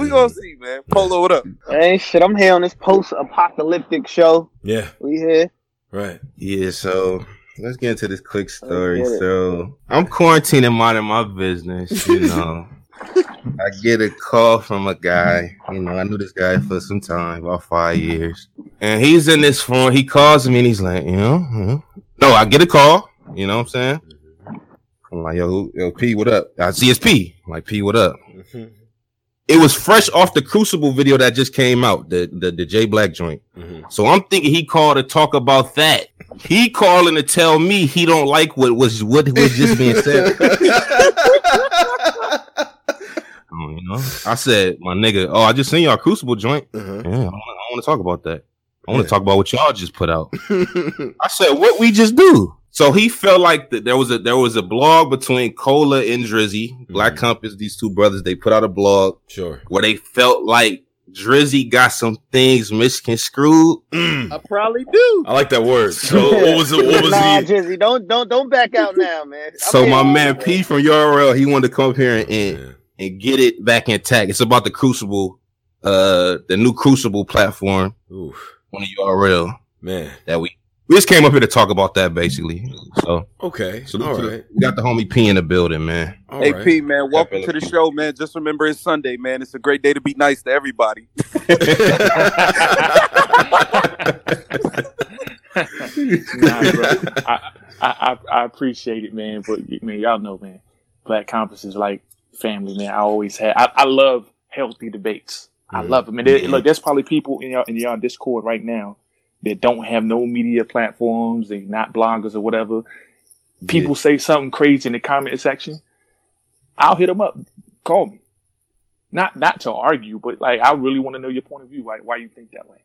we gonna see, man. Polo it up. Hey, shit, I'm here on this post-apocalyptic show. Yeah. We here. Right. Yeah, so let's get into this quick story. So I'm quarantining minding my business, you know. I get a call from a guy, you know, I knew this guy for some time, about five years. And he's in this phone, he calls me and he's like, you know, you know. no, I get a call, you know what I'm saying? Mm-hmm. I'm like, yo, yo, P, what up? I see it's P. I'm like, P, what up? Mm-hmm. It was fresh off the Crucible video that just came out, the the, the J Black joint. Mm-hmm. So I'm thinking he called to talk about that. He calling to tell me he don't like what was what was just being said. You know, I said, my nigga, oh, I just seen y'all Crucible joint. Uh-huh. Yeah, I want to talk about that. I want to talk about what y'all just put out. I said, what we just do? So he felt like that there was a there was a blog between Cola and Drizzy, Black Compass, these two brothers. They put out a blog, sure, where they felt like Drizzy got some things misconstrued. I probably do. I like that word. So what was it? What was nah, he? Jizzy, don't don't don't back out now, man. So I'm my man P from URL, he wanted to come up here and, and and get it back intact. It's about the Crucible, uh, the new Crucible platform Oof, on the URL man. that we we just came up here to talk about that basically. So, Okay. so All to the- we got the homie P in the building, man. All hey right. P, man, welcome to the show, man. Just remember it's Sunday, man. It's a great day to be nice to everybody. nah, bro. I, I, I I appreciate it, man. But man, y'all know, man, Black Compass is like family, man. I always had. I, I love healthy debates. I love them. And there, look, there's probably people in your in your Discord right now that don't have no media platforms. They not bloggers or whatever. People say something crazy in the comment section. I'll hit them up. Call me. Not not to argue, but like I really want to know your point of view. Like why you think that way.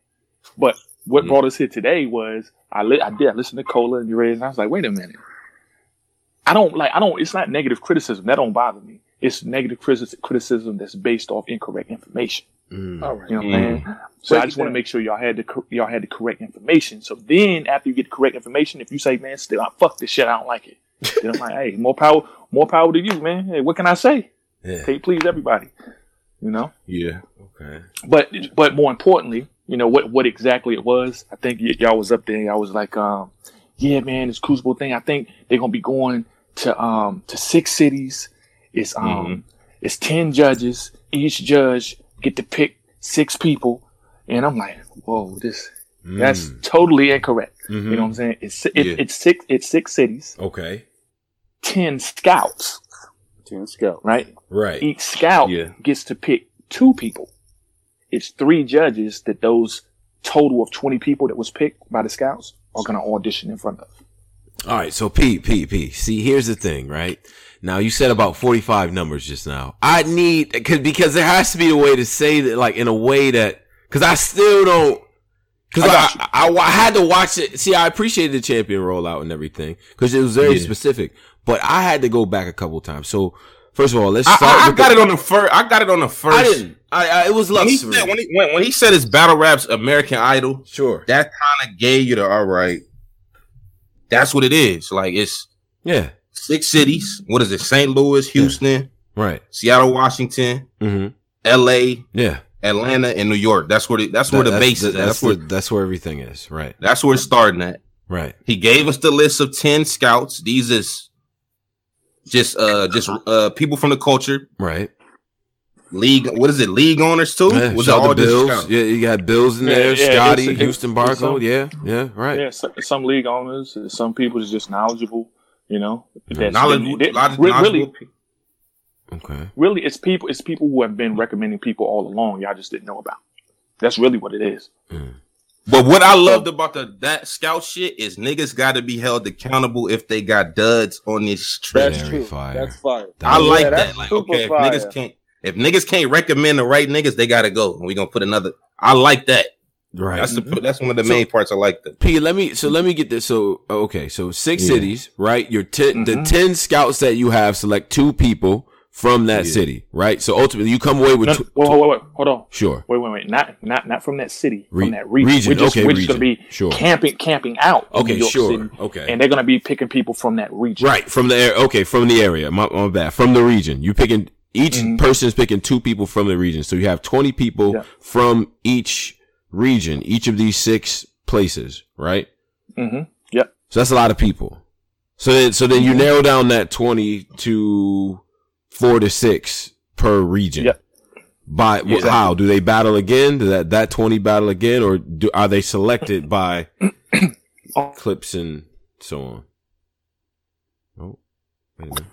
But what Mhm. brought us here today was I li- I did I listened to Cola and Urez and I was like, wait a minute. I don't like I don't it's not negative criticism. That don't bother me. It's negative criticism criticism that's based off incorrect information. Mm. All right. You know what I'm saying? So Break I just want to make sure y'all had the cor- y'all had the correct information. So then after you get the correct information, if you say, man, still I fuck this shit, I don't like it. Then I'm like, hey, more power, more power to you, man. Hey, what can I say? Yeah. Take please everybody. You know? Yeah. Okay. but but more importantly, you know what what exactly it was. I think y- y'all was up there. Y'all was like, um, yeah, man, this Crucible thing. I think they're gonna be going to um to six cities. It's um Mhm. it's ten judges. Each judge get to pick six people, and I'm like, whoa, this that's Mm. totally incorrect. Mhm. You know what I'm saying? It's it, Yeah. it's six it's six cities, Okay. ten scouts, Ten scout. right? Right. each scout Yeah. gets to pick two people. It's three judges that those total of 20 people that was picked by the scouts are going to audition in front of. All right, so P, P, P. See, here's the thing, right? Now you said about 45 numbers just now. I need, cause, because there has to be a way to say that, like, in a way that, cause I still don't, cause I I. I, I, had to watch it. See, I appreciated the champion rollout and everything, cause it was very Yeah. specific, but I had to go back a couple times. So, first of all, let's start I, I with got the- it on the first. I got it on the first. I didn't. I, I, it was When he, said, when, he, when, when he said his battle raps American Idol, sure. that kind of gave you the all right. That's what it is. Like it's Yeah. Six cities. What is it? St. Louis, Houston, Right. Seattle, Washington, Mm-hmm. L.A., Yeah. Atlanta, and New York. That's where the, that's where the That- base is. That's, That's, the, where that's where everything is. Right. that's where it's starting at. Right. He gave us the list of ten scouts. These is just uh just uh people from the culture Right. league. What is it? League owners too? Yeah, Was it all the Bills. Yeah, you got Bills in there. yeah, Scotty, Houston it's- it's Barco. yeah, yeah, right. Yeah, some, some league owners, some people is just knowledgeable, you know. That's- Knowledgeable, they- lot of re- really. Okay. really, it's people, it's people who have been recommending people all along. Y'all just didn't know about. That's really what it is. Mm. But what I loved about the that scout shit is niggas got to be held accountable if they got duds on this trip. That's Very true. fire. That's fire. I Yeah, like that. Like, okay, if fire. niggas can't if niggas can't recommend the right niggas, they gotta go. And we gonna put another. I like that. Right. That's the that's one of the So- main parts I like. That P, let me so let me get this. So okay, so six Yeah. cities, right? Your 10 the Mhm. ten scouts that you have select two people from that Yeah. city, right? So ultimately, you come away with No, two, wait, wait, wait, wait, hold on. sure Wait, wait, wait. Not, not, not from that city. Re- from that region. region, We're just, okay, we're just going to be Sure. camping, camping out. Okay, sure. City, Okay. and they're going to be picking people from that region. right from the area. Okay, from the area. My, my bad. From the region, you picking Each Mhm. person is picking two people from the region. So you have 20 people Yeah. from each region, each of these six places, right? Mm-hmm. Yep. So that's a lot of people. So then, so then you Mm-hmm. narrow down that 20 to four to six per region. Yep. By Exactly. how do they battle again? Do that that 20 battle again or do, are they selected by clips and so on? Oh, wait a minute.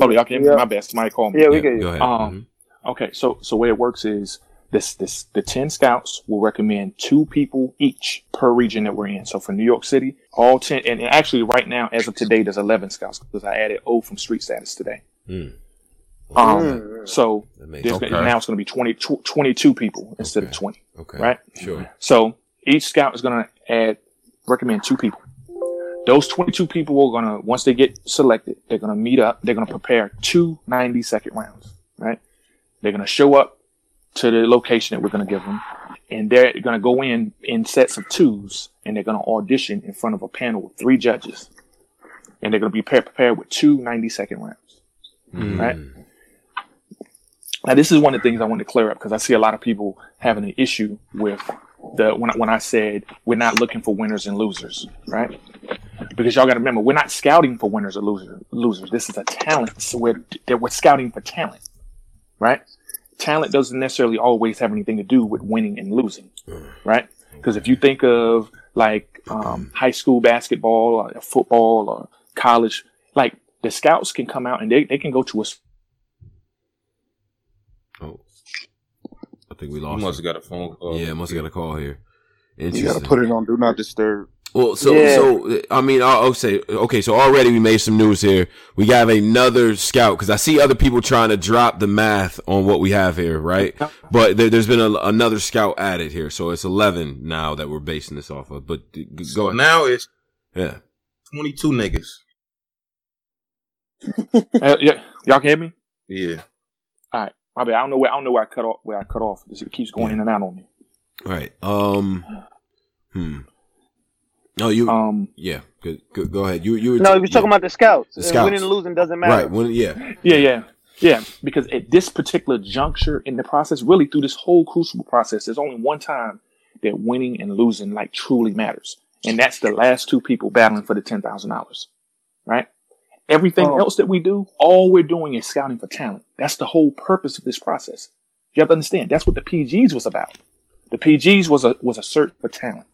Oh, y'all can Yeah. my best. Somebody call me. Yeah, we Yeah, can. go ahead. Um, Okay, so so way it works is this this the ten scouts will recommend two people each per region that we're in. So for New York City, all ten, and, and actually right now, as of today, there's eleven scouts because I added O from Street Status today. Mhm. Um, Mm. so there's okay. now it's going to be 20, tw- 22 people instead of twenty. okay. right? Sure. So each scout is going to add recommend two people. Those 22 people are going to once they get selected, they're going to meet up. They're going to prepare two 90 second rounds, right? They're going to show up to the location that we're going to give them, and they're going to go in in sets of twos, and they're going to audition in front of a panel with three judges, and they're going to be prepared with two 90 second rounds. Right. Mm. Now, this is one of the things I want to clear up because I see a lot of people having an issue with the when I, when I said we're not looking for winners and losers, right? Because y'all got to remember, we're not scouting for winners or losers. Losers. This is a talent. So we're we're scouting for talent, right? Talent doesn't necessarily always have anything to do with winning and losing, right? Because if you think of like um, high school basketball or football or college, like the scouts can come out and they, they can go to a Oh. I think we You lost. must him. have got a phone call. Yeah, must have got a call here. You gotta put it on Do Not Disturb. Well, so Yeah. so I mean, I'll, I'll say okay. So already we made some news here. We got another scout because I see other people trying to drop the math on what we have here, right? But there, there's been a, another scout added here, so it's eleven now that we're basing this off of. But g- g- So go ahead. now it's Yeah. 22 niggas. Uh, yeah, y'all can hear me. Yeah. All right, my bad. I don't know where I don't know where I cut off. Where I cut off. It keeps going in and out on me. All right. Um. Hmm. Oh, you. Um. yeah. Good. Good. Go ahead. You. You. were No, t- he was talking about the scouts. The scouts. Winning and losing doesn't matter. Right. When, yeah. Yeah. Yeah. Yeah. Because at this particular juncture in the process, really through this whole crucible process, there's only one time that winning and losing like truly matters, and that's the last two people battling for the ten thousand dollars. Right. Everything Oh. else that we do, all we're doing is scouting for talent. That's the whole purpose of this process. You have to understand. That's what the PGs was about. The PGs was a was a search for talent.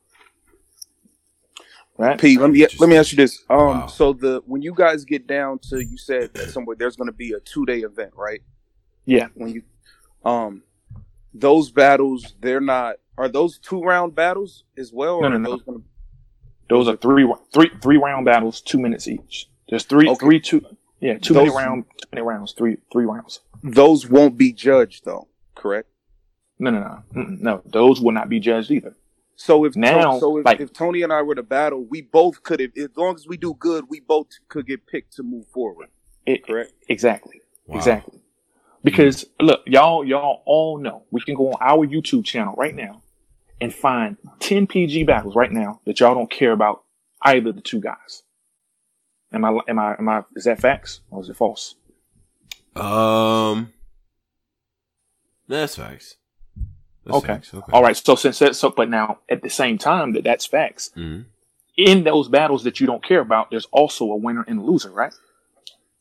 Right. P, let me let me ask you this. Um, Wow. so the when you guys get down to, you said that somewhere there's going to be a two day event, right? Yeah. When you, um, those battles, they're not. Are those two round battles as well? Or No, no, are no. those gonna, Those are three three three round battles, two minutes each. There's three Okay. three two yeah, two Those- minute round, two minute rounds, three three rounds. those won't be judged though, correct? No, no, no, Mm-mm, no. Those will not be judged either. So if Now, so if, like- if Tony and I were to battle, we both could have. As long as we do good, we both could get picked to move forward. It, Correct. Exactly. Wow. Exactly. Because look, y'all, y'all all know we can go on our YouTube channel right now and find 10 PG battles right now that y'all don't care about either of the two guys. Am I, am I, am I, is that facts or is it false? Um. That's facts. That's Okay. facts. Okay. All right. So since that, so, but now at the same time that that's facts, Mhm. in those battles that you don't care about, there's also a winner and a loser, right?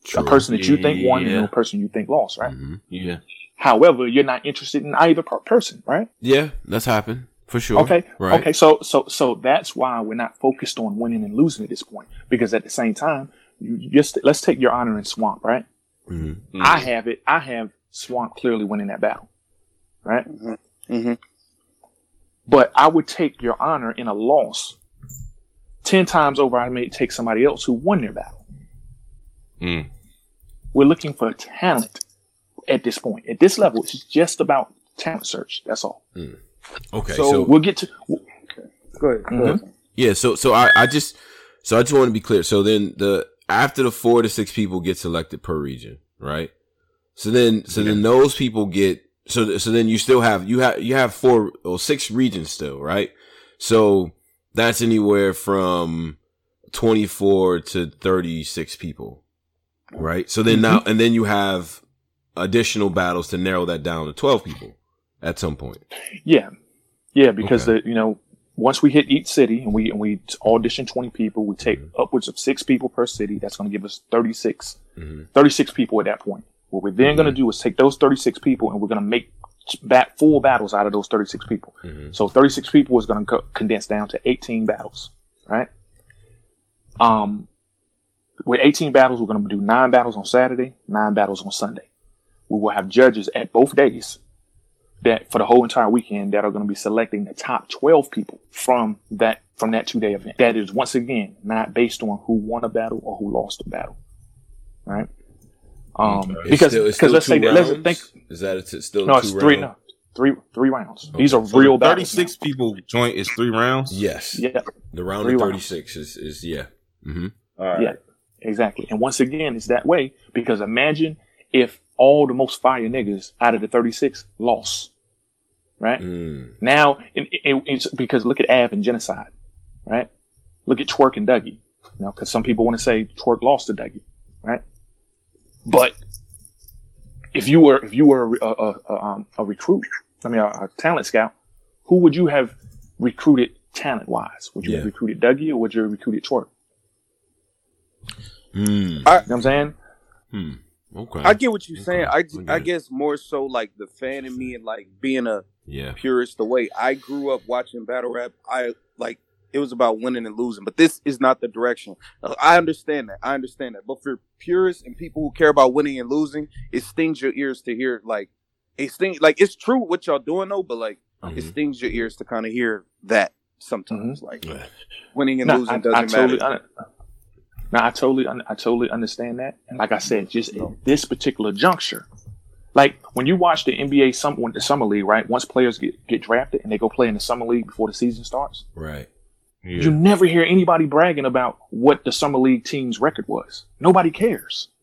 True. A person that you think won Yeah. and a person you think lost, right? Mhm. Yeah. However, you're not interested in either per- person, right? Yeah, that's happened for sure. Okay. Right. Okay. So so so that's why we're not focused on winning and losing at this point. Because at the same time, you just let's take your honor and Swamp, right? Mhm. I have it. I have Swamp clearly winning that battle, right? Mm-hmm. But I would take your honor in a loss ten times over. I may take somebody else who won their battle. Mm. We're looking for talent at this point. At this level, it's just about talent search. That's all. Okay. So- So, We'll get to. Go ahead. Go ahead. yeah. So so I I just so I just want to be clear. So then the after the four to six people get selected per region, right? So then so then those people get so so then you still have you have you have four or six regions still, right? So that's anywhere from twenty four to thirty six people, right? So then now and then you have additional battles to narrow that down to twelve people at some point. Yeah, yeah, because Okay. the you know once we hit each city and we and we audition twenty people, we take Mm-hmm. upwards of six people per city. That's going to give us 36, Mhm. 36 people at that point. What we're then going Mm-hmm. to do is take those thirty six people and we're going to make bat full battles out of those thirty six people. Mhm. So thirty six people is going to co- condense down to eighteen battles, right? Um, with eighteen battles, we're going to do nine battles on Saturday, nine battles on Sunday. We will have judges at both days that for the whole entire weekend that are going to be selecting the top 12 people from that from that two day event. That is once again not based on who won a battle or who lost a battle, right? Um, It's because still- it's because still let's say two that, let's think Is that it's still no, two it's three round? no three three rounds. These are So real the battles. 36 people joint is three rounds? Yes. Yeah, The round Three of thirty six is is yeah. Mm-hmm. All right. yeah, exactly. And once again, it's that way because imagine if all the most fire niggas out of the 36 lost, right? Mm. Now, it, it, it's because look at Av and genocide, right? Look at Twork and Dougie. You know, because some people want to say Twork lost to Dougie, right? But if you were if you were a, a, a, um, a recruit, I mean a, a talent scout, who would you have recruited talent wise? Would you have recruited Dougie or would you have recruited Twork? Mm. You know what I'm saying? Hmm. Okay. I get what you're saying. I, Okay, I I get it. guess more so like the fan in me and like being a yeah. purist. The way I grew up watching battle rap, I like it was about winning and losing. But this is not the direction. Uh, I understand that. I understand that. But for purists and people who care about winning and losing, it stings your ears to hear like it stings. Like it's true what y'all doing though, but like it Mhm. stings your ears to kind of hear that sometimes. Like Yeah. winning and No, losing I, doesn't I totally, matter. un- no, I totally, I totally understand that. And like I said, just in this particular juncture, like when you watch the NBA some when the summer league, right? Once players get, get drafted and they go play in the summer league before the season starts, Right. Yeah. you never hear anybody bragging about what the summer league team's record was. Nobody cares.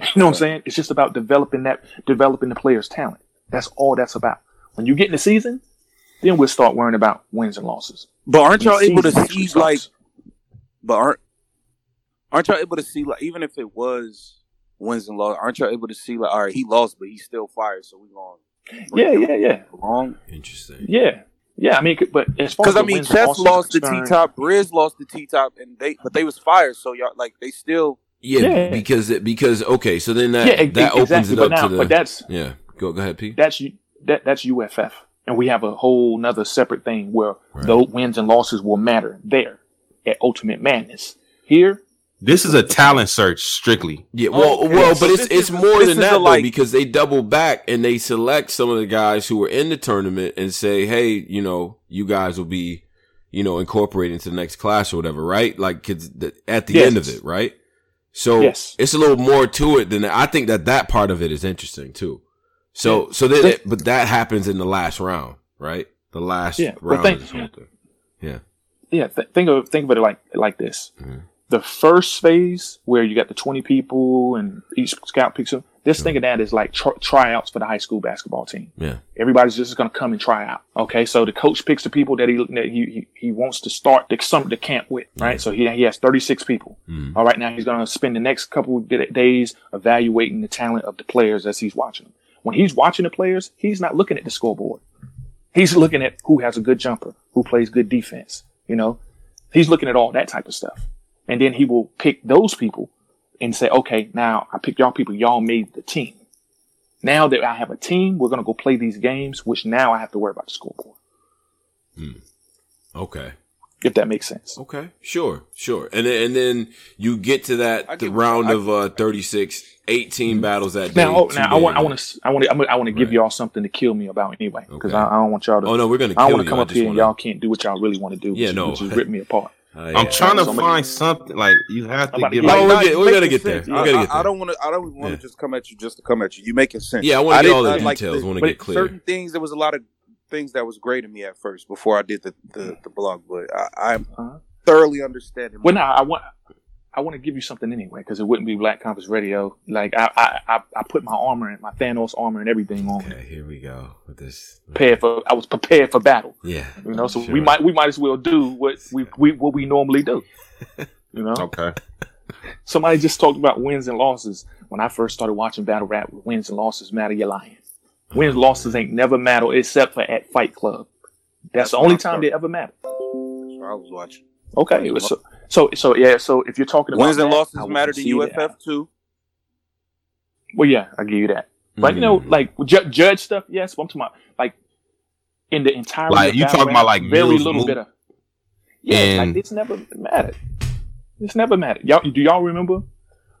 You know what I'm saying? It's just about developing that, developing the player's talent. That's all that's about. When you get in the season, then we'll start worrying about wins and losses. But aren't y'all able to see starts. like But aren't aren't y'all able to see like even if it was wins and losses, aren't y'all able to see like all right, he lost, but he's still fired, so we going yeah, yeah, yeah. Long. Interesting. Yeah, yeah. I mean, but as far Because as I mean, wins Chess lost the T top, Briz lost the T top, and they but they was fired, so y'all like they still Yeah, Yeah. because it, because okay, so then that Yeah, that opens exactly. it But up now, to the but that's yeah. Go go ahead, Pete. that's U- that that's UFF, and we have a whole nother separate thing where Right. those wins and losses will matter there at Ultimate Madness. Here, This is a talent search strictly. Yeah, well, okay. well, but it's it's more this than that a, though, like- because they double back and they select some of the guys who were in the tournament and say, hey, you know, you guys will be, you know, incorporated into the next class or whatever, right? Like, 'cause the, at the Yes. end of it, right? So Yes. it's a little more to it than that. I think that that part of it is interesting too. So, so then, it, but that happens in the last round, right? The last Yeah, but round think- of this. Yeah. yeah. Th- think of think of it like like this: Mhm. The first phase where you got the twenty people and each scout picks them. Just think of that as like tr- tryouts for the high school basketball team. Yeah. Everybody's just going to come and try out. Okay, so the coach picks the people that he that he he, he wants to start the some the camp with, right? So he he has thirty six people. Mhm. All right, now he's going to spend the next couple of days evaluating the talent of the players as he's watching them. When he's watching the players, he's not looking at the scoreboard. He's looking at who has a good jumper, who plays good defense. You know, he's looking at all that type of stuff, and then he will pick those people and say, "Okay, now I picked y'all people. Y'all made the team. Now that I have a team, we're going to go play these games. Which now I have to worry about the scoreboard, Hmm. Okay. if that makes sense." Okay, sure, sure. And then, and then you get to I that the round I- of uh 36, 18 battles that Now, day. oh, two now I want, I want to, I want to, I want to give Right. y'all something to kill me about anyway, because Okay. I, I don't want y'all to. Oh no, we're gonna. I don't want to come up here and wanna- y'all can't do what y'all really want to do. Yeah, which, no. which is rip me apart. I'm yeah. trying to so many- find something like you have to give. get- Oh, we'll Nah, get- we gotta making get there. sense. We I, gotta get there. I don't want to. I don't want to Yeah. just come at you just to come at you. You making sense. Yeah, I want to get didn't- all the I like details. the- want to get clear. certain things. There was a lot of things that was great to me at first before I did the the, the blog, but I, I'm Uh-huh. thoroughly understanding. Well, now I want, I want to give you something anyway, because it wouldn't be Black Compass Radio. Like I, I, I, I put my armor and my Thanos armor and everything on, Okay, here we go with this. prepared for. I was prepared for battle. Yeah, You know, so sure. we might, we might as well do what we, we what we normally do. You know, Okay. somebody just talked about wins and losses. when I first started watching battle rap, wins and losses matter. You're lying. Wins and losses ain't never matter except for at Fight Club. That's, That's the only time they ever matter. That's what I was watching. Okay, it was so, so so yeah. So if you're talking about Wins and that, losses matter to concede that. UFF too. Well, yeah, I give you that. But you know, Mm. like ju- judge stuff, yes. But I'm talking about like in the entire Like, you talking about, like, very little move- bit of yeah. and- like, it's never mattered. It's never mattered. Y'all, do y'all remember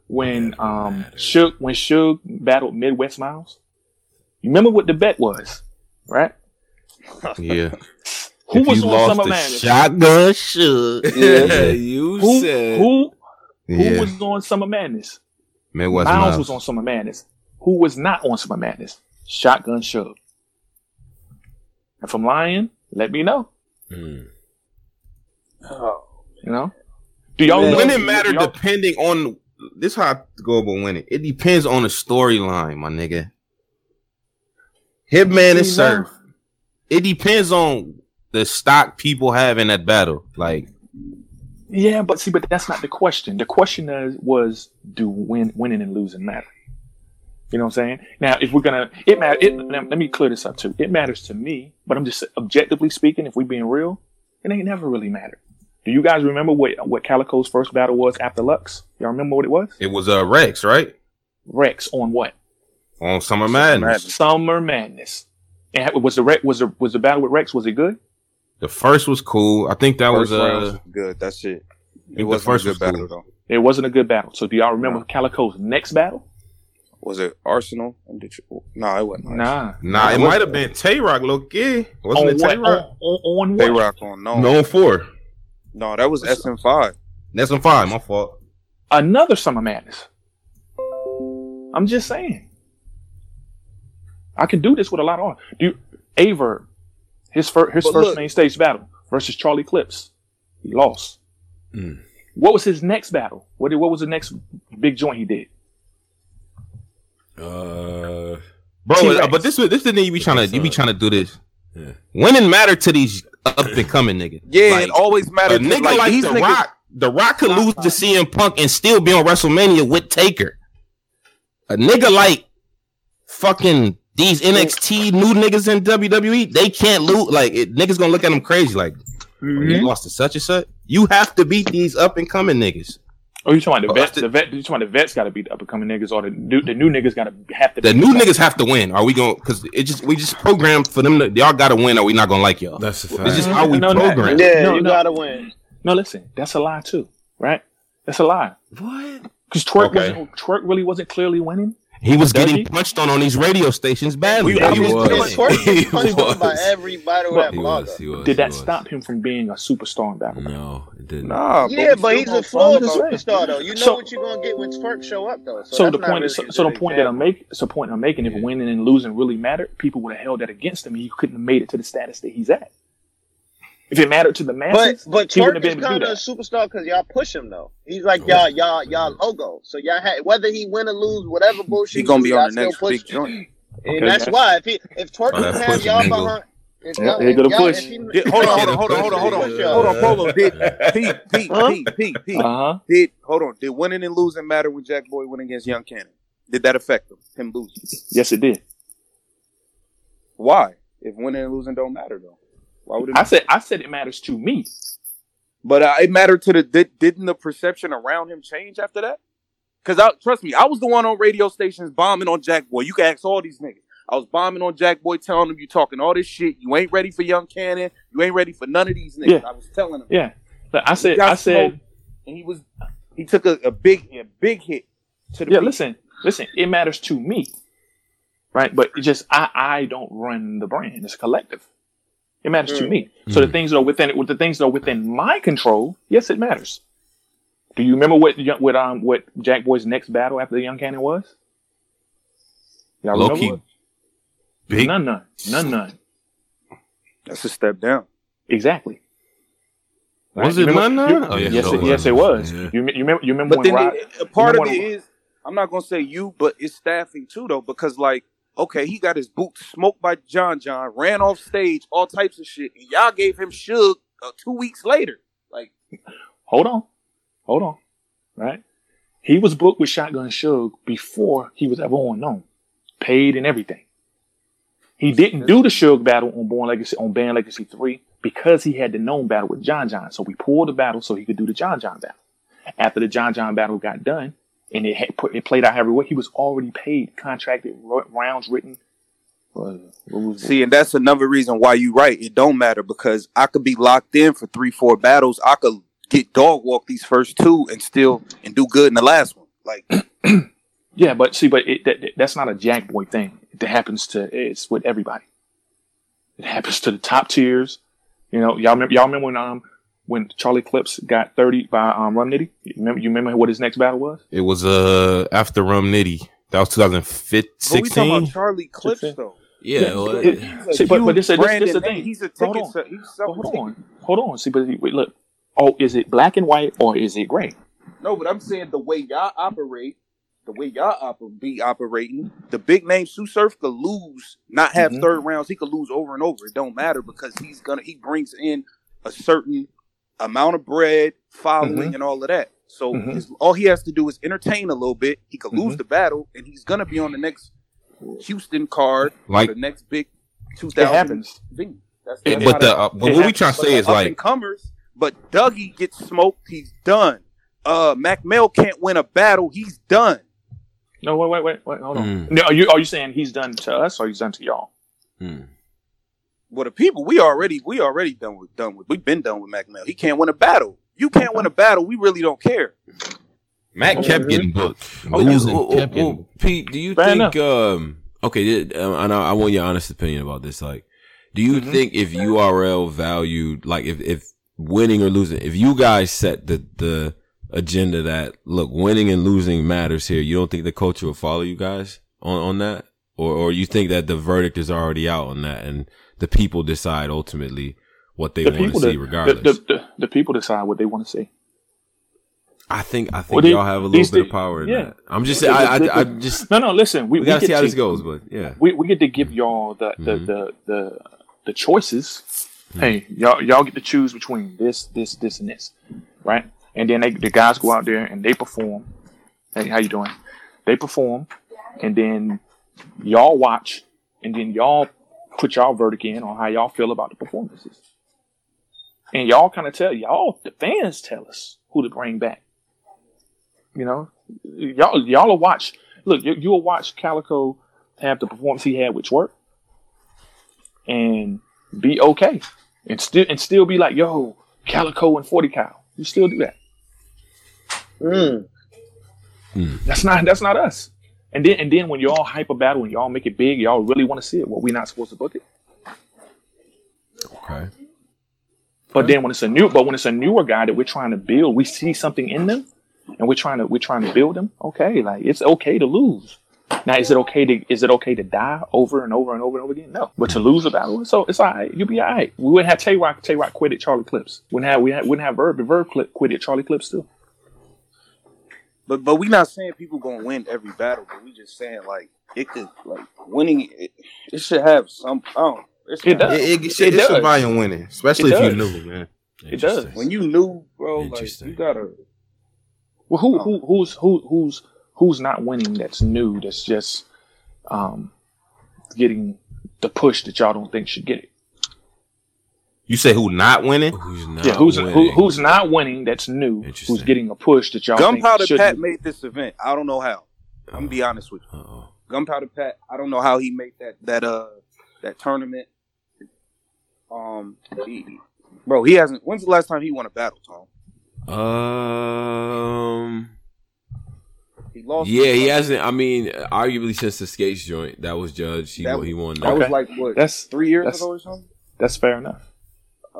when um Suge when Suge battled Midwest Miles? You remember what the bet was, right? Yeah. Who If was you on lost Summer Madness? Shotgun should. Yeah, you Who said. who who Yeah. was on Summer Madness? Midwest Miles, Miles. was on Summer Madness. Who was not on Summer Madness? Shotgun Suge. If I'm lying, let me know. Mm. Oh, You know? Do y'all Man, know? Winning do matter y'all- depending on this is how I go about winning. It depends on the storyline, my nigga. Hitman is See, now- served. It depends on the stock people have in that battle. Like Yeah, but see, but that's not the question. The question is, was do win, winning and losing matter? You know what I'm saying? Now, if we're gonna, it matter. It, let let me clear this up too. It matters to me, but I'm just objectively speaking. If we're being real, it ain't never really mattered. Do you guys remember what what Calicoe's first battle was after Lux? Y'all remember what it was? it was uh Rex, right? Rex on what? On Summer Madness. Madness. Summer Madness. And was the Rex was the was the battle with Rex? Was it good? The first was cool. I think that First was round uh was good. That's it. It wasn't first a was good battle cool. though. It wasn't a good battle. So do y'all remember Calicoe's next battle? Was it Arsenal and Detroit? No, it wasn't. Nah. Nah, it might have been Tay Roc, low key. Wasn't On it Tay? Rock? On, on, on They what? rock on no. No four. No, that was SM five. That's on five, my fault. Another Summer Madness. I'm just saying. I can do this with a lot of do you, Aver, his first his But first look- main stage battle versus Charlie Clips. He lost. Mm. What was his next battle? What did, what was the next big joint he did? Uh, Bro, T-Rex. but this this the thing you be trying to you be trying to do this. Yeah. Winning matter to these up and coming niggas. Yeah, Like, it always a mattered. to, nigga like, like, these The niggas. Rock, The Rock could lose to CM Punk and still be on WrestleMania with Taker. A nigga like fucking these NXT new niggas in WWE, they can't lose. Like it, niggas gonna look at them crazy. Like oh, you mm-hmm. lost to such and such. You have to beat these up and coming niggas. Oh, you talking about the vets? that's the- The vet? You talking about the vets? Got to be the up and coming niggas, or the new the new niggas got to have to. The be new niggas have to win. Are we going? Because it just we just programmed for them. To, y'all got to win, or we not gonna like y'all. that's the fact. It's just how we No, no, program. no. Yeah, No, you no. gotta win. No, listen, that's a lie too, right? That's a lie. what? Because twork Okay. wasn't twork really wasn't clearly winning. He was Does getting he? punched on on these radio stations badly. We- Yeah, I he mean, was. Twork- Twork He gets punched by was. every battle He was. He was. Did he that was. stop him from being a superstar in battle? No, it didn't. Nah, Yeah, we but still he's a flawed just saying. superstar though. You know So- what you're gonna get when Twork show up though. So, So, the that's not point is, really so a the good point that I'm making, so the point I'm making, if winning and losing really mattered, people would have held that against him, he couldn't have made it to the status that he's at. If it mattered to the masses, but he Twork is been able to kind of a superstar because y'all push him though. He's like y'all y'all y'all logo. So y'all had whether he win or lose, whatever bullshit. He gonna be on the next big joint. And Okay, that's that's- why if he if Twork Oh, didn't that's have pushing y'all Mingle. behind. If Yeah, y'all- here if go the y'all- push. if he- Did, hold on, hold on, hold on, hold on, hold on, Push y'all. hold on, Polo. Did Pete, Pete, Huh? Pete, Pete, Pete, Uh huh. did hold on? Did winning and losing matter when Jack Boy went against Young Cannon? Did that affect him? Him losing? Yes, it did. Why? If winning and losing don't matter though, why would it? I said, I said it matters to me. But uh, it mattered to the did, didn't the perception around him change after that? Because I trust me, I was the one on radio stations bombing on Jack Boy. You can ask all these niggas. I was bombing on Jack Boy, telling them you talking all this shit. You ain't ready for Young Cannon. You ain't ready for none of these niggas. Yeah. I was telling him. Yeah, but I said, I said, and he was he took a, a big a big hit to the yeah. beat. Listen, listen. It matters to me, right? But it just I, I don't run the brand. It's collective. It matters to Mm. me. So the Mm. things that are within with the things that are within my control, yes, it matters. Do you remember what what um what Jack Boy's next battle after the Young Cannon was? Y'all Low remember? key big. None, none, none, none. That's a step down. Exactly. Was You it remember- none? you- none? Oh, yeah, yes, it, yes, it was. Yeah. You, you remember? You remember But when then Rod? it- part of know it what- is I'm not gonna say you, but it's staffing too though, because like okay, he got his boots smoked by John John, ran off stage, all types of shit, and y'all gave him Suge uh, two weeks later. Like hold on, hold on, right? He was booked with Shotgun Suge before he was ever on known, paid and everything. He didn't do the Suge battle on Born Legacy on Band Legacy three because he had the known battle with John John. So we pulled the battle so he could do the John John battle. After the John John battle got done and it had, it played out everywhere, he was already paid, contracted, rounds written. See, and that's another reason why you right. It don't matter because I could be locked in for three, four battles. I could get dog walk these first two and still and do good in the last one. Like, yeah, but see, but it, that, that's not a Jack Boy thing. It happens to it's with everybody. It happens to the top tiers. You know, y'all remember y'all remember when um when Charlie Clips got thirty by um Rum Nitty. You remember you remember what his next battle was? It was uh after Rum Nitty. That was 2015. we talking about Charlie Clips though. Yeah, Yeah, well, it- See, but, but this, this, this is the thing. He's a Hold ticket. on. se- He's Hold on, hold on. See, but wait, look. Oh, is it black and white or is it gray? No, but I'm saying the way y'all operate, the way y'all oper- be operating, the big name Sue Surf could lose, not have Mhm. third rounds. He could lose over and over. It don't matter because he's gonna he brings in a certain amount of bread, following, and all of that. So Mhm. his, all he has to do is entertain a little bit. He could lose Mhm. the battle, and he's gonna be on the next Houston card, Like- the next big two It thousand happens. thing. That's, It- But the uh, but what we happens, trying to say the is up like and comers. But Dougie gets smoked. He's done. Uh, Mac Mel can't win a battle. He's done. No, wait, wait, wait, wait. Hold on. Mm. No, are you are you saying he's done to us or he's done to y'all? hmm. Well, the people we already we already done with done with. We've been done with Mac Mel. He can't win a battle. You can't win a battle. We really don't care. Matt kept getting booked, Okay, losing, well, well, kept getting. well, Pete, do you Fair think? Um, okay, th- and I, I want your honest opinion about this. Like, do you Mhm. think if URL valued, like, if if winning or losing, if you guys set the the agenda that look, winning and losing matters here, you don't think the culture will follow you guys on on that, or or you think that the verdict is already out on that, and the people decide ultimately what they The want to see, regardless. the, the, the, people decide what they want to see. I think I think Well, they- y'all have a little bit of power in yeah. that. I'm just saying, I, I, I just No, no. Listen, we, we gotta get see how to, this goes, but yeah. We, we get to give y'all the the, Mhm. the, the the choices. Hmm. Hey, y'all y'all get to choose between this, this, this, and this, right? And then they, the guys go out there and they perform. Hey, how you doing? They perform, and then y'all watch, and then y'all put y'all verdict in on how y'all feel about the performances. And y'all kind of tell y'all the fans tell us who to bring back. You know, y'all y'all will watch. Look, you, you'll watch Calicoe have the performance he had with Twork, and be okay, and still and still be like, yo, Calicoe and Forty Cow. You still do that. Mm. That's not that's not us. And then and then when y'all hype a battle and y'all make it big, y'all really want to see it. Well, we're not supposed to book it. Okay. But then when it's a new, but when it's a newer guy that we're trying to build, we see something in them, and we're trying to we're trying to build them. Okay, like it's okay to lose. Now, is it okay to is it okay to die over and over and over and over again? No, but to lose a battle, so it's all right. You'll be all right. We wouldn't have Tay Roc. Tay Roc quit at Charlie Clips. Wouldn't have we had, wouldn't have Verb. Verb quit quit at Charlie Clips too. But but we not saying people gonna win every battle. But we just saying like it could like winning. It, it should have some. I don't. know. It, should It have- does. It, it, It it's does. a volume winning, especially It if you does. knew, man. It does. When you knew, bro, like you gotta. Well, who who who's who who's who's not winning? That's new. That's just um getting the push that y'all don't think should get it. You say who not winning? Who's not yeah, who's who, winning? who's not winning? That's new. Who's getting a push that y'all Gunpowder should Pat get. made this event. I don't know how. I'm gonna be honest with you. Uh-oh. Gunpowder Pat. I don't know how he made that that uh that tournament. Um, he, bro, he hasn't. When's the last time he won a battle, Tom? Um. He lost. Yeah, he hasn't. I mean, arguably since the skates joint that was judged, he That- he won. That That. Okay. was like what That's three years that's- ago or something. that's fair enough.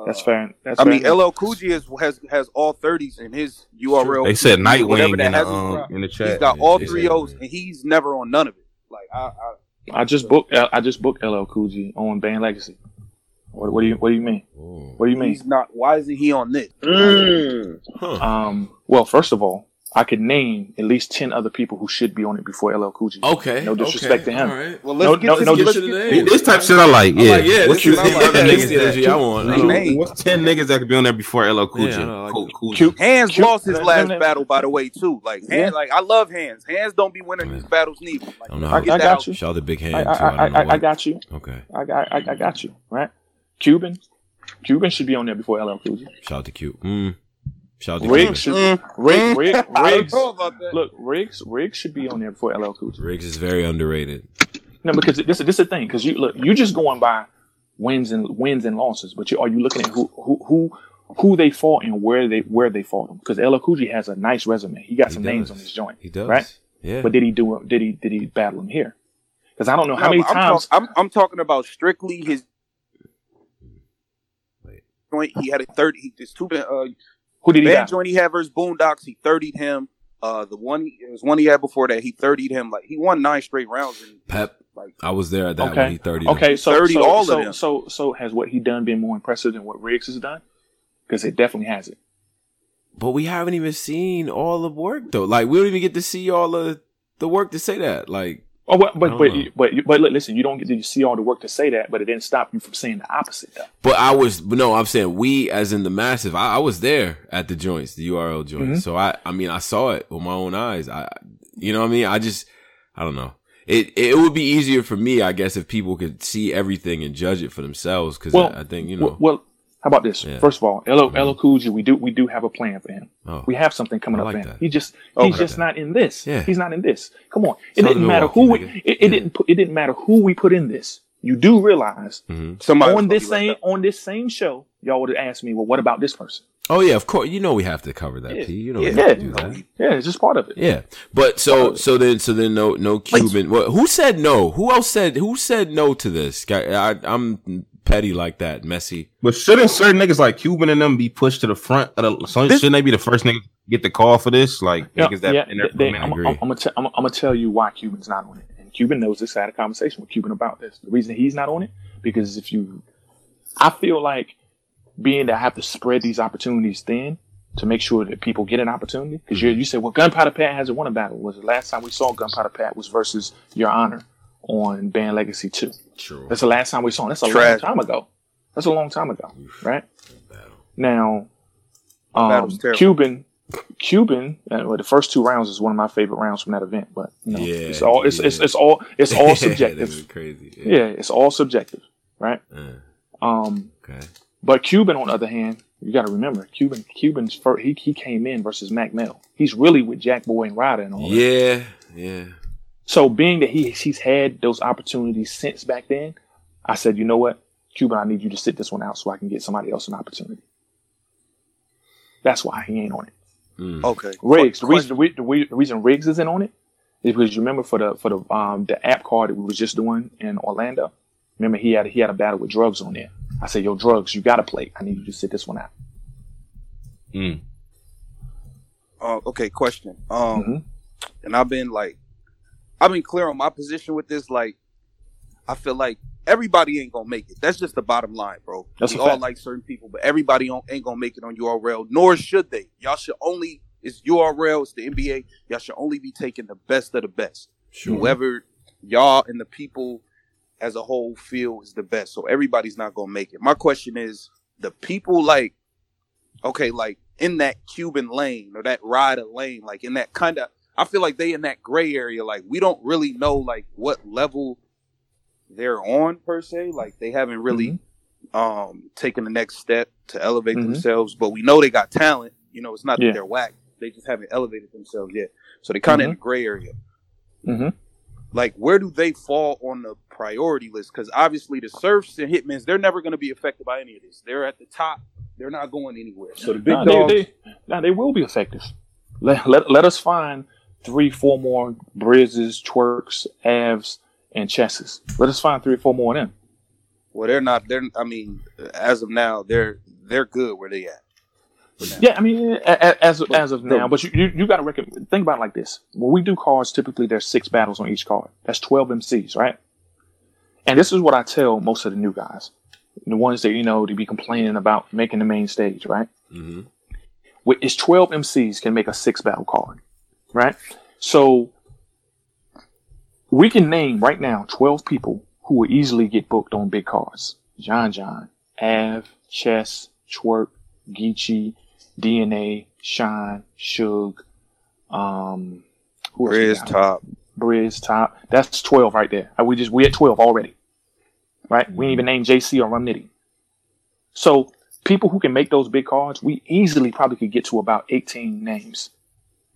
That's Uh, fair. That's I fair mean, enough. LL Cool J has has has all thirties in his URL. They said whatever Nightwing in the, has his um, in the He's chat. got all They three O's, and he's never on none of it. Like I, I I just booked. I just booked LL Cool J on Band Legacy. What, what do you What do you mean? What do you mean? he's not. Why isn't he on this? Mm. Huh. Um. Well, first of all, I could name at least ten other people who should be on it before LL Cool J. Okay. No disrespect okay, to him. All right. Well, No, let's no, get no, this. just- let's get This- This type of shit I like. I'm Yeah. like, yeah, What's this is what I the like. other Give niggas me that. energy I want. Like, Like, name. What's ten niggas that could be on there before LL Cool Yeah, J? I like Cool, cool J. Hands Cute. lost his last let- battle, by the way, too. Like, Yeah. hands, like I love hands. Hands don't be winning these battles neither. Like, I know I, I got out. you. Shout the Big I, Hand. I, got you. Okay. I got, I, I got you. Right. Cuban. Cuban should be on there before LL Cool J. Shout out to Q. Mm. Shout out to Riggs should. Mm. Rig, Rig, Riggs. know about that. Look, Riggs. Riggs should be on there before LL Cool J. Riggs is very underrated. No, because this, this is the thing. Because you look, you're just going by wins and wins and losses, but you are you looking at who who who who they fought and where they where they fought them? Because LL Cool J has a nice resume. He got He some does. names on his joint, He does. right? Yeah. But did he do? Did he did he battle him here? Because I don't know how No, many I'm, times. talk- I'm, I'm talking about strictly his Wait. joint. He had a thirty. He his two uh, who did he band battle? joint he had versus Boondocks. He thirtied him. Uh, the one it was one he had before that. He thirtied him. Like he won nine straight rounds. And Pep. like I was there at that Okay. when he 30. Okay, so 30 so, all of them. so so has what he done been more impressive than what Riggs has done? Because it definitely has it. But we haven't even seen all the work though. Like we don't even get to see all of the work to say that. Like Oh, but but but, but but listen, you don't get to see all the work to say that, but it didn't stop you from saying the opposite, though. But I was no, I'm saying we as in the massive. I, I was there at the joints, the URL joints. Mhm. So I I mean I saw it with my own eyes. I you know what I mean? I just I don't know. It it would be easier for me, I guess, if people could see everything and judge it for themselves. Because Well, I, I think you know. Well, well, how about this? Yeah. First of all, LL. LL Cool J, we do we do have a plan for him. oh, We have something coming I up like for him. He just Okay. he's just not in this. Yeah. He's not in this. Come on. It Southern didn't matter who we, it, it Yeah. didn't put it didn't matter who we put in this. You do realize mhm. somebody on this same like on this same show, y'all would have asked me, well, what about this person? oh yeah, of course. You know we have to cover that. Yeah. P. You know Yeah. we have to do that. Yeah, it's just part of it. Yeah, but so so then so then no no Cuban. Well, who said no? Who else said who said no to this? Guy, I, I'm petty like that, messy. But shouldn't certain niggas like Cuban and them be pushed to the front? Of the, so This- shouldn't they be the first niggas to get the call for this? Like Yeah, niggas that yeah, in there for a they- I'm, agree. I'm, I'm gonna t- I'm, I'm gonna tell you why Cuban's not on it, and Cuban knows this. I had a conversation with Cuban about this. The reason he's not on it because if you, I feel like being that I have to spread these opportunities thin to make sure that people get an opportunity. Because you mm-hmm. you said, well, Gunpowder Pat hasn't won a battle. Was the last time we saw Gunpowder Pat was versus Your Honor on Band Legacy Two. True. That's the last time we saw him. That's a Trash. long time ago. That's a long time ago, right? Now, um. Cuban, Cuban, uh, well, the first two rounds is one of my favorite rounds from that event. But you know, Yeah, it's all it's, it's yeah. it's all it's all subjective. crazy. yeah, it's all subjective, right? Uh, Um, okay. but Cuban, on the other hand, you got to remember, Cuban, Cuban's first, he he came in versus Mac Mel. He's really with Jack Boy and Ryder and all that. Yeah, yeah. Yeah. So being that he he's had those opportunities since back then, I said, you know what, Cuban, I need you to sit this one out so I can get somebody else an opportunity. That's why he ain't on it. Mm. Okay. Riggs. The reason the, re- the, reason Riggs isn't on it is because you remember for the for the um the app card that we was just doing in Orlando. Remember he had he had a battle with drugs on there. I said, "Yo, drugs, you got to play. I need you to sit this one out." Mm. Uh, okay, question. Um, Mhm. and I've been like, I've been clear on my position with this. Like, I feel like everybody ain't gonna make it. That's just the bottom line, bro. That's we all fact. like certain people, but everybody ain't gonna make it on URL. Nor should they. Y'all should only. It's URL. It's the NBA. Y'all should only be taking the best of the best. Sure. Whoever y'all and the people as a whole feel is the best. So everybody's not gonna make it. My question is, the people like, okay, like in that Cuban lane or that rider lane, like in that kind of, I feel like they in that gray area. Like we don't really know like what level they're on per se. Like they haven't really um taken the next step to elevate Mhm. themselves, but we know they got talent. You know, it's not Yeah. that they're whack. They just haven't elevated themselves yet. So they kind of in the gray area Mm-hmm. like where do they fall on the priority list? Because obviously the serfs and hitmans, they're never going to be affected by any of this. They're at the top. They're not going anywhere. So the big Nah, dogs, they, they, nah, they will be effective. Let, let, let us find three, four more Brizzes, Tworks, Avs, and Chesses. Let us find three or four more of them. well, they're not. They're. I mean, as of now, they're they're good where they at. Yeah, I mean, a- a- as as of now, but you you, you got to reckon. Think about it like this: when we do cards, typically there's six battles on each card. That's twelve MCs, right? And this is what I tell most of the new guys, the ones that you know to be complaining about making the main stage, right? hmm with it's 12 MCs can make a six battle card, right? So we can name right now 12 people who will easily get booked on big cards. John John, Av, Chess, Twork, Geechi, DNA, Shine, Suge, um, who else we Riz got? top. Briz, Top. That's 12 right there. Uh, We just, we at 12 already. Right? We ain't even named JC or Rum Nitty. So people who can make those big cards, we easily probably could get to about 18 names.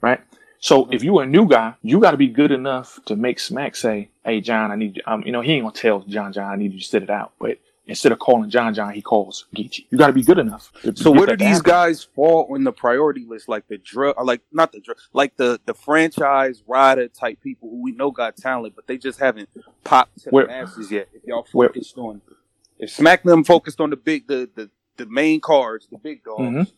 Right? So if you're a new guy, you got to be good enough to make Smack say, Hey, John, I need you. Um, you know, he ain't to tell John, John, I need you to sit it out. But instead of calling John, John, he calls Geechi. You got to be good enough. So where do these happen. guys fall on the priority list? Like the drug, like not the drug, like the the franchise rider type people who we know got talent, but they just haven't popped to Where- the masses yet. If y'all where- focused on, if Smack them focused on the big, the the the main cards, the big dogs, Mhm.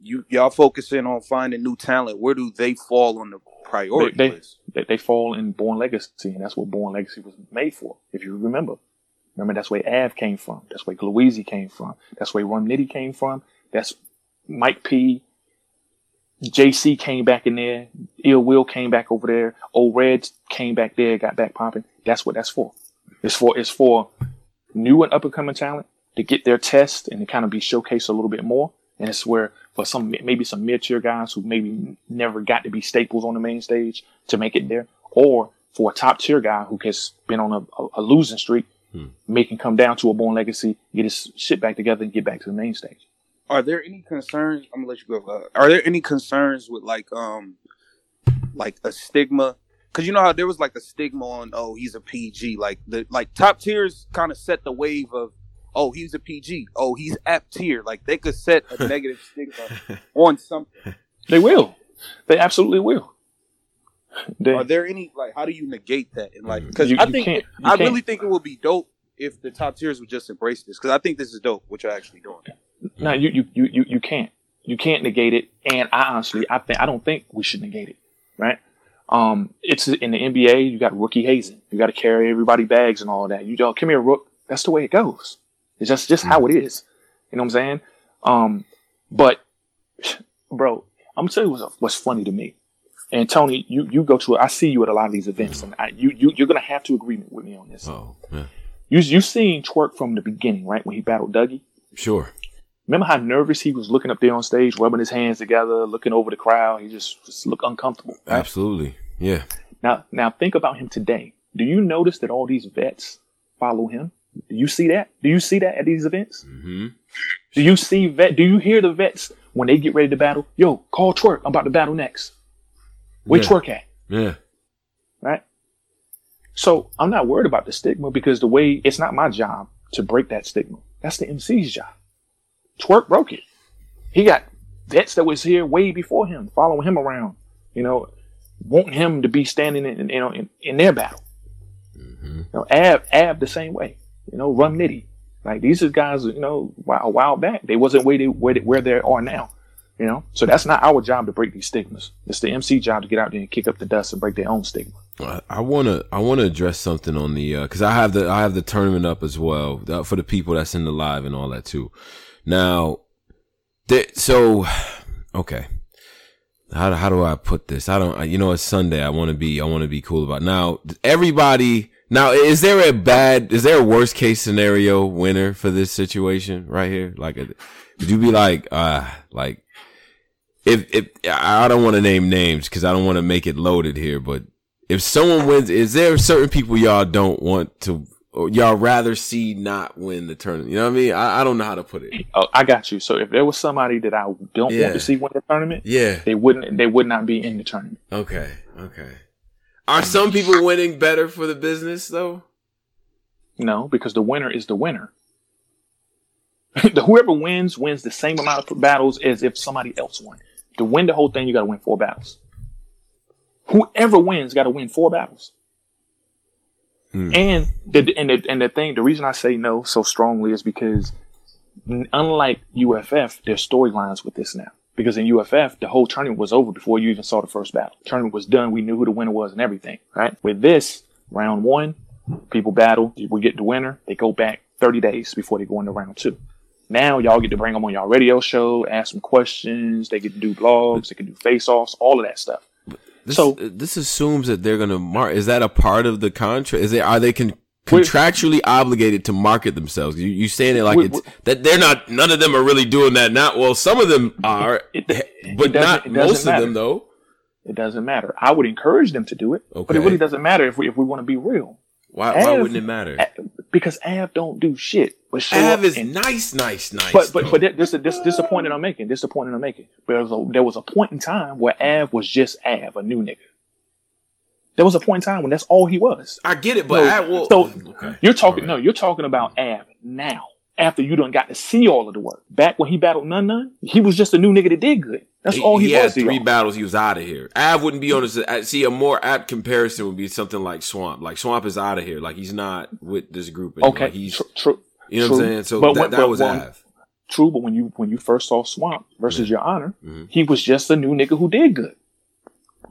You y'all focusing on finding new talent. Where do they fall on the priority They- they- list? they, they fall in Born Legacy, and that's what Born Legacy was made for. If you remember, remember that's where Av came from. That's where Louise came from. That's where Rum Nitty came from. That's Mike P. JC came back in there. Ill Will came back over there. Old Reds came back there, got back popping. That's what that's for. It's for it's for new and up and coming talent to get their test and to kind of be showcased a little bit more. And it's where for some maybe some mid tier guys who maybe never got to be staples on the main stage to make it there, or for a top tier guy who has been on a, a, a losing streak, Hmm. make him come down to a born legacy, get his shit back together, and get back to the main stage. Are there any concerns? I'm gonna let you go. Uh, are there any concerns with like um like a stigma? Because you know how there was like a stigma on oh he's a PG. Like the like top tiers kind of set the wave of oh he's a PG. Oh he's app tier. Like they could set a negative stigma on something. They will. They absolutely will. They, Are there any like how do you negate that? And like because I think can't- you I can't. really think it would be dope if the top tiers would just embrace this because I think this is dope what you're actually doing. no, you, you, you, you, you can't. You can't negate it. And I honestly, I think, I don't think we should negate it. Right. Um, it's in the NBA, you got rookie hazing. You got to carry everybody bags and all that. You don't come here, rook. That's the way it goes. It's just, just how it is. You know what I'm saying? Um, but bro, I'm gonna tell you what's, what's funny to me. And Tony, you, you go to, I see you at a lot of these events and I, you, you, you're going to have to agree with me on this. Oh, yeah. You, you seen Twork from the beginning, right? When he battled Dougie. Sure. Remember how nervous he was looking up there on stage, rubbing his hands together, looking over the crowd. He just, just looked uncomfortable. Right? Absolutely. Yeah. Now, now think about him today. Do you notice that all these vets follow him? Do you see that? Do you see that at these events? hmm Do you see vet? Do you hear the vets when they get ready to battle? Yo, call Twork. I'm about to battle next. Where Yeah. Twork at? Yeah. Right. So I'm not worried about the stigma because the way it's not my job to break that stigma. That's the MC's job. Twork broke it. He got vets that was here way before him, following him around, you know, wanting him to be standing in, you know, in, in their battle. hmm You know, Ab, Ab the same way. You know, Rum Nitty. Like these are guys, you know, a while back they wasn't where they where they, where they are now. You know, so that's not our job to break these stigmas. It's the MC job to get out there and kick up the dust and break their own stigma. I- I wanna I wanna address something on the because I have the I have the tournament up as well uh, for the people that's in the live and all that too. Now, so okay, how how do I put this? I don't I- you know it's Sunday. I want to be I want to be cool about it. now. Everybody now is there a bad is there a worst case scenario winner for this situation right here? Like, would you be like uh like if if I don't want to name names because I don't want to make it loaded here, but if someone wins, is there certain people y'all don't want to, or y'all rather see not win the tournament? You know what I mean? I, I don't know how to put it. Oh, I got you. So if there was somebody that I don't Yeah. want to see win the tournament, Yeah. they wouldn't. They would not be in the tournament. Okay. Okay. Are some people winning better for the business though? No, because the winner is the winner. the whoever wins wins the same amount of battles as if somebody else won. To win the whole thing, you got to win four battles. Whoever wins got to win four battles. Hmm. And the and the and the thing, the reason I say no so strongly is because unlike UFF, there's storylines with this now. Because in UFF, the whole tournament was over before you even saw the first battle. Tournament was done. We knew who the winner was and everything, right? With this, round one, people battle. We get the winner. They go back 30 days before they go into round two. Now y'all get to bring them on y'all radio show, ask them questions. They get to do blogs. They can do face offs, all of that stuff. This, So- this assumes that they're going to mark. Is that a part of the contract? Is they are they con- contractually obligated to market themselves? You you saying it like We- it's that they're not. None of them are really doing that. Not well. Some of them are, It- it but it doesn't most of them though. It doesn't matter. I would encourage them to do it, but it really doesn't matter if we if we want to be real. Why? Why wouldn't it matter? Because Av don't do shit. But Av is and- nice, nice, nice. But but though. but this this this a that I'm making. This is a point that I'm making. There was a, there was a point in time where Av was just Av, a new nigga. There was a point in time when that's all he was. I get it, but No, I will. so okay. You're talking right. no, you're talking about Av now. After you done got to see all of the work. Back when he battled None None, he was just a new nigga that did good. That's all he, had was. to three battles. He was out of here. Av wouldn't be on his. See, a more apt comparison would be something like Swamp. Like Swamp is out of here. Like he's not with this group. Anymore. Okay, Like, he's. tr- true, you know what I'm saying? So But that, when- that but was when- Av. true. But when you when you first saw Swamp versus Your Honor, Mhm. he was just a new nigga who did good.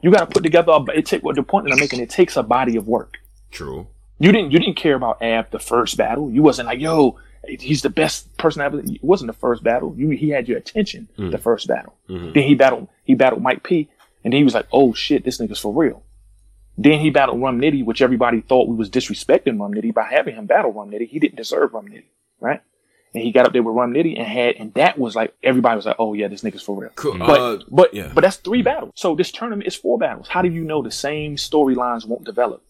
You got to put together. A, it take what the point that I'm making. It takes a body of work. True. You didn't you didn't care about Ab the first battle. You wasn't like yo, he's the best person ever. It wasn't the first battle. You he had your attention Mm. the first battle. Mhm. Then he battled he battled Mike P, and then he was like, oh shit, this nigga's for real. Then he battled Rum Nitty, which everybody thought we was disrespecting Rum Nitty by having him battle Rum Nitty. He didn't deserve Rum Nitty, right? And he got up there with Rum Nitty and had, and that was like everybody was like, oh yeah, this nigga's for real. Cool. But Uh, but yeah. but that's three battles. So this tournament is four battles. How do you know the same storylines won't develop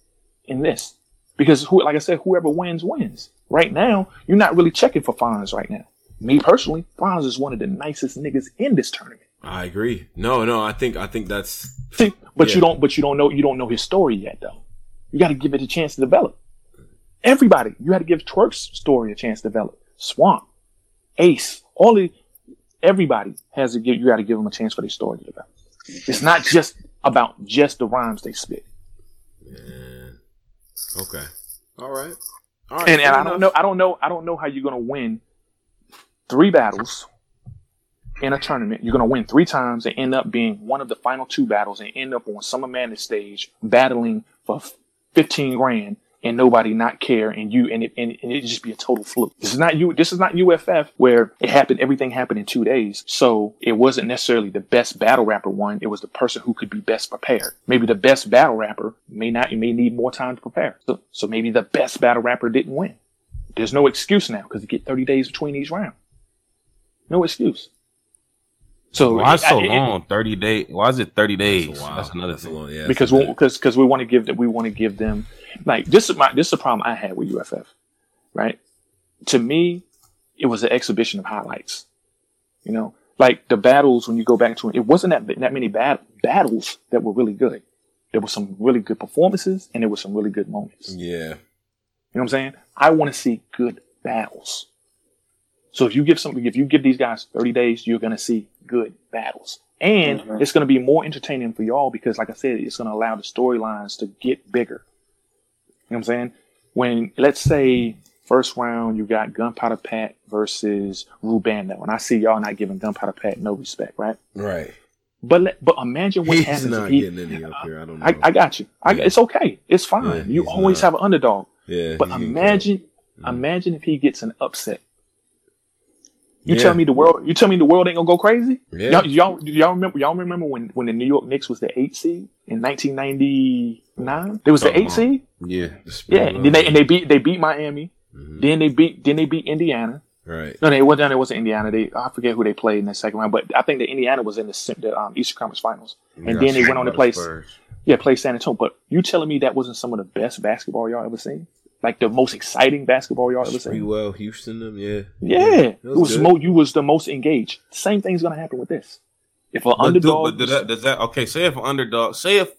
in this? Because who, like I said, whoever wins wins. Right now, you're not really checking for Fonz right now. Me personally, Fonz is one of the nicest niggas in this tournament. I agree. No, no. I think. I think that's. See, but Yeah. you don't. But you don't know. You don't know his story yet, though. You got to give it a chance to develop. Everybody, you had to give Twork's story a chance to develop. Swamp, Ace, all the everybody has to give. You got to give them a chance for their story to develop. It's not just about just the rhymes they spit. Man. Okay. All right. All right. And, and I don't know. I don't know. I don't know how you're gonna win three battles in a tournament. You're gonna win three times and end up being one of the final two battles and end up on Summer Madness stage battling for fifteen grand and nobody not care and you and it and, and it just be a total fluke. This is not you. This is not UFF where it happened. Everything happened in two days. So it wasn't necessarily the best battle rapper won. It was the person who could be best prepared. Maybe the best battle rapper may not. You may need more time to prepare. So so maybe the best battle rapper didn't win. There's no excuse now because you get 30 days between each round. No excuse. So Why so I- it- long? Thirty days. Why is it thirty days? That's a while. That's another That's a thing. long- yeah, because that's we because because we want to give that we want to give them like this is my this is a problem I had with UFF, right? To me, it was an exhibition of highlights. You know, like the battles when you go back to it, it wasn't that that many bad battles that were really good. There were some really good performances and there were some really good moments. Yeah. You know what I'm saying? I want to see good battles. So if you give something, if you give these guys 30 days, you're going to see good battles. And Mhm. it's going to be more entertaining for y'all because, like I said, it's going to allow the storylines to get bigger. You know what I'm saying? When, let's say, first round, you got Gunpowder Pat versus Rubando. And I see y'all not giving Gunpowder Pat no respect, right? Right. But let, but imagine what He's happens not he, getting any up here. I don't know. I, I got you. I, Yeah. It's okay. It's fine. Yeah, you always not. have an underdog. yeah. But imagine, Mhm. imagine if he gets an upset. You Yeah. tell me the world. You tell me the world ain't gonna go crazy. Yeah. Y'all, y'all, y'all remember? Y'all remember when when the New York Knicks was the eight seed in 1999? They was the eight about- seed. Yeah. Yeah, and then they and they beat they beat Miami. Mhm. Then they beat then they beat Indiana. Right. No, they went down. It wasn't Indiana. They I forget who they played in the second round, but I think the Indiana was in the, the um, Eastern Conference Finals. And then they went on to play. Yeah, play San Antonio. But you telling me that wasn't some of the best basketball y'all ever seen? Like the most exciting basketball y'all ever seen? well, Houston, them, yeah. Yeah, it was was good. mo- you was the most engaged. Same thing's gonna happen with this. If an But, do, underdog, but does that, does that okay? Say if an underdog, say if,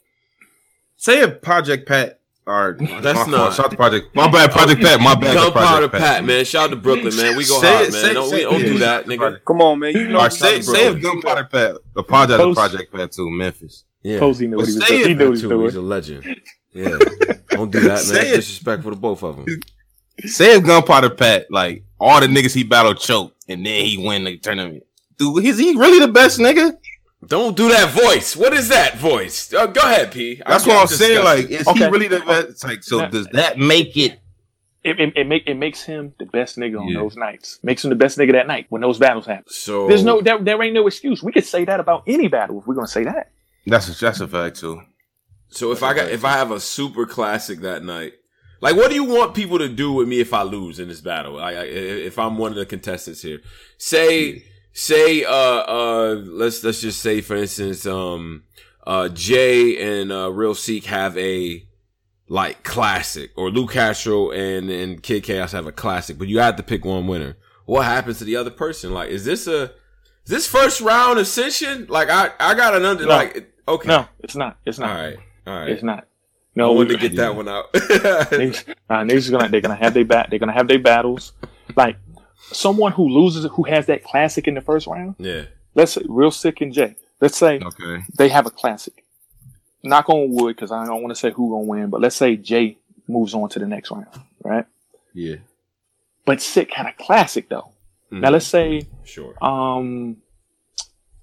say if Project Pat or That's my not- fault, shout to Project. My bad, Project Pat. My bad, to Gunpowder Project Pat, man. Shout out to Brooklyn, man. We go Say hard, it, man. say- don't, say- we don't do that, nigga. Come on, man. You know Or it's say say if Brooklyn. Gunpowder Pat apologize to Project Pat too, Memphis. Yeah. Posey knew what he was Say doing. He knew what he Too, was He's a legend. Yeah. don't do that, man. Say it. Disrespectful to both of them. Say if Gunpowder Pat like all the niggas he battled choke and then he win the tournament. Dude, is he really the best nigga? Don't do that voice. What is that voice? Uh, go ahead, P. That's I'm what I'm saying. Like, is Okay. he really the best? It's like, so does that make it? it, it, it, make, it makes him the best nigga on Yeah. those nights. Makes him the best nigga that night when those battles happen. So There's no there, there ain't no excuse. We could say that about any battle if we're gonna say that. That's a, that's a fact too. So if I got if I have a super classic that night, like what do you want people to do with me if I lose in this battle? Like I, if I'm one of the contestants here, say say uh uh let's let's just say for instance um uh Jay and uh Real Seek have a like classic or Lou Castro and and Kid Chaos have a classic, but you have to pick one winner. What happens to the other person? Like is this a is this first round ascension? Like I I got an under No. like okay No, it's not. It's not. right all right It's not. I No, wanted we, to get that one out. niggas, nah, niggas is gonna they're gonna have their bat they're gonna have their battles. Like someone who loses who has that classic in the first round. yeah. Let's say real sick and Jay. Let's say Okay. they have a classic. Knock on wood, because I don't want to say who gonna win, but let's say Jay moves on to the next round, right? Yeah. But Sick had a classic though. Now Mhm. let's say Sure. um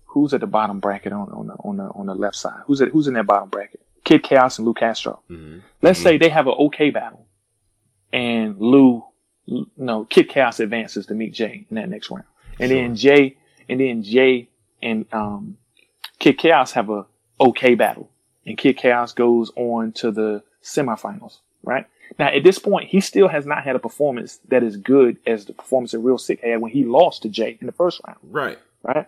who's at the bottom bracket on, on the on the on the left side? Who's at, who's in that bottom bracket? Kid Chaos and Lou Castro. Mhm. Let's say they have an okay battle, and Lou, no, Kid Chaos advances to meet Jay in that next round, and then Jay, and then Jay and um, Kid Chaos have a okay battle, and Kid Chaos goes on to the semifinals. Right now, at this point, he still has not had a performance that is good as the performance that Real Sick had when he lost to Jay in the first round Right. right?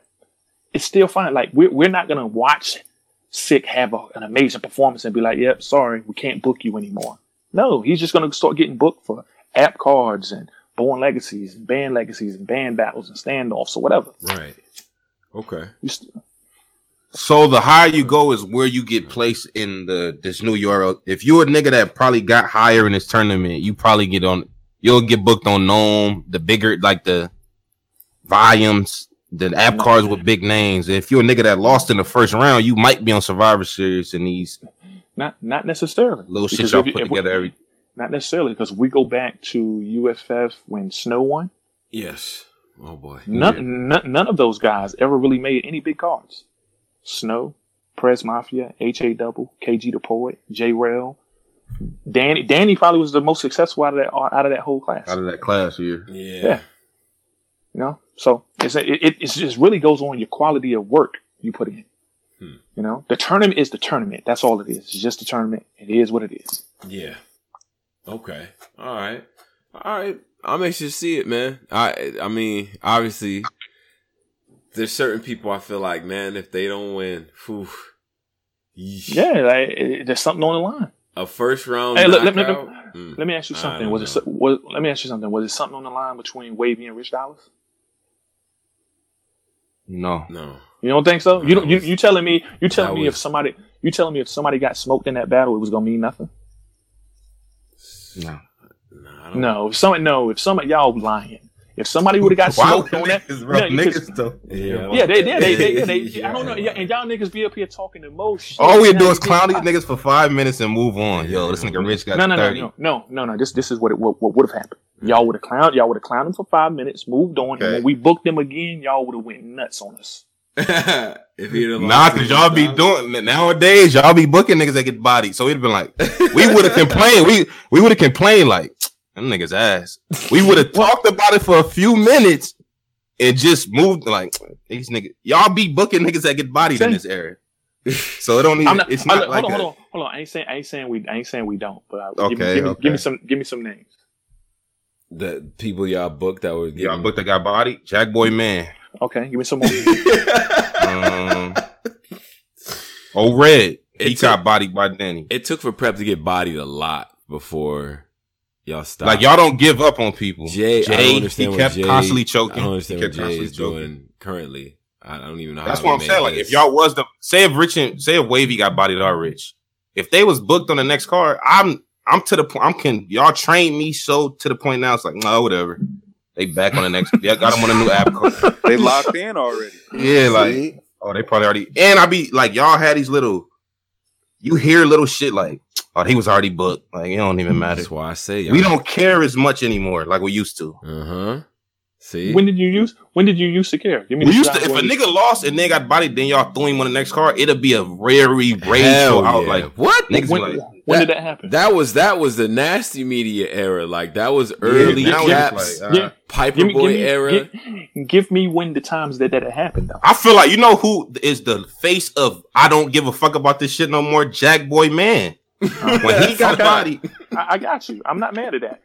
It's still fine. Like we're we're not gonna watch Sick have a, an amazing performance and be like, "Yep, sorry, we can't book you anymore." No, he's just gonna start getting booked for app cards and born legacies and band legacies and band battles and standoffs or whatever. Right. Okay. St- So the higher you go is where you get placed in the this new URL. If you're a nigga that probably got higher in this tournament, you probably get on. You'll get booked on NOME, the bigger like the volumes, the app cards with big names. If you're a nigga that lost in the first round, you might be on Survivor Series and these not not necessarily little shit Because y'all you- put if we- together every. Not necessarily because we go back to UFF when Snow won. Yes. Oh boy. None, none, none of those guys ever really made any big cards. Snow, Prez Mafia, HA Double, KG the Poet, J Rail, Danny. Danny probably was the most successful out of that out of that whole class. Out of that class here, Yeah. Yeah. You know, so it's a, it, it just really goes on your quality of work you put in. Hmm. You know, the tournament is the tournament. That's all it is. It's just a tournament. It is what it is. Yeah. Okay. All right. All right. I'm anxious to see it, man. I I mean, obviously, there's certain people I feel like, man, if they don't win, whew. Yeah, like, it, there's something on the line. a first round Hey, look, let me- knockout. let Mm. Let me ask you something. Was it know. so- was, let me ask you something. Was it something on the line between Wavy and Rich Dollars? No. No. You don't think so? You don't. You, you telling me? You telling That me if somebody? You telling me if somebody got smoked in that battle, it was gonna mean nothing? No. Nah, I don't No. If somebody, no. If somebody, y'all lying. If somebody would have got Why smoked would on that, niggas, bro? No, niggas though. Yeah. yeah, they, yeah, they, they, yeah, they, Yeah. I don't know, yeah, and y'all niggas be up here talking the most. Shit. All we do is clown these niggas for five minutes and move on. Yo, this nigga Rich got No, no, no, 30. no, no, no, no. This, this is what it, what, what would have happened. Y'all would have clowned, y'all would have clowned them for five minutes, moved on, okay. and when we booked them again, y'all would have went nuts on us. if he'd have Nah, cause y'all be doing nowadays. Y'all be booking niggas that get bodied. So it'd been like we would have complained. We we would have complained like them niggas ass. We would have talked about it for a few minutes and just moved like these niggas. Y'all be booking niggas that get bodied in this area. So it don't even. Not, it's hold not on, like hold on, that. hold on, hold on. I ain't saying, I ain't saying we, I ain't saying we don't. But I, give, me, Okay, give, me, give me some, give me some names. The people y'all booked that were Y'all booked that got bodied. Jack Boy Man. Okay, give me some more. Um, oh Red. He It's got bodied by Danny. It took for prep to get bodied a lot before y'all stopped. Like y'all don't give up on people. Jay, I don't Jay understand he kept Jay, constantly choking. I don't understand He what Jay is choking. doing currently. I I don't even know. How. That's what I'm saying. Like, if y'all was the say if Rich and say if Wavy got bodied or Rich, if they was booked on the next card, I'm I'm to the point. I'm can y'all train me so to the point now. It's like no, whatever. They back on the next. Yeah, got them on a new app card. They locked in already. Yeah, like oh, they probably already. And I be like y'all had these little. You hear little shit like oh he was already booked. Like it don't even matter. that's why I say We don't care as much anymore like we used to. Uh huh. See, When did you use? When did you used to care? Give me We used to, if a where you- nigga lost and they got bodied, then y'all threw him on the next card, it'll be a very Hell rageful out. Like what? niggas when, be like, when that- did that happen? That was that was the nasty media era. Like that was early now it's caps, like, uh, Yeah. Piper Give me, Boy give me, era. Give, give me when the times that that happened though. I feel like you know who is the face of I don't give a fuck about this shit no more. Jack Boy Man when he got bodied. I, I got you. I'm not mad at that.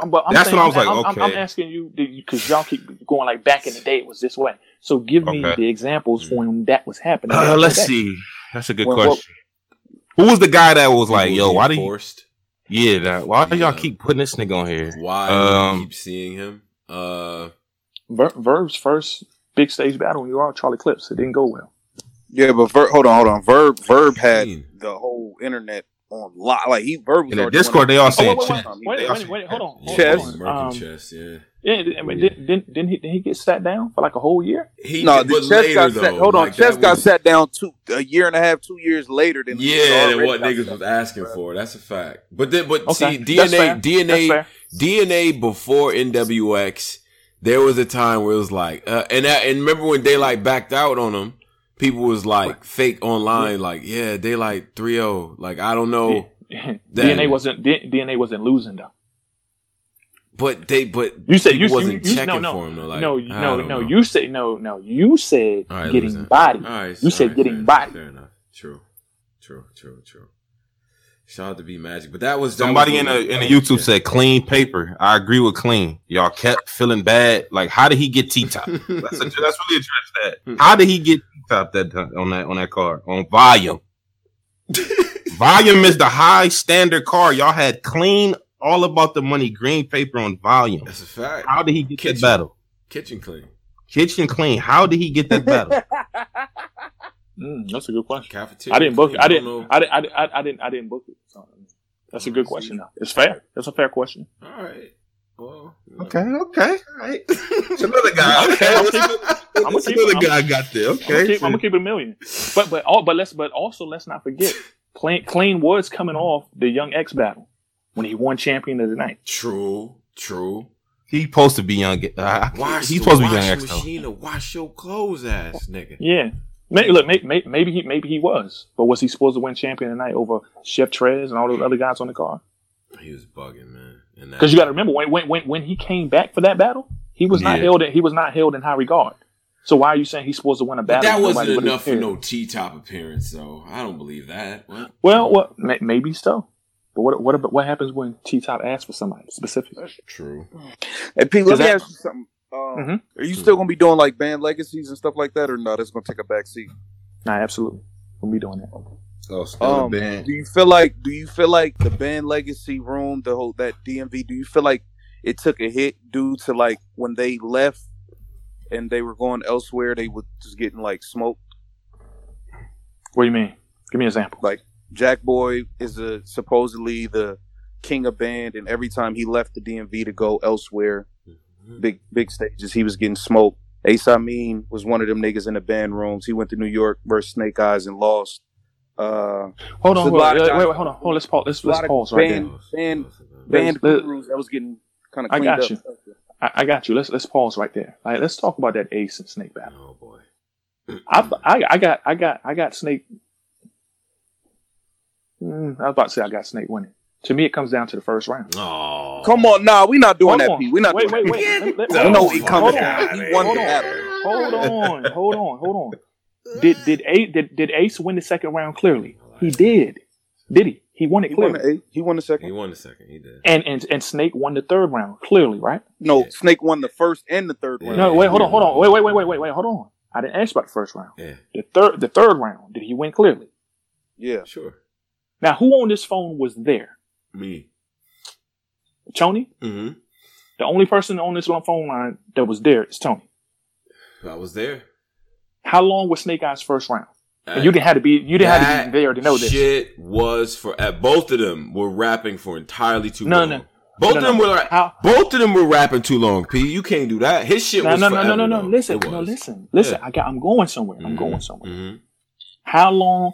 Um, But I'm That's saying, what I was like, I'm, I'm- I'm asking you because y'all keep going like back in the day it was this way. So give me Okay. the examples for when that was happening. Uh, let's the day. see. That's a good Well, well- question. Who was the guy that was like, "Yo, why do you? forced? Yeah, that, why do Yeah. y'all keep putting this nigga on here?" Why Um, you keep seeing him? Uh, Ver- Verb's first big stage battle when you were on Charlie Clips. It didn't go well. Yeah, but Ver, hold on, hold on. Verb Verb had the whole internet on lot. Like he Verb was In the Discord, they all Oh, saying wait, wait, chess. wait, wait, wait, hold on. hold Chess. Um, chess, yeah. Yeah, I mean, didn't, didn't, didn't he didn't he get sat down for like a whole year? He No, the chess later, got though, sat. Hold on, chess that got sat down two a year and a half, two years later than Yeah, already what niggas was asking for. That's a fact. But then, but Okay, see, DNA, DNA. DNA before NWX, there was a time where it was like, uh, and that, and remember when Daylight backed out on them, people was like fake online, like, yeah, Daylight 3-0. Like, I don't know, DNA wasn't DNA wasn't losing though. but they, but You said you wasn't you, you, checking no no for him though. Like, no no no know. you said no no you said All right, getting listen. body. All right, You said all right, getting fair, body. Fair enough. True, true, true, true. Shout out to be Magic, but that was that Somebody was in the when- in the YouTube Yeah. said clean paper. I agree with clean. Y'all kept feeling bad. Like, how did he get T top? That's, a, that's really address that. How did he get T top that on that on that card on volume? volume is the high standard car. Y'all had clean, all about the money, green paper on volume. That's a fact. How did he get Kitchen. that battle? Kitchen clean. Kitchen clean. How did he get that battle? Mm, that's a good question. Cafeteria. I didn't book it. I didn't. know. I didn't. I, didn't- I, I didn't. I didn't book it. So, that's a good question. Though. It's fair. That's a fair question. All right. Well, okay, okay, all right. It's another guy. Okay, I'm gonna keep it- I'm gonna keep- another I'm- guy I got there. I'm gonna, Okay, keep, I'm gonna keep it a million. But but all but let's but also let's not forget Clean Clean was coming off the Young X battle when he won champion of the night. True. True. He's supposed to be young. Uh, Wash he's supposed to be young washing X though. machine to wash your clothes, ass nigga. Yeah. Maybe, look, maybe, maybe, maybe he maybe he was, but was he supposed to win champion of the night over Chef Trez and all those other guys on the card? He was bugging, man. And that- Because you got to remember when, when when when he came back for that battle, he was not Yeah. held in, he was not held in high regard. So why are you saying he's supposed to win a But battle? that wasn't enough for no T top appearance, though. I don't believe that. What? Well, what may, maybe so. But what what about, what happens when T Top asks for somebody specific? That's true. Hey, Pete, let me that- ask you something. Um, Mhm. Are you still gonna be doing like band legacies and stuff like that, or no? That's gonna take a back seat. Nah, absolutely. We'll be doing that. Oh, still Um, a band. do you feel like do you feel like the band legacy room, the whole that DMV, do you feel like it took a hit due to like when they left and they were going elsewhere, they were just getting like smoked? What do you mean? Give me an example. Like Jack Boy is a supposedly the king of band, and every time he left the DMV to go elsewhere, big big stages, he was getting smoked. Ace Amin was one of them niggas in the band rooms. He went to New York versus Snake Eyes and lost. Uh, Hold on, There's a wait, wait, wait, wait, hold on, hold on. Let's pause. Let's let's pause right band- there. band- band Let- crews that was getting kind of I cleaned got up. you. I, I got you. Let's let's pause right there. All right, let's talk about that Ace and Snake battle. Oh boy. I, I, I got I got I got Snake. Mm, I was about to say I got Snake winning. To me, it comes down to the first round. Oh. Come on, nah, we not doing Hold that, on. Pete. We not wait, doing wait, that. wait. Let- No, let- We know he on, coming. He won the battle. Hold on, hold on, hold on. Did did Ace did, did Ace win the second round clearly? He did. Did he? He won it He won clearly. the eight. He won the second. He won the second. He did. And and and Snake won the third round clearly, right? No, Snake won the first and the third Yeah. round. No, wait, hold on, hold on, wait, wait, wait, wait, wait, wait, hold on. I didn't ask about the first round. Yeah. The third the third round, did he win clearly? Yeah, Sure. Now, who on this phone was there? Me. Tony. Mm-hmm. The only person on this phone line that was there is Tony. I was there. How long was Snake Eyes first round? And you didn't have to be you didn't have to be there to know this. Shit was for uh, both of them were rapping for entirely too No, long. no. Both No, of them no. were How- both of them were rapping too long. P, you can't do that. His shit No, was no, no, no, no, no. Listen, no, listen, listen. Yeah. I got. I'm going somewhere. I'm Mhm. going somewhere. Mhm. How long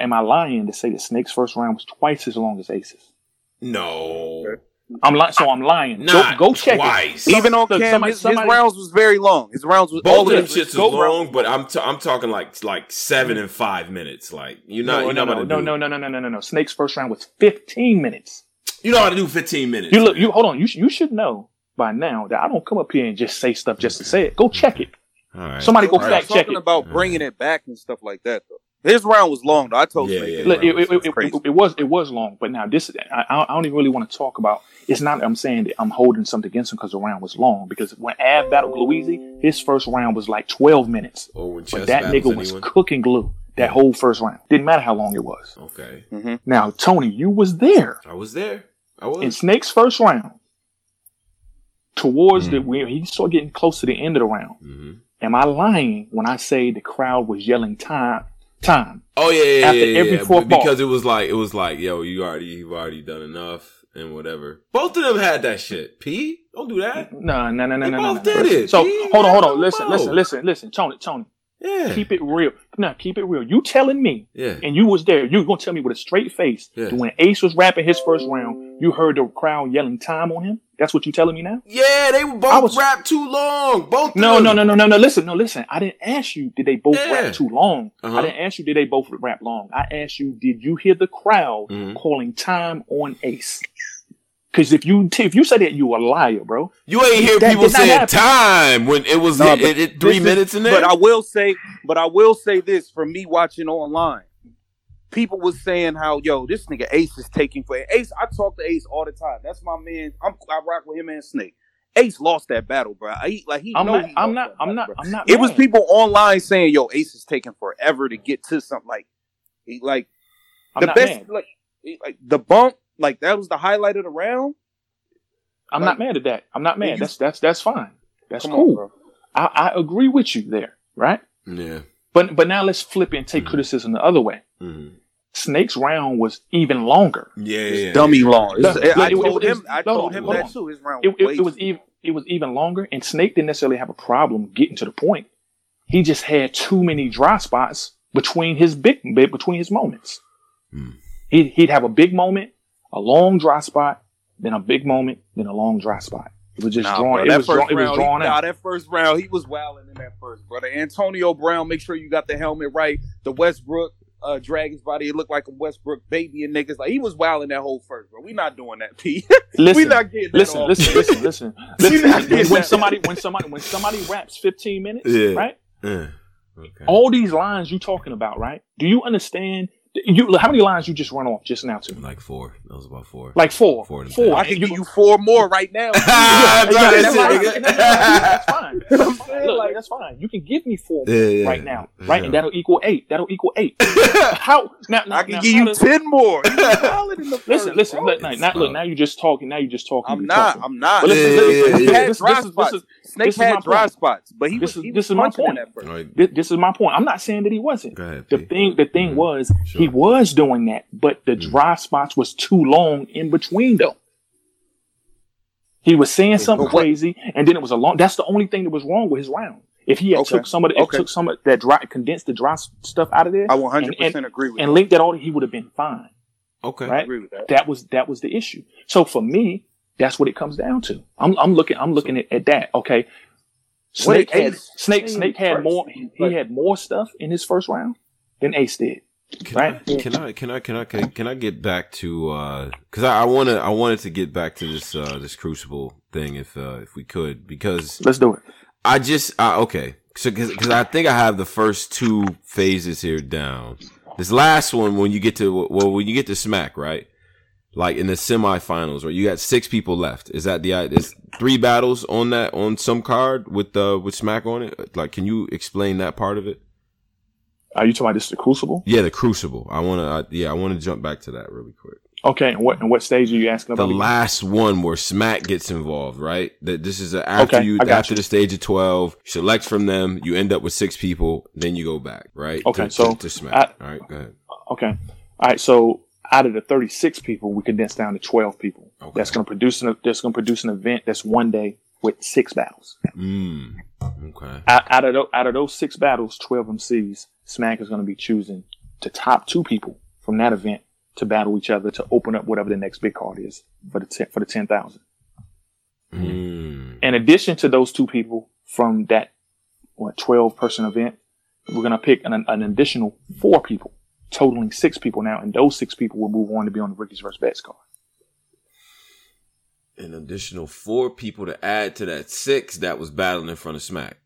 am I lying to say that Snake's first round was twice as long as Ace's? No, I'm lying. So I'm lying. Not go, go check twice. it. Even on Look, Cam, somebody- his, somebody- his rounds was very long. His rounds was Both all of them shits is go long, but I'm t- I'm talking like like seven mm. and five minutes. Like you know, No, you no, know no, how to no, do. no, no, no, no, no, no, no. Snake's first round was 15 minutes. You know how to do fifteen minutes. You look. man. You hold on. You sh- you should know by now that I don't come up here and just say stuff just to say it. Go check it. All right. Somebody go I'm fact check talking it. about bringing it back and stuff like that. Though his round was long. though. I told Yeah, Snake yeah, Look, it, was it, it, crazy. it, it was it was long, but now this I, I don't even really want to talk about. It's not. that I'm saying that I'm holding something against him because the round was long. Because when Av battled Louisi, his first round was like 12 minutes, Or when but that battles nigga was anyone? cooking glue that whole first round. Didn't matter how long it was. Okay, Now, Tony, you was there I was there. I was. in Snake's first round. Towards Hmm. the when he started getting close to the end of the round. hmm Am I lying when I say the crowd was yelling time, time? Oh yeah, yeah, After yeah, yeah, every yeah. fourth because ball. it was like it was like, yo, you already you've already done enough and whatever. Both of them had that shit. P, don't do that. No, no, no, no, They no, no. both no. did it. So P. hold on, hold on. Listen, listen, listen, listen. Tony, Tony, Yeah, keep it real. No, keep it real. You telling me, yeah. and you was there. You gonna tell me with a straight face Yeah. that when Ace was rapping his first round, you heard the crowd yelling time on him. That's what you telling me now? Yeah, they were both was- rap too long. Both. No, no, no, no, no, no. Listen, no, listen. I didn't ask you did they both Yeah. rap too long. Uh-huh. I didn't ask you did they both rap long. I asked you did you hear the crowd Mhm. calling time on Ace? Because if you if you say that you a liar, bro. You ain't hear That people saying happen. time when it was No, it, it, it- three This is- minutes in there. But I will say, but I will say this from me watching online. People was saying how yo this nigga Ace is taking for Ace. I talk to Ace all the time. That's my man. I'm, I rock with him and Snake. Ace lost that battle, bro. He, like he I'm know not he I'm not that I'm battle, not bro. I'm not It was people online saying yo Ace is taking forever to get to something like he like I'm the not best like, like the bump like that was the highlight of the round. I'm like- not mad at that. I'm not mad. you- That's that's that's fine. That's cool. on. I, I agree with you there, right? yeah. But but now let's flip it and take Mhm. criticism the other way. Mhm. Snake's round was even longer. Yeah, It's yeah, dummy yeah. long. It's- No, I no, it- told it- him. I told no, him that too. His round. It, it, way it was even it was even longer, and Snake didn't necessarily have a problem getting to the point. He just had too many dry spots between his big between his moments. Hmm. He'd, he'd have a big moment, a long dry spot, then a big moment, then a long dry spot. It was just Nah, drawn. bro, It was, first drawn, it was drawn he, out. Nah, that first round, he was wilding in that first, brother. Antonio Brown, make sure you got the helmet right. The Westbrook uh, drag his body. It looked like a Westbrook baby and niggas. Like he was wilding that whole first, bro. We not doing that, P. we not getting that listen, listen, listen, listen, We listen. not getting When, somebody, when somebody, when somebody raps 15 minutes, Yeah. right? Yeah. Okay. All these lines you talking about, right? Do you understand? You how many lines you just run off just now to? Like four. That was about four. Like four, Four to four. I can give you four more right now. Yeah, bro, yeah, that's that's, fine. that's fine. That's I'm fine. saying, Look, that's fine. You can give me four Yeah, yeah, right now, right? sure. And that'll equal eight. That'll equal eight. how now? now I can now, give you does- ten more. You was wilding in the Listen, listen. Look, now, now, look, oh. now you just talking. Now you're just talking. I'm you not. talking. I'm not. But listen, Yeah, listen, yeah, he yeah. Had this, dry is- spots. this is Snake my had dry point. spots, but he This was. is- he this was is my point. that first. This, this is my point. I'm not saying that he wasn't. Ahead. The P. thing, the thing Mhm. was, he was doing that, but the Mhm. dry spots was too long in between though. He was saying something but crazy, and then it was a long. That's the only thing that was wrong with his round. If he had Okay. took some of the, Okay. took some of that dry, condensed the dry stuff out of there, I 100 percent agree with and you. linked that all, he would have been fine. Okay. I agree with that. That was that was the issue. So for me, that's what it comes down to. I'm I'm looking I'm looking at, at that. Okay. Snake had Snake Snake had first? more he Like- had more stuff in his first round than Ace did. Can Right? I, can I can I can I can, can I get back to uh cuz I, I want to I wanted to get back to this uh this crucible thing if uh if we could because Let's do it. I just uh, okay so cuz I think I have the first two phases here down. This last one when you get to well when you get to smack, right? Like in the semifinals where you got six people left. Is that the there's three battles on that on some card with uh with smack on it? Like can you explain that part of it? Are you talking about this the Crucible? Yeah, the Crucible. I want to. I, Yeah, I want to jump back to that really quick. Okay, and what and what stage are you asking The about? again? last one where Smack gets involved, right? That this is after Okay, you after you. the stage of twelve, select from them. You end up with six people, then you go back, right? Okay, to, so to, to Smack. I- All right, go ahead. Okay. All right. So out of the 36 people, we condensed down to 12 people. Okay. That's going to produce an that's going to produce an event that's one day with six battles. Mm. Okay. out, out of those, out of those six battles, twelve MCs, Smack is going to be choosing the top two people from that event to battle each other to open up whatever the next big card is for the ten, for the ten thousand. Mm. In addition to those two people from that what twelve person event, we're gonna pick an, an additional four people, totaling six people now, and those six people will move on to be on the rookies versus bets card. An additional four people to add to that six that was battling in front of Smack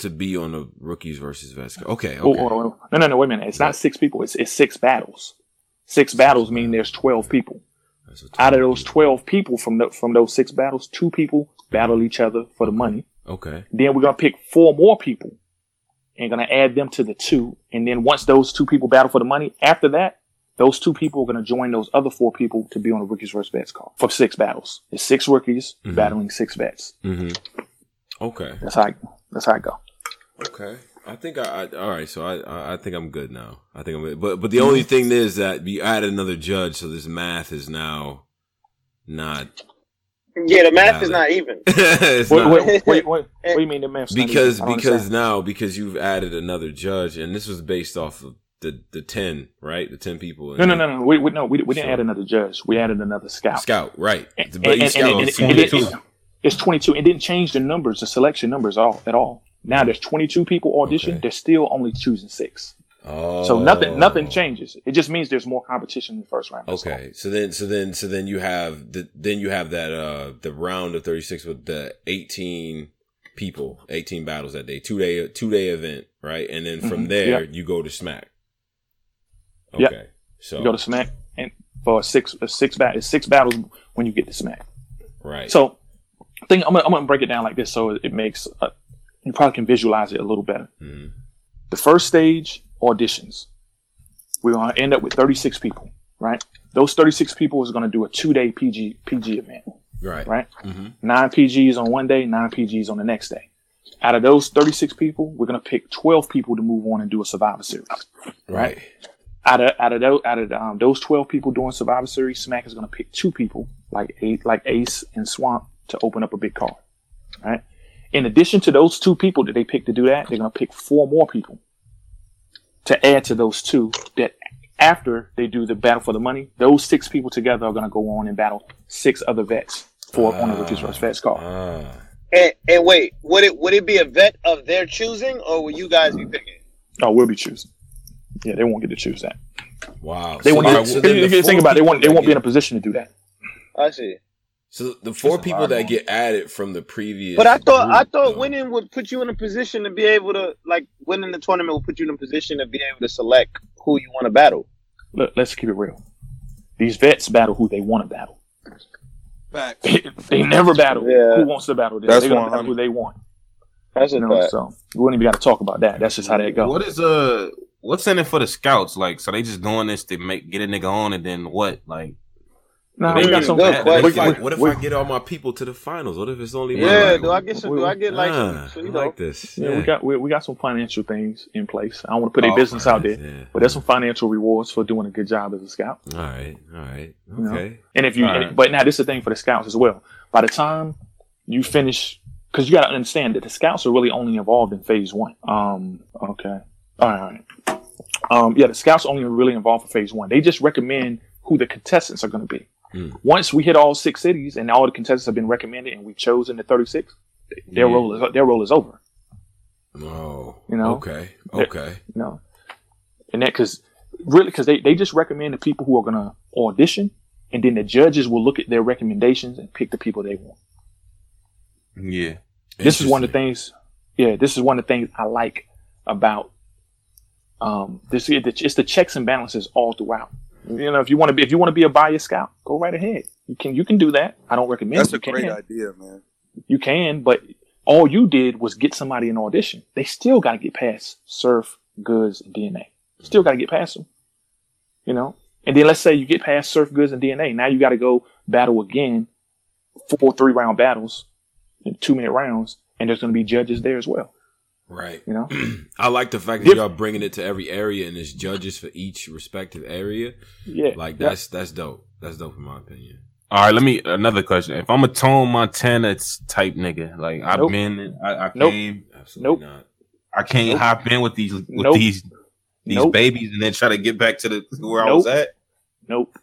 to be on the rookies versus vets. card. Okay, oh, okay. Oh, oh, oh, no, no, no, wait a minute. It's not six people. It's it's six battles. Six battles mean there's twelve people. Out of those twelve people from the, from those six battles, two people battle each other for the money. Okay. Then we're gonna pick four more people and gonna add them to the two. And then once those two people battle for the money, after that, those two people are gonna join those other four people to be on the rookies versus vets card for six battles. It's six rookies Mhm. battling six vets. Mm-hmm. Okay. That's how I, that's how I go. Okay. I think I, I all right. So I, I I think I'm good now. I think I'm. But but the only thing is that you added another judge, so this math is now not. Yeah, the math is not even. Wait, not- wait, wait, wait, what do you mean the math's not because even? Because understand. now because you've added another judge, and this was based off of the the ten right, the ten people. no, no, no, no, we, we, no, we, we didn't Sure. add another judge. We added another scout. Scout right, And- but and- each scout and- and- and it- 22. It's 22. It didn't change the numbers, the selection numbers all at all. Now there's 22 people audition. Okay. They're still only choosing six. Oh, So nothing, nothing changes. It just means there's more competition in the first round. All. Okay, so then, so then, so then you have the then you have that uh the round of thirty six with the eighteen people, eighteen battles that day, two day two day event, right? And then from Mhm, there yeah. you go to Smack. Okay, Yep. so You go to Smack and for six, six bat, six battles when you get to Smack. right, So, I think I'm gonna, I'm gonna break it down like this so it makes uh, you probably can visualize it a little better. Mhm. The first stage auditions. We're gonna end up with 36 people, right? Those 36 people is gonna do a two day PG PG event, right, right? hmm Nine PGs on one day, nine PGs on the next day. Out of those 36 people, we're gonna pick 12 people to move on and do a Survivor Series. right, Out of out of those out of um, those 12 people doing Survivor Series, Smack is gonna pick two people like eight like Ace and Swamp to open up a big card, right? In addition to those two people that they pick to do that, they're gonna pick four more people to add to those two. That after they do the battle for the money, those six people together are gonna go on and battle six other vets for on the rookies versus vets card. ah, And, and wait, would it would it be a vet of their choosing, or will you guys be picking? Oh, we'll be choosing. Yeah, they won't get to choose that. wow. They So won't. then- get, so you the think about it. They won't. They won't be in a position to do that. I see. So the four That's people that get added from the previous, But I thought I thought though. winning would put you in a position to be able to like winning the tournament would put you in a position to be able to select who you want to battle. Look, let's keep it real. These vets battle who they want to battle. Facts. they never battle Yeah. who wants to battle them. That's They're gonna 100. battle who they want. That's a You know, fact. so we wouldn't even got to talk about that. That's just how that goes. What is uh what's in it for the scouts? Like, so they just doing this to make get a nigga on, and then what? Like, Nah, They we got can some. go What question. if, I, what if I get all my people to the finals? What if it's only my Yeah, people? do I get some? Do I get like some? Ah, so, I you know, like this. Yeah, we got we, we got some financial things in place. I don't want to put their Oh, business out there, Yeah. but there's some financial rewards for doing a good job as a scout. All right, all right, You know? okay. And if you, and- right. but now this is the thing for the scouts as well. By the time you finish, because you got to understand that the scouts are really only involved in phase one. Um, okay, all right, all right. Um, yeah, the scouts only really involved for phase one. They just recommend who the contestants are going to be. Hmm. Once we hit all six cities and all the contestants have been recommended and we've chosen the 36, their Yeah. role is their role is over. Oh, You know? Okay, okay. You know, and that because really because they, they just recommend the people who are going to audition and then the judges will look at their recommendations and pick the people they want. yeah, this is one of the things yeah this is one of the things i like about um this it's the checks and balances all throughout you know if you want to be if you want to be a bias scout go right ahead. You can you can do that. I don't recommend That's a great can. idea, man. you can but all you did was get somebody an audition. They still got to get past surf goods and dna still got to get past them you know? And then let's say you get past surf goods and dna now you got to go battle again four three round battles two minute rounds and there's going to be judges there as well Right. you know I like the fact that y'all bringing it to every area and there's judges for each respective area. yeah Like yeah. that's that's dope. That's dope in my opinion. All right, let me another question. If I'm a Tone Montana type nigga, like I've Nope. been, I, I Nope. came, Absolutely Nope. not. I can't Nope. hop in with these with Nope. these these Nope. babies and then try to get back to the where I was at. nope,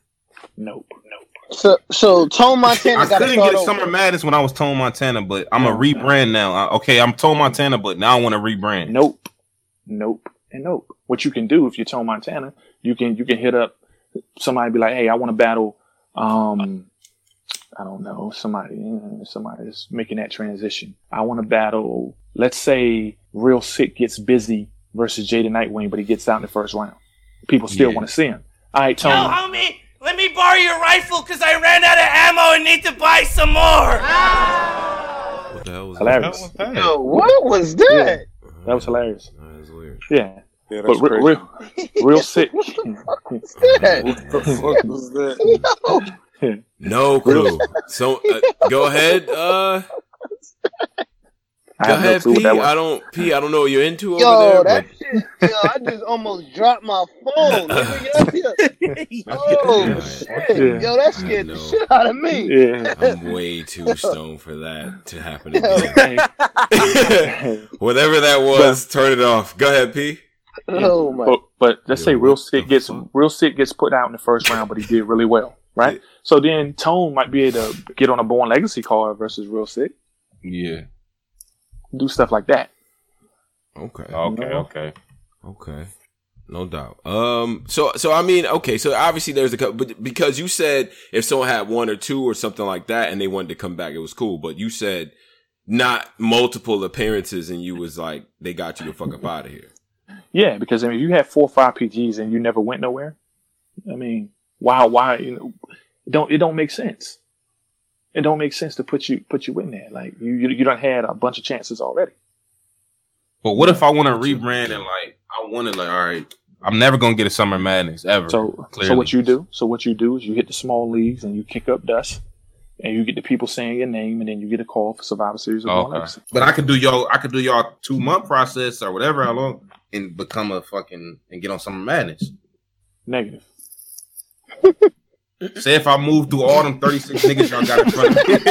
nope, nope. So, so Tone Montana I got to couldn't get a over. Summer Madness when I was Tone Montana, but I'm a rebrand now. Uh, Okay, I'm Tone Montana, but now I want to rebrand. Nope, nope, and nope. What you can do if you're Tone Montana, you can you can hit up somebody, be like, hey, I want to battle. Um, I don't know somebody eh, somebody that's making that transition. I want to battle. Let's say Real Sick gets busy versus Jada Nightwing, but he gets out in the first round. People still Yeah. want to see him. All right, Yo, Tone. homie, let me borrow your rifle because I ran out of ammo and need to buy some more. What the hell was Hilarious. that? Yo, what was that? That was hilarious. That was weird. Yeah, Yeah, but re- real, real sick. That- what the fuck was that? No clue. So uh, go ahead. Uh, I go have no ahead, clue that. I don't. P. I don't know what you're into over Yo, there. that But shit. Yo, I just almost dropped my phone. Nigga, yo, yo. Oh Yeah. shit. Yo, that scared the shit out of me. Yeah. I'm way too stoned for that to happen again. Whatever that was, turn it off. Go ahead, P. Oh my. but but let's Yeah, say real sick gets fuck? real sick gets put out in the first round, but he did really well, right? Yeah. So then Tone might be able to get on a Born Legacy card versus real sick, Yeah. Do stuff like that. Okay. Okay. Okay. Okay. No doubt. Um. So so I mean, okay. So obviously there's a couple, but because you said if someone had one or two or something like that, and they wanted to come back, it was cool. But you said not multiple appearances, and you was like they got you the fuck up out of here. Yeah, because I mean, if you had four or five PGs and you never went nowhere, I mean, why why you know it don't it don't make sense. It don't make sense to put you put you in there. Like you you, you don't had a bunch of chances already. But what if I want to rebrand and like I want to like all right, I'm never gonna get a Summer Madness ever. So so what you do? So what you do is you hit the small leagues and you kick up dust, and you get the people saying your name, and then you get a call for Survivor Series of Okay. But I could do y'all. I could do y'all two month process or whatever how long and become a fucking and get on Summer Madness. Negative. Say if I move through all them 36 niggas y'all got in front of me.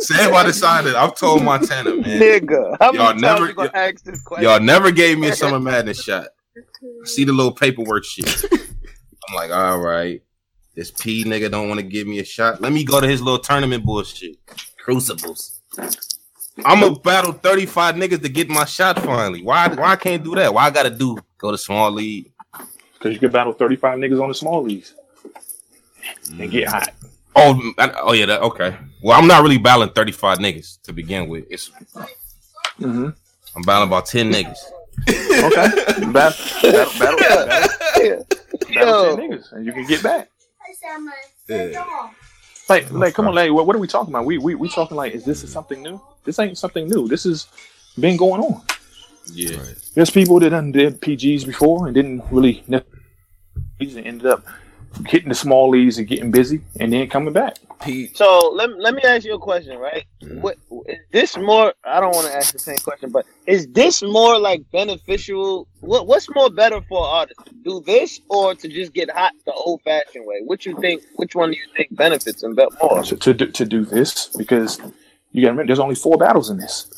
Say if I decided I've told Montana, man. Nigga, how Y'all never- you gonna ask this question? Y'all never gave me a Summer Madness shot. See the little paperwork shit. I'm like, all right. This P nigga don't want to give me a shot. Let me go to his little tournament bullshit. Crucibles. I'm gonna battle 35 niggas to get my shot finally. Why why I can't do that? Why I gotta do go to small league? Because you can battle 35 niggas on the small leagues and get hot. Oh, I- oh yeah, that, okay. Well, I'm not really battling 35 niggas to begin with. It's Mm-hmm. I'm battling about 10 niggas. Okay. battle, battle, battle, battle, battle Yo, 10 niggas, and you can get back. Yeah. Like, like, come on, like, what, what are we talking about? We, we, we talking like, is this something new? This ain't something new. This has been going on. Yeah. Right. There's people that done did PGs before and didn't really ne- and ended up hitting the small leagues and getting busy and then coming back. P. so let, let me ask you a question, right? What is this more? I don't want to ask the same question, but is this more like beneficial? What what's more better for artists? To do this or to just get hot the old fashioned way? What you think? Which one do you think benefits them bet more? to, to, do, to do this because you got to remember there's only four battles in this.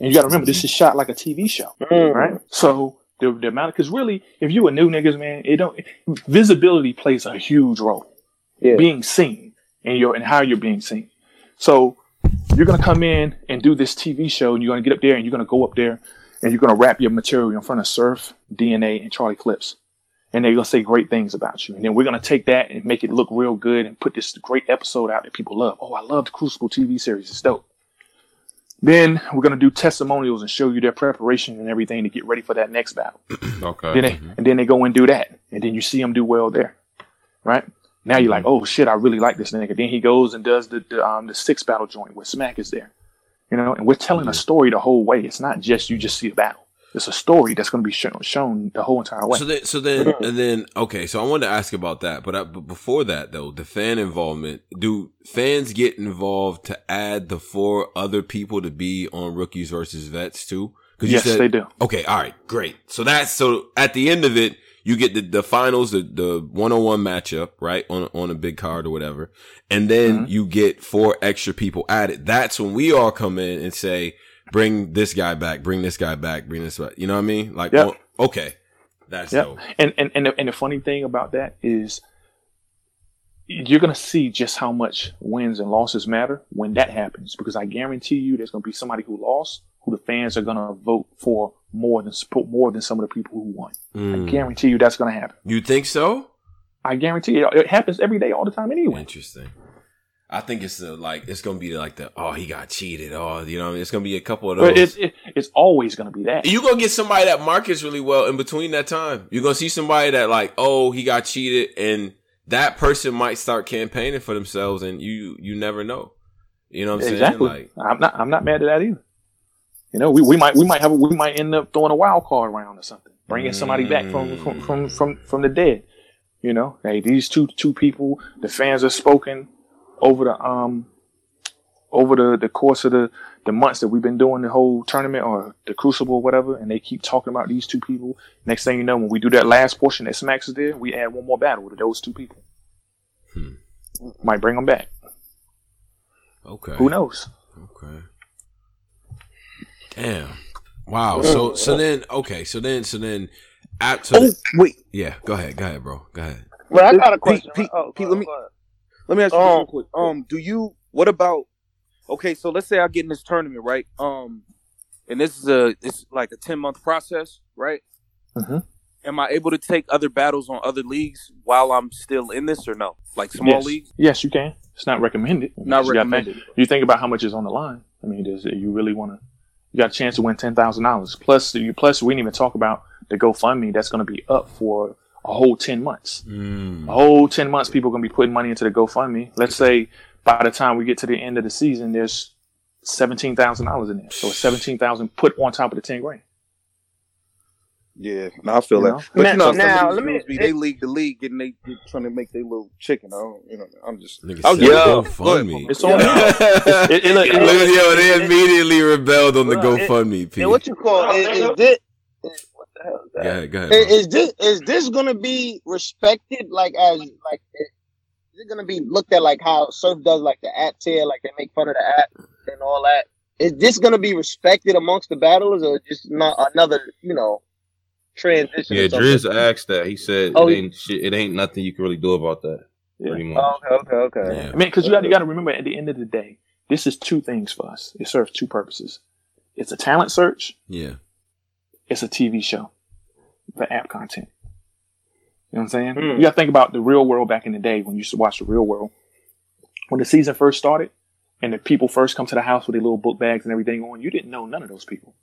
And you got to remember this is shot like a TV show, Mm. right? So the, the amount because really, if you a new niggas, man, it don't visibility plays a huge role. Yeah. Being seen and your and how you're being seen. So you're gonna come in and do this TV show, and you're gonna get up there, and you're gonna go up there, and you're gonna wrap your material in front of Surf, DNA, and Charlie Clips, and they're gonna say great things about you, and then we're gonna take that and make it look real good, and put this great episode out that people love. Oh, I love the Crucible TV series; it's dope. Then we're gonna do testimonials and show you their preparation and everything to get ready for that next battle. Okay. Then they, mm-hmm. and then they go and do that, and then you see them do well there, right? Now you're like, mm-hmm. oh shit, I really like this nigga. Then he goes and does the, the um the six battle joint where Smack is there, you know, and we're telling a mm-hmm. story the whole way. It's not just you just see a battle. It's a story that's going to be shown shown the whole entire way. So then, so then, mm-hmm. and then, okay. So I wanted to ask about that, but, I, but before that, though, the fan involvement. Do fans get involved to add the four other people to be on rookies versus vets too? Because yes, they do. Okay, all right, great. So that's so at the end of it, you get the, the finals, the the one on one matchup, right on on a big card or whatever, and then Mhm. you get four extra people added. That's when we all come in and say, bring this guy back, bring this guy back, bring this back. You know what I mean? Like, Yeah. on- Okay, that's Yep. dope. And and and the, and the funny thing about that is you're gonna see just how much wins and losses matter when that happens. Because I guarantee you, there's gonna be somebody who lost who the fans are gonna vote for more than support more than some of the people who won. Mm. I guarantee you that's gonna happen. You think so? I guarantee you, it happens every day, all the time anyway. Interesting. I think it's the like it's gonna be like the oh he got cheated oh you know it's gonna be a couple of those. But it's it, it's always gonna be that. you gonna get somebody that markets really well in between that time. You're gonna see somebody that like, oh, he got cheated, and that person might start campaigning for themselves, and you you never know. You know what I'm exactly. saying? Like, I'm not I'm not mad at that either. You know, we, we might we might have we might end up throwing a wild card round or something, bringing somebody back from from from from, from the dead. You know, hey, these two two people, the fans have spoken over the um over the the course of the the months that we've been doing the whole tournament or the crucible or whatever, and they keep talking about these two people. Next thing you know, when we do that last portion that Smacks is there, we add one more battle to those two people. Hmm. Might bring them back. okay, Who knows? Okay. Damn. Wow. So so then okay. So then so then. At, so Oh wait, yeah. Go ahead. Go ahead, bro. Go ahead. Well, I got a question. Pete, Oh, Pete, let me- let me ask you Oh. this real quick. Um, do you? What about? Okay, so let's say I get in this tournament, right? Um, and this is a it's like a ten month process, right? Mhm. Am I able to take other battles on other leagues while I'm still in this, or no? Like small yes. leagues, Yes, you can. It's not recommended. not You gotta think- recommended. You think about how much is on the line. I mean, does you really want to? You got a chance to win ten thousand dollars. Plus, you plus we didn't even talk about the GoFundMe that's going to be up for a whole ten months. Mm. A whole ten months, people are going to be putting money into the GoFundMe. Let's say by the time we get to the end of the season, there's seventeen thousand dollars in there. So seventeen thousand put on top of the ten grand. Yeah, no, I feel You that. know? But Now- you know, now, let me. Be, they league to league, getting they they trying to make their little chicken. I don't, you know, I'm just. Nigga I was said just- go go fund ahead, me. It's on. It- it- look, it- Look, yo, they immediately rebelled on the it- GoFundMe. P. And what you call is, is this? is- What the hell is Go that? ahead, go ahead. Is, is this is this gonna be respected like as like is it gonna be looked at like how Surf does like the app tier, like they make fun of the app and all that? Is this gonna be respected amongst the battlers or just not another, you know, transition? Yeah, or something? Driz asked that. He said Oh, it ain't shit. It ain't nothing you can really do about that. Yeah. Pretty much. Oh, okay, okay, okay. Yeah. I mean, because you got you to remember at the end of the day, this is two things for us. It serves two purposes. It's a talent search. Yeah. It's a TV show for app content. You know what I'm saying? Hmm. You got to think about the real world back in the day when you used to watch the real world. When the season first started and the people first come to the house with their little book bags and everything on, you didn't know none of those people.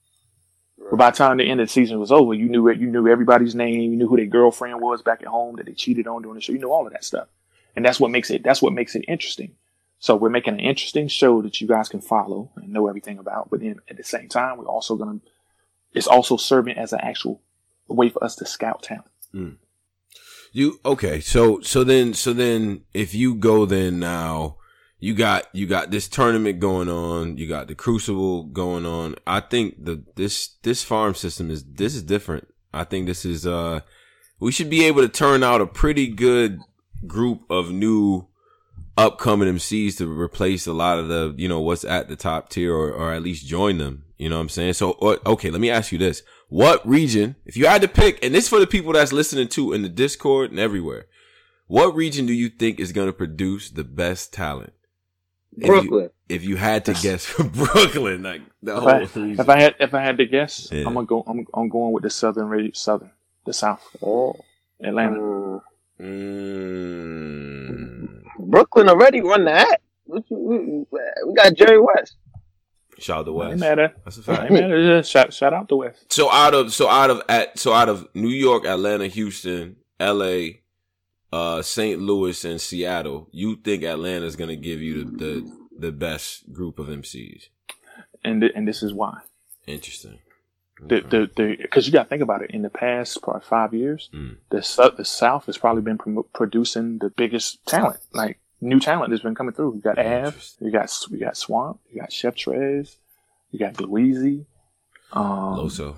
But by the time the end of the season was over, you knew it. You knew everybody's name. You knew who their girlfriend was back at home that they cheated on during the show. You know all of that stuff, and that's what makes it. That's what makes it interesting. So we're making an interesting show that you guys can follow and know everything about. But then at the same time, we're also gonna. It's also serving as an actual way for us to scout talent. Hmm. You okay? So so then so then if you go then now you got you got this tournament going on. You got the crucible going on. I think the this this farm system is this is different. I think this is uh we should be able to turn out a pretty good group of new upcoming MCs to replace a lot of the you know what's at the top tier or or at least join them. You know what I'm saying? So uh, okay, let me ask you this: What region, if you had to pick, and this for the people that's listening to in the Discord and everywhere, what region do you think is going to produce the best talent? If you- Brooklyn. if you had to guess Brooklyn, like the If whole I, if I had if I had to guess, Yeah. I'm gonna go. I'm, I'm going with the southern region, southern, the south, Oh. Atlanta. Mm. Mm. Brooklyn already won the app. What you- We we got Jerry West. Shout out to I ain't West. mad. That's a I fact. ain't mad Shout shout out to West. So out of so out of at so out of New York, Atlanta, Houston, L.A., uh, St. Louis, and Seattle, you think Atlanta's going to give you the, the the best group of MCs? And th- and this is why. Interesting. The the the because you got to think about it. In the past probably five years, Mm. the the South has probably been prom- producing the biggest talent, like new talent that's been coming through. You got Av, you got you got Swamp, you got Chef Trez, you got Louise, um, Loso.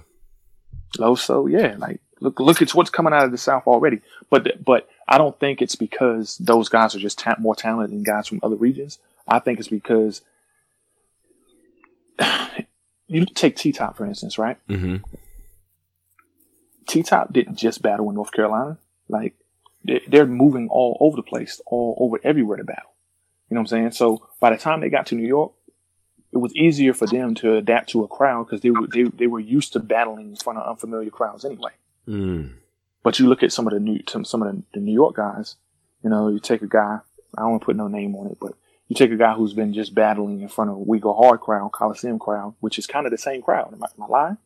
Loso. Yeah, like look look at what's coming out of the South already. But but I don't think it's because those guys are just ta- more talented than guys from other regions. I think it's because you take T Top for instance, right? Mm-hmm. T Top didn't just battle in North Carolina. Like they- they're moving all over the place, all over everywhere to battle. You know what I'm saying? So by the time they got to New York, it was easier for them to adapt to a crowd because they were they, they were used to battling in front of unfamiliar crowds anyway. Mm. But you look at some of the new some, of the, the New York guys. You know, you take a guy. I don't want to put no name on it, but you take a guy who's been just battling in front of a We Go Hard crowd, Coliseum crowd, which is kind of the same crowd. Am I, am I lying?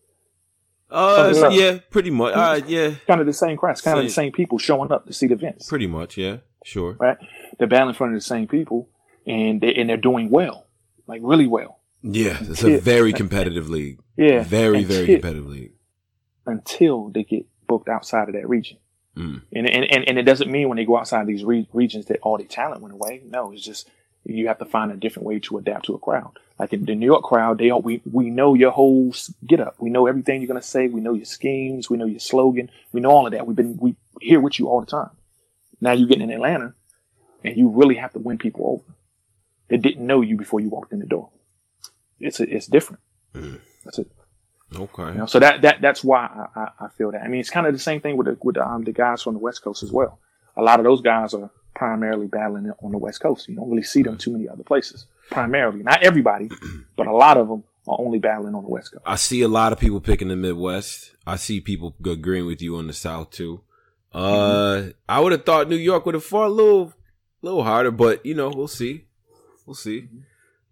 Uh, Something yeah, pretty much. Uh, yeah, Kind of the same crowd. It's kind of the Same. people showing up to see the events. pretty much. Yeah, sure. right? They're battling in front of the same people, and they and they're doing well, like really well. Yeah, it's a very competitive league. Yeah, Very, very until, competitive league. until they get booked outside of that region. Mm. And, and and and it doesn't mean when they go outside these re- regions that all their talent went away. No, it's just you have to find a different way to adapt to a crowd. Like in the New York crowd, they all, we we know your whole get up. We know everything you're gonna say. We know your schemes. We know your slogan. We know all of that. We've been we here with you all the time. Now you're getting in Atlanta, and you really have to win people over. They didn't know you before you walked in the door. It's a, it's different. Mm. That's it. Okay. You know, so that that that's why I, I, I feel that. I mean, it's kind of the same thing with the, with the, um, the guys from the West Coast as well. A lot of those guys are primarily battling on the West Coast. You don't really see them too many other places. Primarily, not everybody, but a lot of them are only battling on the West Coast. I see a lot of people picking the Midwest. I see people agreeing with you on the South too. Uh, I would have thought New York would have fought a little, little harder, but you know, we'll see. We'll see.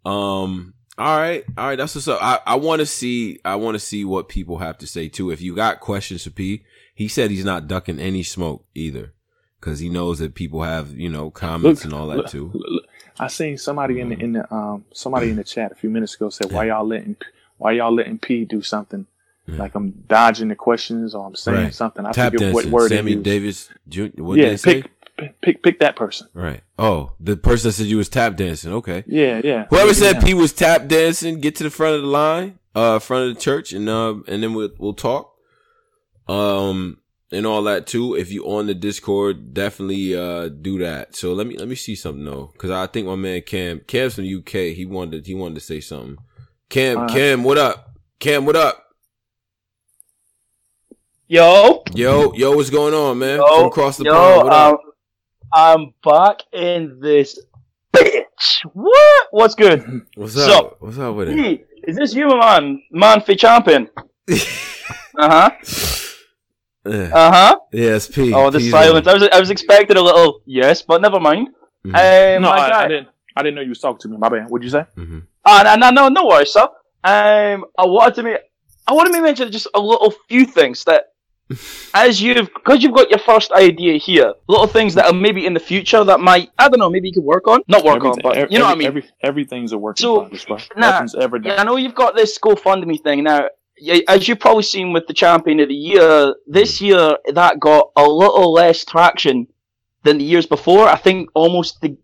Um, all right, all right. That's what's up. I, I want to see. I want to see what people have to say too. If you got questions for P, he said he's not ducking any smoke either, because he knows that people have you know comments and all that look, too. look, look. I seen somebody in the in the um somebody in the chat a few minutes ago said why y'all letting why y'all letting P do something Yeah. like I'm dodging the questions or I'm saying Right. something. I Tap forget what dancing, word they Sammy. Davis. What did yeah, they say? pick, pick pick that person. Right. Oh, the person that said you was tap dancing. Okay. Yeah, yeah. Whoever Yeah. said P was tap dancing, get to the front of the line, uh, front of the church, and uh, and then we'll we'll talk, um, and all that too. If you on the Discord, definitely uh do that. So let me let me see something though, because I think my man Cam Cam's from the UK. He wanted he wanted to say something. Cam right. Cam, what up? Cam, what up? Yo, Yo yo, what's going on, man? yo, from across the yo, pond. What up? um, I'm back in this bitch. What? What's good? What's so- up? What's up with it? Hey, is this you, my man? Man for champion? Uh huh. Uh huh. Yes, P. Oh, the P's silence. on. I was, I was expecting a little yes, but never mind. Mhm. Um, No, my I, guy. I didn't. I didn't know you was talking to me. My bad. What'd you say? Mhm. Ah, no, no, no, no worries, sir. Um, I wanted to make, I wanted to mention just a little few things that, as you've, because you've got your first idea here, little things that are maybe in the future that might, I don't know, maybe you could work on, not work on, but you know what I mean. Every, everything's a work in So, progress, nah, Nothing's ever done. Yeah, I know you've got this GoFundMe thing now. As you've probably seen with the Champion of the Year, this year that got a little less traction than the years before. I think almost the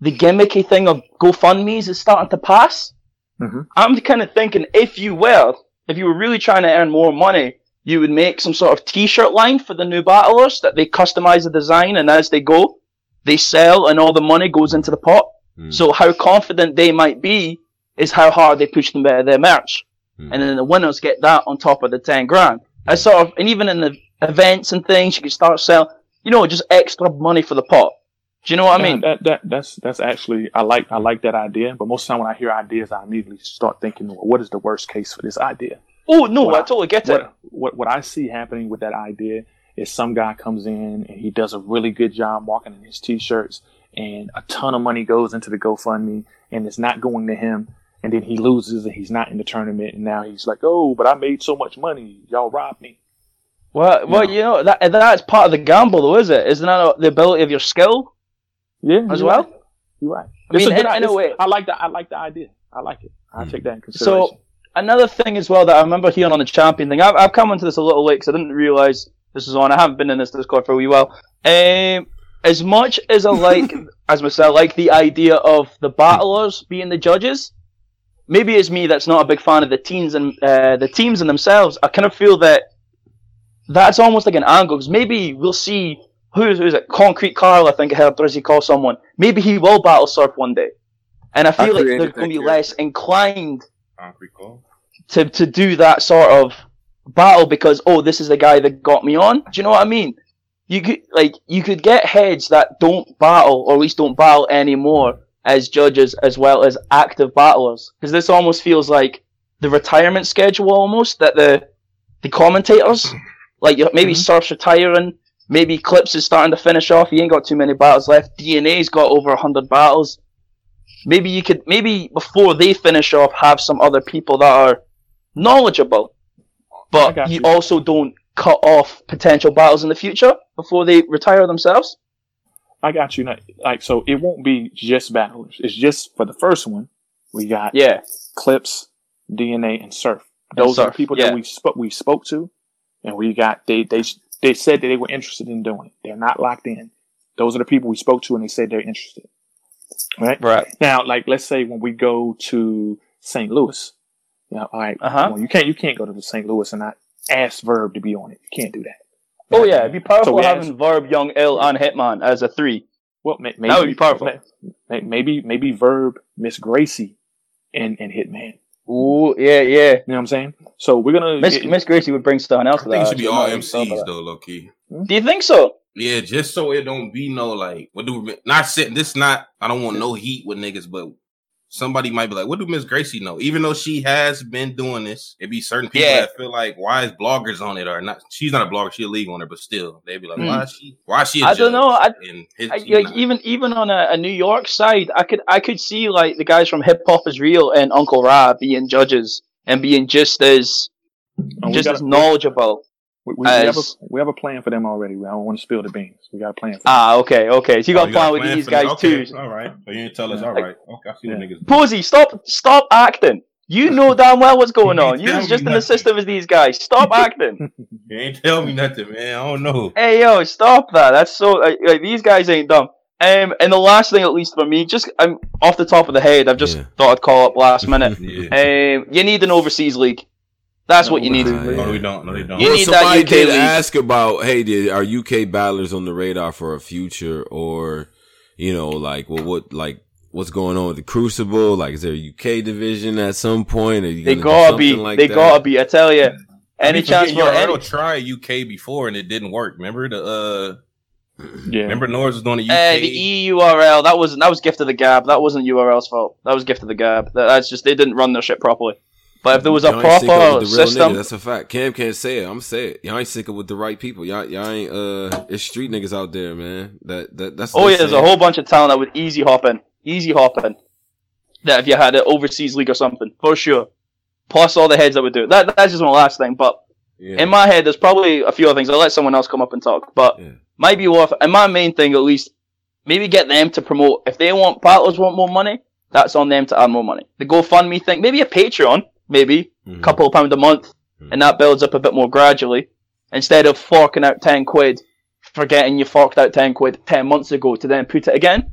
the gimmicky thing of GoFundMe's is starting to pass. Mhm. I'm kind of thinking if you were, if you were really trying to earn more money, you would make some sort of T-shirt line for the new battlers that they customize the design, and as they go, they sell, and all the money goes into the pot. Mm. So how confident they might be is how hard they push them better their merch. Mm. And then the winners get that on top of the 10 grand. I sort of, and even in the events and things, you can start selling, you know, just extra money for the pot. Do you know what I Yeah, mean? that, that that's that's actually I like I like that idea, but most of the time when I hear ideas, I immediately start thinking, well, what is the worst case for this idea? Oh, no, What I totally get it. What what what I see happening with that idea is some guy comes in and he does a really good job marketing his t-shirts, and a ton of money goes into the GoFundMe, and it's not going to him, and then he loses and he's not in the tournament, and now he's like, oh, but I made so much money, y'all robbed me. Well, well, you know, that that's part of the gamble, though, is it? Isn't that the ability of your skill Yeah, as well? right. You're right. I It's mean, a good in- in a way- I like that. I like the idea. I like it. I Hmm. take that in consideration. So, another thing as well that I remember hearing on the champion thing, I've, I've come into this a little late because I didn't realize this was on. I haven't been in this Discord for a wee while. Um, as much as I like, as myself, like the idea of the battlers being the judges, maybe it's me that's not a big fan of the teams and uh, the teams and themselves. I kind of feel that that's almost like an angle because maybe we'll see who's who's it? Concrete Carl, I think I heard Drizzy call someone. Maybe he will battle Surf one day, and I feel like created they're going to be less inclined Concrete call. To to do that sort of battle because oh this is the guy that got me on. Do you know what I mean? You could like you could get heads that don't battle or at least don't battle anymore as judges as well as active battlers because this almost feels like the retirement schedule almost that the the commentators like maybe mm-hmm. Surf's retiring, maybe Clips is starting to finish off. He ain't got too many battles left. DNA's got over hundred battles. Maybe you could maybe before they finish off have some other people that are knowledgeable, but you you. also don't cut off potential battles in the future before they retire themselves. I got you. Like- Like, so it won't be just battlers. It's just for the first one. We got Yeah, Clips, DNA, and Surf. And Those are people yeah. that we spoke we spoke to, and we got they they they said that they were interested in doing it. They're not locked in. Those are the people we spoke to, and they said they're interested. Right right. now, like let's say when we go to St. Louis, you know, all right, Uh-huh. well, you can't you can't go to the St. Louis and not ask Verb to be on it. You can't do that. Oh yeah, it'd be powerful we having asked- Verb, Young, Ill, and Hitman as a three. Well, may- maybe That would be powerful. may- Maybe maybe Verb, Miss Gracie, and and Hitman. Ooh, yeah, yeah. You know what I'm saying? So we're gonna Miss it- Miss Gracie would bring something else I to think it should be actually. all I'm not even thought MCs about though, low key. Do you think so? Yeah, just so it don't be no like what do we not sitting this not I don't want no heat with niggas, but somebody might be like, what do Miss Gracie know? Even though she has been doing this, it'd be certain people Yeah. that feel like why is bloggers on it or not she's not a blogger, she a league owner, but still they'd be like, Hmm. why is she why is she a I don't know, I- his, I, like even even on a, a New York side, I could I could see like the guys from Hip Hop is Real and Uncle Ra being judges and being just as and we just as knowledgeable. We, we, we have a, we have a plan for them already. I don't want to spill the beans. We got a plan for them. Ah, okay, okay. So you Oh, got a plan with plan these for them? guys Okay, too. All right. So you didn't tell us, all right. Okay, I see what Yeah. niggas. Posey, stop stop acting. You know damn well what's going You on. You're just in the system as these guys. Stop acting. You ain't tell me nothing, man. I don't know. Hey yo, stop that. That's so like, like these guys ain't dumb. Um, and the last thing, at least for me, just I'm um, off the top of the head, I've just Yeah. thought I'd call up last minute. Yeah. um, you need an overseas league. That's No, what you need. nah, No, we don't. No, they don't. You well, need that somebody UK did league. ask about, hey, did are UK battlers on the radar for a future, or you know, like, well, what, like, what's going on with the Crucible? Like, is there a UK division at some point? Are you They gotta be. like they that? gotta be. I tell you. Any I chance for you any? try UK before and it didn't work. Remember the uh Yeah. remember Norris was doing the UK. Uh, the EURL that was that was gift of the gab. That wasn't URL's fault. That was gift of the gab. That, that's just they didn't run their shit properly. But if there was a Y'all ain't sync up proper with the real system, niggas, That's a fact. Cam can't say it. I'm say it. Y'all ain't sync up with the right people. Y'all, y'all ain't. Uh, it's street niggas out there, man. That that that's. oh yeah, that's there's a whole bunch of talent that would easy hop in, easy hop in. That if you had an overseas league or something, for sure. Plus all the heads that would do it. That that's just my last thing. But Yeah. in my head, there's probably a few other things. I'll let someone else come up and talk. But Yeah. might be worth. And my main thing, at least, maybe get them to promote. If they want battlers want more money, that's on them to add more money. The GoFundMe thing, maybe a Patreon, maybe a couple of pound a month, Mhm. and that builds up a bit more gradually. Instead of forking out ten quid, forgetting you forked out ten quid ten months ago to then put it again,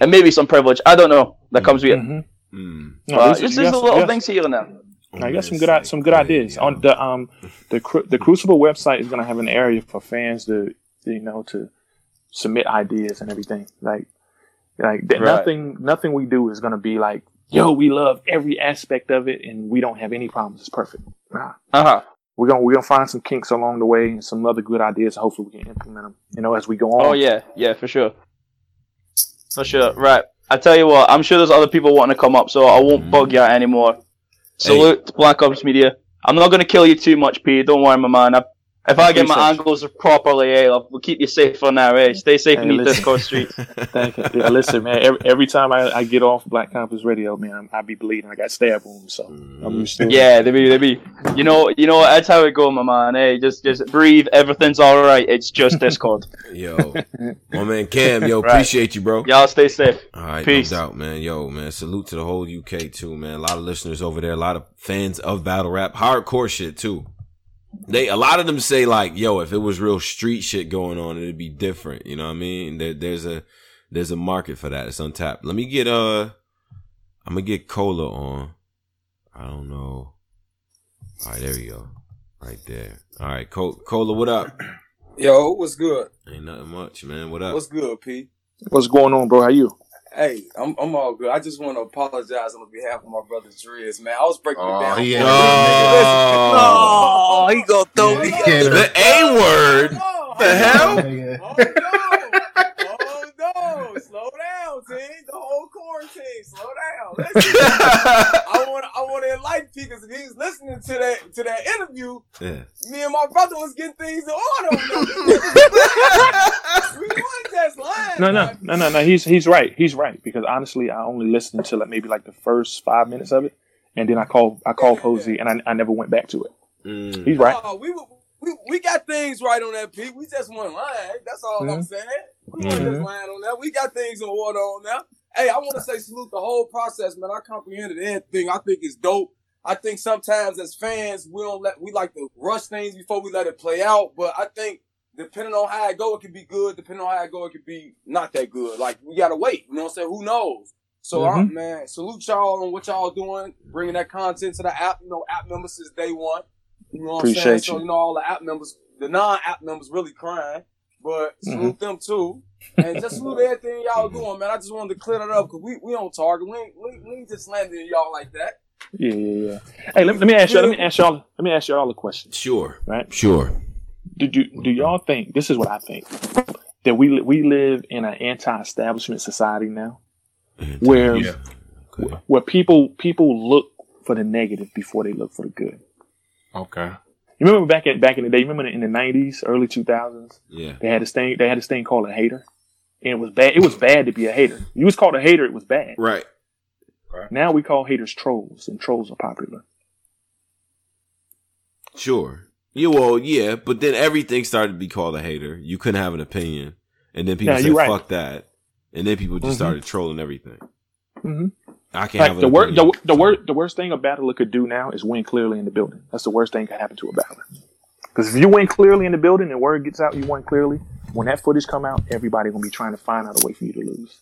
and maybe some privilege. I don't know that comes with it. Mhm. Mm. No, But this- just you a little you things here and there. I got some good some good ideas on the um the the Crucible website is gonna have an area for fans to you know to submit ideas and everything like like Right. nothing nothing we do is gonna be like yo we love every aspect of it and we don't have any problems it's perfect nah Uh huh. we're gonna we're gonna find some kinks along the way and some other good ideas hopefully we can implement them you know as we go on Oh yeah, yeah, for sure, for sure. Right. I tell you what, I'm sure there's other people wanting to come up, so I won't Mhm. bug you out anymore. Salute to Black Ops Media. I'm not going to kill you too much, P. Don't worry, my man. I, if I get my Appreciate you. angles properly, eh, I'll, we'll keep you safe for now. Eh? Stay safe Hey, in the listen. Discord street. Thank you. Yeah, listen, man. Every, every time I, I get off Black Compass Radio, man, I be bleeding. I got stab wounds, so I'm used to. Yeah, they be, they be. You know, you know? That's how it go, my man. Hey, just, just breathe. Everything's all right. It's just Discord. Yo, my man Cam, yo, Right. appreciate you, bro. Y'all stay safe. All right, Peace. no doubt, man. Yo, man, salute to the whole UK too, man. A lot of listeners over there, a lot of fans of battle rap, hardcore shit too. They a lot of them say like, yo, if it was real street shit going on, it'd be different. You know what I mean? There, there's a there's a market for that. It's untapped. Let me get uh, I'm gonna get Cola on. I don't know. All right, there we go. Right there. All right, Col- Cola, what up? Yo, what's good? Ain't nothing much, man. What up? What's good, P? What's going on, bro? How you? Hey, I'm I'm all good. I just want to apologize on behalf of my brother Driz, man. I was breaking Oh, it down. he for ain't him. Oh. Oh, he gonna throw me. The A word. Oh, The hell? Oh no! No! Slow team. The whole quarantine. Slow down. I want I want to enlighten people. If he's listening to that to that interview, Yeah. me and my brother was getting things in order. we wasn't just lying. No, no, no, no, no. He's he's right. He's right because honestly, I only listened to like maybe like the first five minutes of it, and then I called I called Posey, and I, I never went back to it. Mm. He's right. No, we, were- we we got things right on that, Pete. We just want lying. That's all I'm Mhm. saying. We weren't just lying on that. We got things in order on that. Hey, I want to say salute the whole process, man. I comprehended everything. I think it's dope. I think sometimes as fans, we don't let we like to rush things before we let it play out. But I think depending on how it go, it could be good. Depending on how it go, it could be not that good. Like we gotta wait. You know what I'm saying? Who knows? So I, Mhm. man, salute y'all on what y'all doing, bringing that content to the app. You know, app members since day one. You know what I'm saying? Appreciate So you. you know all the app members, the non-app members really crying, but salute Mm-hmm. them too. And just salute everything y'all doing, man. I just wanted to clear that up because we we on target. We ain't, we, we ain't just landing y'all like that. Yeah, yeah, yeah. Hey, let, let me ask y'all. Let me ask y'all. Let me ask y'all a question. Sure. Right? Sure. Do do do y'all think this is what I think that we we live in an anti-establishment society now, where Yeah. Okay. where people people look for the negative before they look for the good. Okay. You remember back in back in the day? You remember in the nineties, early two thousands, Yeah. they had this thing. They had this thing called a hater, and it was bad. It was bad to be a hater. You was called a hater. It was bad. Right. Now we call haters trolls, and trolls are popular. Sure. Yeah, well, yeah, but then everything started to be called a hater. You couldn't have an opinion. And then people Yeah, said, you're right. fuck that. And then people just Mhm. started trolling everything. hmm I can't Like have the worst, the, the worst, the worst thing a battler could do now is win clearly in the building. That's the worst thing that can happen to a battler. Because if you win clearly in the building and word gets out, you won clearly. When that footage come out, everybody gonna be trying to find out a way for you to lose.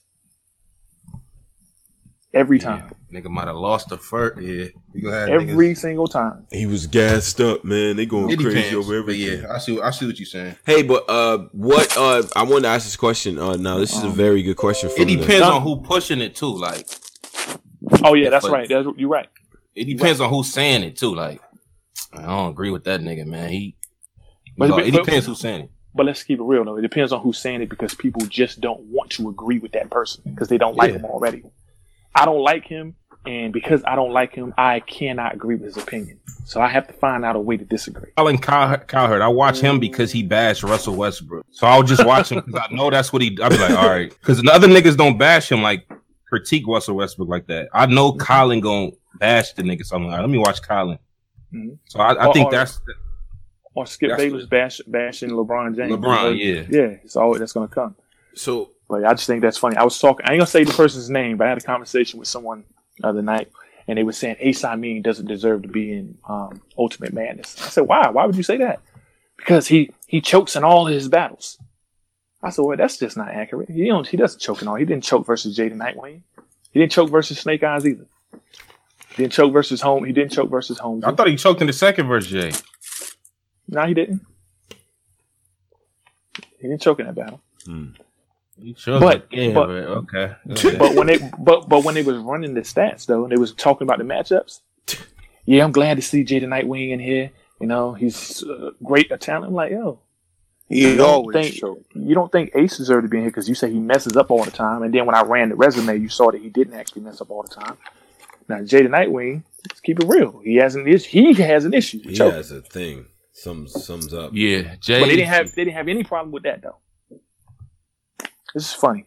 Every time, Nigga might have lost the first. Yeah. You gonna every single time. He was gassed up, man. They going niggas. It crazy depends, over but everything. yeah, I see. I see what you're saying. Hey, but uh, what uh, I wanted to ask this question. Uh, now this is a very good question. From It the- depends on who pushing it too. Like Oh yeah, that's But- right. That's, you're right. it depends on who's saying it too. Like I don't agree with that nigga, man. He. But- But, but- it depends who's saying it. But let's keep it real though. It depends on who's saying it because people just don't want to agree with that person because they don't like Yeah. him already. I don't like him, and because I don't like him, I cannot agree with his opinion. So I have to find out a way to disagree. Colin Cow- Cowherd, I watch him because he bashed Russell Westbrook. So I'll just watch him because I know that's what he. I'll be like, all right, because the other niggas don't bash him like critique Russell Westbrook like that. I know Colin gonna bash the nigga. So I'm like, let me watch Colin. Mhm. So I, I Or- think or- that's Or Skip That's Bayless bash, bashing LeBron James. LeBron. Yeah, Yeah, it's always that's gonna come. so But I just think that's funny. I was talking. I ain't gonna say the person's name, but I had a conversation with someone the other night, and they were saying Ace Amin doesn't deserve to be in um, Ultimate Madness. I said, why? Why would you say that? Because he he chokes in all his battles. I said, well, that's just not accurate. He don't. He doesn't choke in all. He didn't choke versus Jaden Nightwing. He didn't choke versus Snake Eyes either. He didn't choke versus home. He didn't choke versus home. I thought he choked in the second verse, Jay. no, he didn't. He didn't choke in that battle. He choked, But- yeah, but- but, okay. okay. but when they but but when they was running the stats though, and they was talking about the matchups. Yeah, I'm glad to see Jada Nightwing in here. You know, he's uh, great a talent. I'm like, yo, He you don't always think choke. you don't think Ace deserved to be in here because you say he messes up all the time, and then when I ran the resume, you saw that he didn't actually mess up all the time. Now Jada Nightwing, let's keep it real. He has an issue. He has an issue. with he choking. has a thing. Sums sums up. yeah, Jay. but they didn't have they didn't have any problem with that though. This is funny.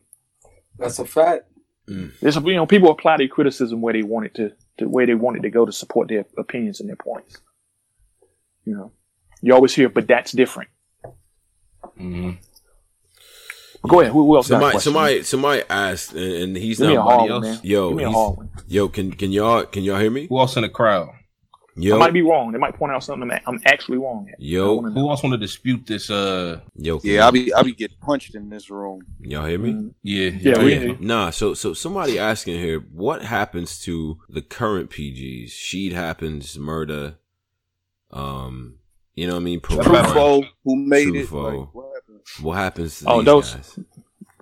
That's a fact. Mm. This you know people apply their criticism where they want it to, to where they want it to go to support their opinions and their points. You know, you always hear, but that's different. Mhm. But go ahead. Who, who else got a Somebody, somebody, somebody asked, and, and he's Give me a not. hard else. man. Yo, Give me a he's- hard one. Yo, can can y'all can y'all hear me? Who else in the crowd? Yo, I might be wrong. They might point out something I'm, I'm actually wrong at. Yo. Who else want to dispute this? Uh, yo. Yeah, I'll be I'll be getting punched in this room. y'all hear me? Mhm. yeah, Yeah, we hear. Nah, so so somebody asking here, what happens to the current PGs? Sheed happens, murder, um, you know what I mean? True Truffaut, who made it? Truffaut. Like, what happens to Oh, these those- guys?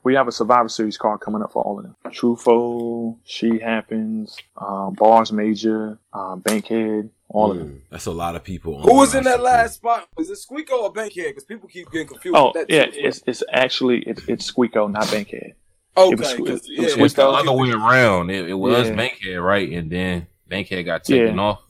we have a Survivor Series card coming up for all of them. Trufo, She Happens, um, Bars Major, um, Bankhead, all of them. Mm, That's a lot of people. on Who was in that roster. last spot? Is it Squeako or Bankhead? Because people keep getting confused. Oh with that yeah, too. it's it's actually it's it's Squeako, not Bankhead. okay. it was- 'cause, it was yeah, Squeako. It's the other way around. It, it was Yeah. Bankhead, right? And then Bankhead got taken Yeah. off.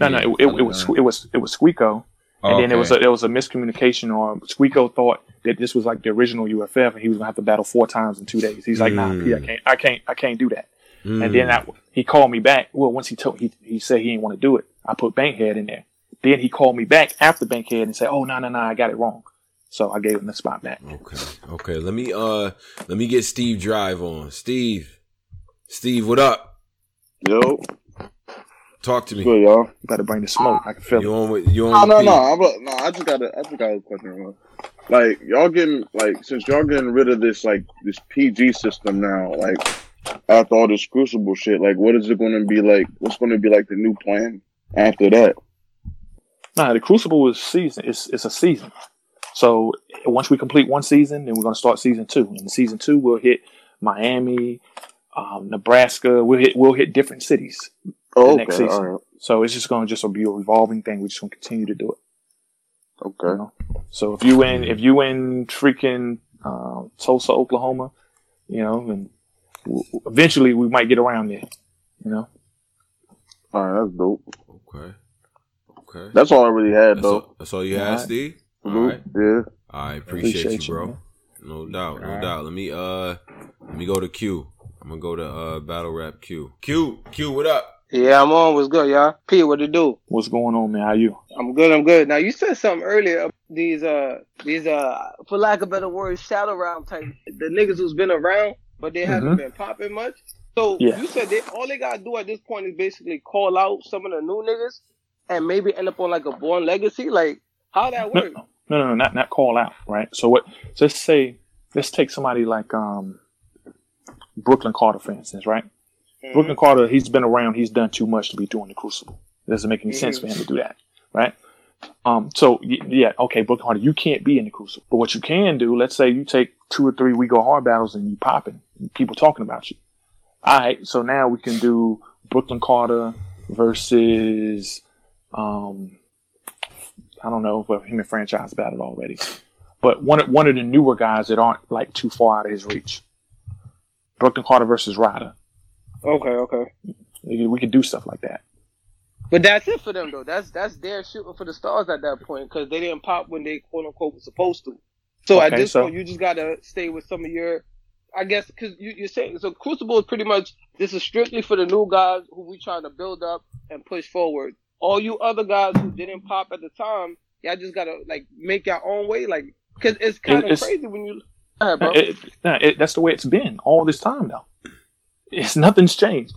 No, no, it, it, it was it was it was Squeako, and then it was a, it was a miscommunication. Or Squeako thought that this was like the original UFF, and he was gonna have to battle four times in two days. He's like, Nah, Mm. P, I can't, I can't, I can't do that. Mm. And then I, he called me back. Well, once he told he he said he didn't want to do it, I put Bankhead in there. Then he called me back after Bankhead and said, "Oh no, no, no, I got it wrong." So I gave him the spot back. Okay. Okay. Let me uh let me get Steve Drive on. Steve. Steve, what up? Yo, Talk to me. good y'all. You gotta bring the smoke. I can feel You it. on with you No, on no, with no. P? I'm, no, I just got a, I just got a question. Man. Like y'all getting like since y'all getting rid of this like this PG system now, like after all this Crucible shit, like what is it going to be like? What's going to be like the new plan after that? Nah, the Crucible is season. It's it's a season. So once we complete one season, then we're gonna start season two. And season two, we'll hit Miami, um, Nebraska. We'll hit we'll hit different cities. Oh, the next okay, season. all right, So it's just gonna just be a revolving thing. We're just gonna continue to do it. You okay. know? So if you win, if you win freaking uh, Tulsa, Oklahoma, you know, and w- eventually we might get around there. You know. All right, that's dope. Okay. Okay. That's all I really had That's though. all, that's all you had, Alright. Steve? All Salute. right. Yeah. I appreciate, Appreciate you, you, bro. man. No doubt, no Alright. doubt. Let me uh let me go to Q. I'm gonna go to uh battle rap Q. Q, Q, what up? Yeah, I'm on. What's good, y'all? P, what to do? What's going on, man? How you? I'm good. I'm good. Now you said something earlier. These uh, these uh, for lack of better words, shadow round type. The niggas who's been around, but they haven't Mhm. been popping much. So Yeah. you said they all they gotta do at this point is basically call out some of the new niggas, and maybe end up on like a Born Legacy. Like how that No, work? no, no, no, not not call out, right? So what? So let's say let's take somebody like um Brooklyn Carter, for instance, right? Mhm. Brooklyn Carter, he's been around. He's done too much to be doing the Crucible. It doesn't make any sense for him to do that, right? Um, so yeah, okay, Brooklyn Carter, you can't be in the Crucible, but what you can do, let's say you take two or three we go hard battles and you popping, people talking about you. All right, so now we can do Brooklyn Carter versus, um, I don't know, but him and franchise battled already, but one of- one of the newer guys that aren't like too far out of his reach. Brooklyn Carter versus Ryder. Okay, okay. We we could do stuff like that. But that's it for them though. That's that's their shooting for the stars at that point because they didn't pop when they quote unquote were supposed to. So at this so- point, you just gotta stay with some of your, I guess, because you, you're saying so. Crucible is pretty much this is strictly for the new guys who we trying to build up and push forward. All you other guys who didn't pop at the time, y'all just gotta like make your own way, like because it's kind of it's- crazy when you. Go ahead, bro. It- nah, it- that's the way it's been all this time now. It's nothing's changed.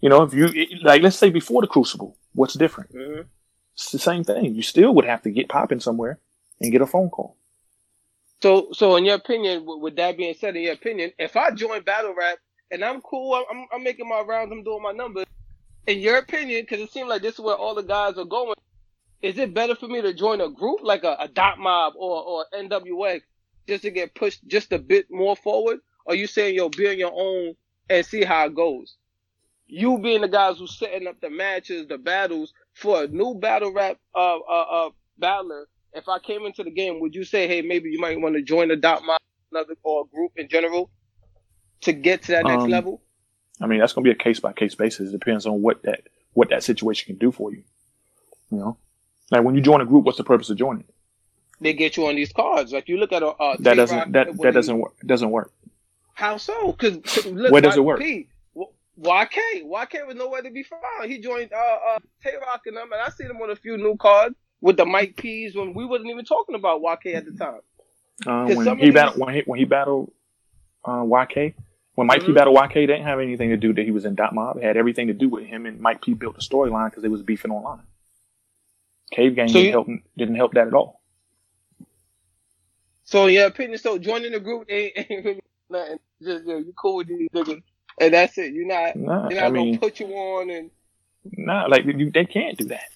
You know, if you it- like, let's say before the Crucible, what's different? Mhm. It's the same thing. You still would have to get popping somewhere and get a phone call. So, so in your opinion, with, that being said, in your opinion, if I join battle rap and I'm cool, I'm, I'm, making my rounds, I'm doing my numbers. In your opinion, because it seems like this is where all the guys are going, is it better for me to join a group like a, a dot mob or or NWX just to get pushed just a bit more forward? Or you saying yo, be on your own and see how it goes? You being the guys who's setting up the matches, the battles for a new battle rap uh uh, uh battler if I came into the game, would you say, hey, maybe you might want to join a dot mob, another or a group in general, to get to that next Um, level? I mean, that's going to be a case by case basis. It depends on what that what that situation can do for you. You know, like when you join a group, what's the purpose of joining? They get you on these cards. Like you look at a, a That doesn't that that doesn't work. Doesn't work. How so? Because Where does it work? P, YK, YK was nowhere to be found. He joined uh, uh, Tay Roc and them, and I seen him on a few new cards with the Mike P's when we wasn't even talking about YK at the time. Uh, when he battled when he when he battled uh, YK, when Mike P Mhm. battled YK, they didn't have anything to do that he was in Dot Mob. It had everything to do with him and Mike P built the storyline because they was beefing online. Cave Gang So didn't you- help didn't help that at all. So yeah, opinion, so joining the group ain't, ain't really nothing. Just yo, you cool with these niggas, and that's it. You're not. Nah, they're not I gonna mean, put you on and. nah, like you, they can't do that.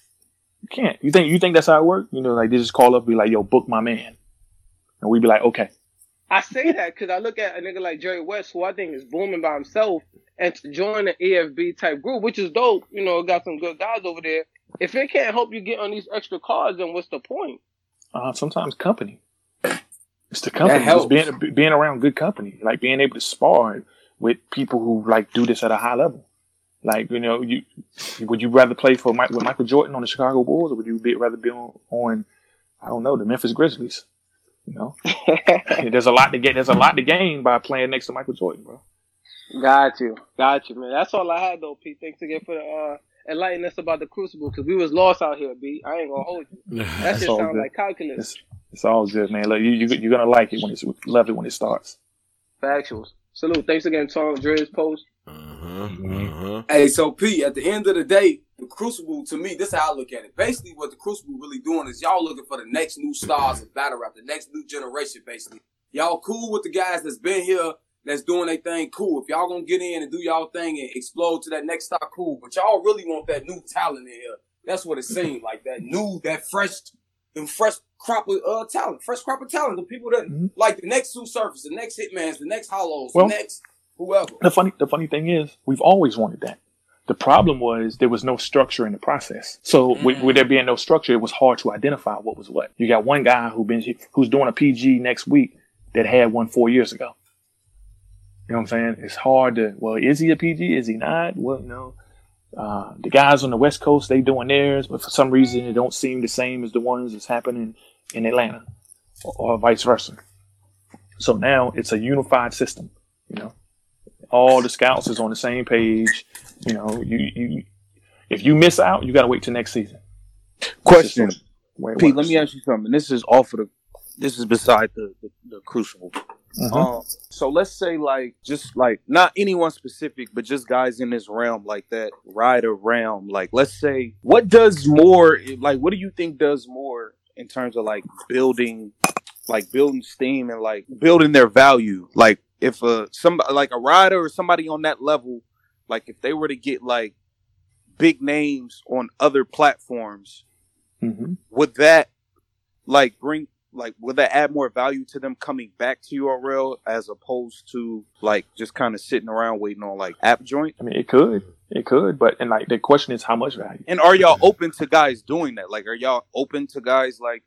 You can't. You think you think that's how it works? You know, like they just call up, be like, "Yo, book my man," and we'd be like, "Okay." I say that because I look at a nigga like Jerry West, who I think is booming by himself, and to join the EFB type group, which is dope. You know, got some good guys over there. If it can't help you get on these extra cards, then what's the point? Uh, sometimes company. It's the company. It's helps. being being around good company, like being able to spar with people who like do this at a high level. Like you know, you would you rather play for Mike, with Michael Jordan on the Chicago Bulls, or would you be, rather be on, on I don't know the Memphis Grizzlies? You know, there's a lot to get. There's a lot to gain by playing next to Michael Jordan, bro. Got you, got you, man. That's all I had though, Pete. Thanks again for the uh, enlightening us about the Crucible because we was lost out here, B. I ain't gonna hold you. That That's shit all sound like calculus. It's, it's all good, man. Look, you, you you're gonna like it when it's love it when it starts. Factuals. Salute. Thanks again, Tom. Dre's post. Uh-huh. Hey, so P, at the end of the day, the Crucible, to me, this is how I look at it. Basically, what the Crucible really doing is y'all looking for the next new stars of battle rap, the next new generation, basically. Y'all cool with the guys that's been here, that's doing their thing, cool. If y'all gonna get in and do y'all thing and explode to that next star, cool. But y'all really want that new talent in here. That's what it seemed like. That new, that fresh, them fresh crop of uh, talent, fresh crop of talent. The people that like the next Sue Surface, the next Hitmans, the next Hollows, Well- the next whoever. The funny the funny thing is, we've always wanted that. The problem was there was no structure in the process. So with, with there being no structure, it was hard to identify what was what. You got one guy who been who's doing a PG next week that had one four years ago. You know what I'm saying? It's hard to well, is he a PG? Is he not? Well, you know, uh, the guys on the West Coast they doing theirs, but for some reason it don't seem the same as the ones that's happening in Atlanta, or, or vice versa. So now it's a unified system. You know, all the scouts is on the same page. You know, you you if you miss out, you got to wait till next season. Question, It's just where it Pete. Let me ask you something. This is off of the. This is beside the the, the crucible. Mhm. Um, so let's say like just like not anyone specific, but just guys in this realm like that rider realm. Like let's say what does more like what do you think does more in terms of like building like building steam and like building their value? Like if a somebody like a rider or somebody on that level, like if they were to get like big names on other platforms, Mhm. would that like bring like will that add more value to them coming back to URL as opposed to like just kind of sitting around waiting on like app joint? I mean, it could, it could, but and like the question is how much value. And are y'all open to guys doing that? Like, are y'all open to guys like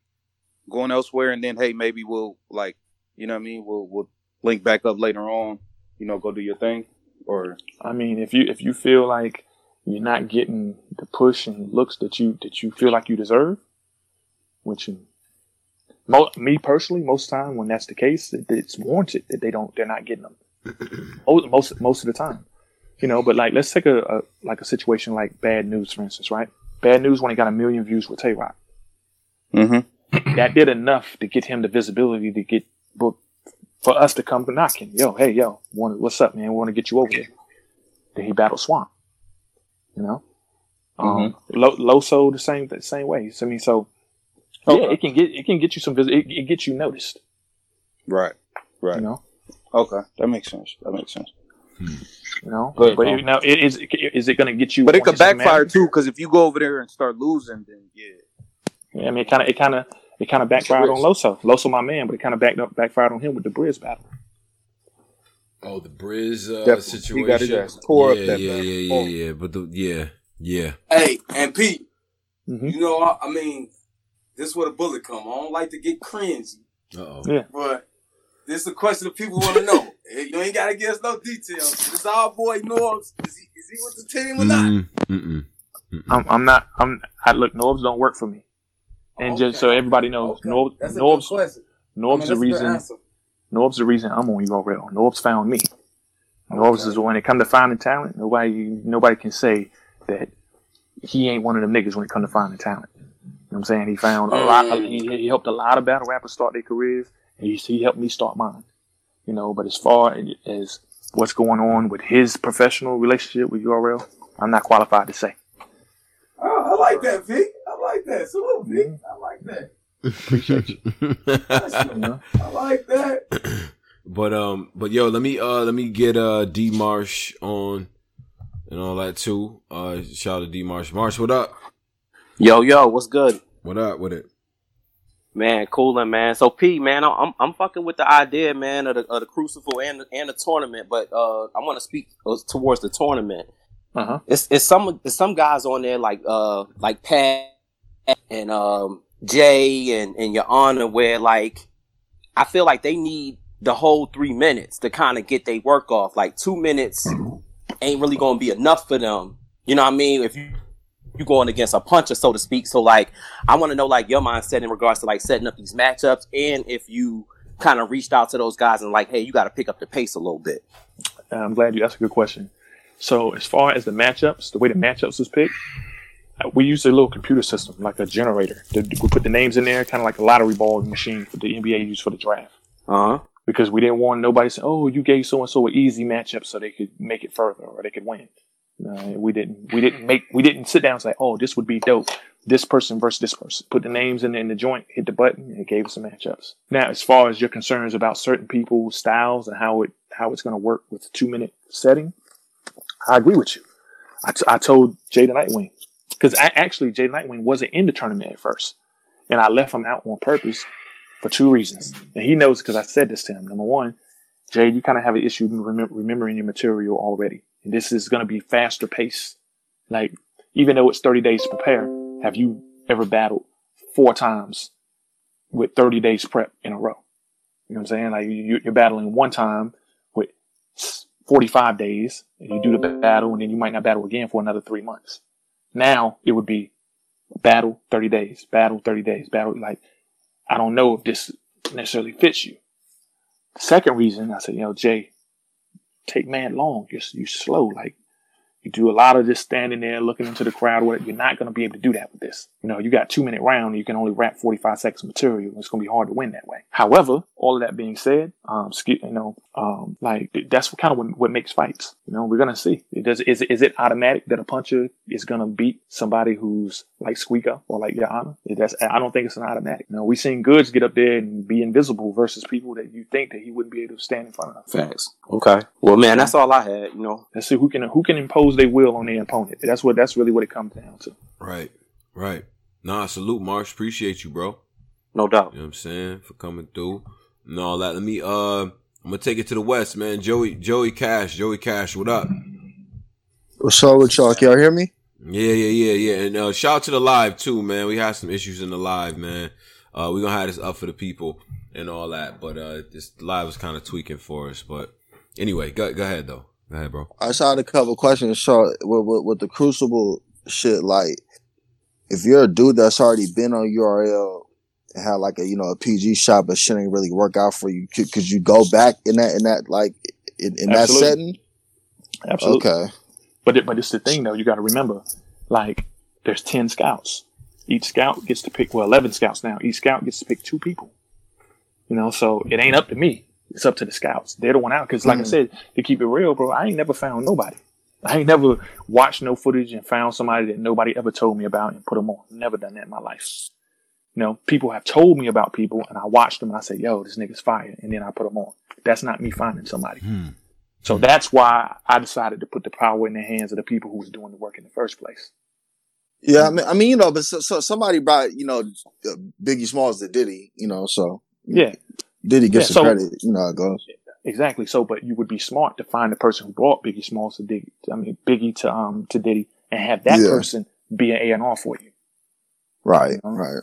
going elsewhere and then hey, maybe we'll like, you know what I mean? We'll we'll link back up later on. You know, go do your thing. Or I mean, if you if you feel like you're not getting the push and looks that you that you feel like you deserve, which you, mo- me personally, most time when that's the case, it, it's warranted that they don't they're not getting them. most most most of the time, you know. But like, let's take a, a like a situation like Bad News, for instance, right? Bad News when he got a million views with Tay Roc. mm-hmm. that did enough to get him the visibility to get booked for us to come knocking. Yo, hey, yo, want what's up, man? We want to get you over there. Then he battled Swamp. You know, um, Lo- Loso the same the same way. So, I mean, so yeah, it can get it can get you some vis- it, it gets you noticed. right, right. You know, Okay, that makes sense. That makes sense. you know. Good, but Paul. it, now, it, is is it going to get you? But it could on just a backfire man- too, because if you go over there and start losing, then yeah. Yeah, I mean, it kind of it kind of it kind of backfired on Loso. Loso, my man, but it kind of backed up backfired on him with the Briz battle. Oh, the Briz uh, Definitely. He situation. got his ass tore up yeah, that yeah, battle. yeah, yeah, yeah. But the yeah, yeah. Hey, and Pete, Mhm. you know, I, I mean, this is where the bullet come. I don't like to get cringy, oh. Yeah. but this is a question that people want to know. You ain't got to give us no details. This our boy Norbs. Is he, is he with the team or not? Mm, mm-mm. I'm, I'm not. I'm. I look. Norbs don't work for me. And just so everybody knows, Okay. Norbs, That's a Norbs, good question. I Norbs mean, the that's a good reason. Norbs the reason I'm on URL. Norbs found me. Norbs is when it come to finding talent. Nobody, nobody can say that he ain't one of them niggas when it come to finding talent. You know what I'm saying? He found a lot. Mm. He, he helped a lot of battle rappers start their careers. And he, he helped me start mine. You know, but as far as what's going on with his professional relationship with URL, I'm not qualified to say. Oh, I like that, Pete. I like that. Salute, Pete. I like that. Appreciate you. I like that. But um, but yo, let me uh, let me get uh D Marsh on and all that too. Uh, shout out to D Marsh. Marsh, what up? Yo, yo, what's good? What up with it? Man, coolin', man. So P, man, I'm I'm I'm fucking with the idea, man, of the, of the crucible and and the tournament. But uh, I want to speak uh, towards the tournament. Uh-huh. It's it's some it's some guys on there like uh like Pat and um Jay and and Your Honor, where like I feel like they need the whole three minutes to kind of get their work off. Like two minutes ain't really gonna be enough for them. You know what I mean? If you you going against a puncher, so to speak. So like, I want to know like your mindset in regards to like setting up these matchups, and if you kind of reached out to those guys and like, hey, you got to pick up the pace a little bit. I'm glad you asked a good question. So as far as the matchups, the way the matchups was picked, uh, we used a little computer system, like a generator. We put the names in there, kind of like a lottery ball machine for the NBA used for the draft. Uh huh. Because we didn't want nobody to say, "Oh, you gave so and so an easy matchup so they could make it further or they could win." Uh, we didn't. We didn't make. We didn't sit down and say, "Oh, this would be dope." This person versus this person. Put the names in, in the joint, hit the button, and it gave us some matchups. Now, as far as your concerns about certain people's styles and how it how it's going to work with the two minute setting, I agree with you. I, t- I told the Nightwing because actually Jay Nightwing wasn't in the tournament at first, and I left him out on purpose for two reasons. And he knows because I said this to him. Number one, Jay, you kind of have an issue remem- remembering your material already, and this is going to be faster paced. Like even though it's thirty days to prepare, have you ever battled four times with thirty days prep in a row? You know what I'm saying? Like you, you're battling one time with 45 days and you do the battle and then you might not battle again for another three months. Now it would be battle 30 days, battle 30 days, battle. Like, I don't know if this necessarily fits you. Second reason, I said, you know, Jay, take man long. You're, you're slow. Like, you do a lot of this standing there looking into the crowd. Where you're not going to be able to do that with this. You know, you got two minute round. You can only wrap 45 seconds of material. It's going to be hard to win that way. However, all of that being said, um, you know, um, like that's what kind of what, what makes fights. You know, we're going to see. It does, is, is it automatic that a puncher is going to beat somebody who's like Squeaker or like Your Honor? That's, I don't think it's an automatic. You know, we've seen Goodz get up there and be invisible versus people that you think that he wouldn't be able to stand in front of. Facts. Okay. Well, man, that's all I had. You know, Let's see who can who can impose their will on their opponent. That's what that's really what it comes down to. Right, right. Nah, salute, Marsh. Appreciate you, bro. No doubt. You know what I'm saying? For coming through and all that. Let me uh I'm gonna take it to the west, man. Joey Joey Cash. Joey Cash, what up? What's up with y'all? Can y'all hear me? Yeah, yeah, yeah, yeah. And uh shout out to the live too, man. We had some issues in the live, man. Uh we're gonna have this up for the people and all that. But uh this live was kinda tweaking for us. But anyway, go go ahead though. Go ahead, bro. I saw a couple questions. So with, with, with the Crucible shit, like if you're a dude that's already been on URL and had like a you know a PG shot, but shit ain't really work out for you, could, could you go back in that in that like in, in that setting? Absolutely. Okay. But it, but it's the thing though. You got to remember, like there's ten scouts. Each scout gets to pick. Well, eleven scouts now. Each scout gets to pick two people. You know, so it ain't up to me. It's up to the scouts. They're the one out. Because like I Mhm. said, to keep it real, bro, I ain't never found nobody. I ain't never watched no footage and found somebody that nobody ever told me about and put them on. Never done that in my life. You know, people have told me about people, and I watched them and I say, "Yo, this nigga's fire," and then I put them on. That's not me finding somebody. So that's why I decided to put the power in the hands of the people who was doing the work in the first place. Yeah, I mean, I mean, you know, but so, so somebody brought you know Biggie Smalls to Diddy, you know, so Yeah, Diddy gets Yeah, some so- credit, you know how it goes. exactly. So, but you would be smart to find the person who brought Biggie Smalls to Diddy. I mean, Biggie to um to Diddy, and have that Yeah. person be an A and R for you. Right, right.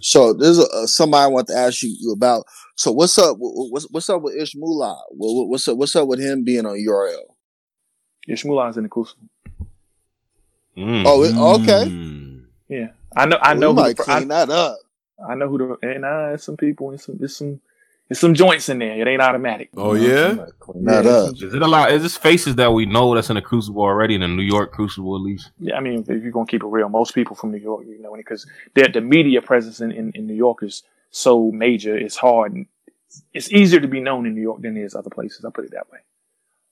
So there's a, uh, somebody I want to ask you about. So what's up? wh- wh- What's what's up with Ish Moolah? Wh- wh- What's up? What's up with him being on URL? Ishmulah's in the crucible. Oh, it, okay. Yeah, I know. I We know. who might the, I, clean that up. I know who the and uh, there's some people and some there's some there's some joints in there. It ain't automatic. Oh yeah. that up. Is it a lot? Is this faces that we know that's in the Crucible already in the New York Crucible at least? Yeah, I mean, if you're gonna keep it real, most people from New York, you know, because the the media presence in, in, in New York is so major. It's hard. and It's easier to be known in New York than it is other places. I will put it that way.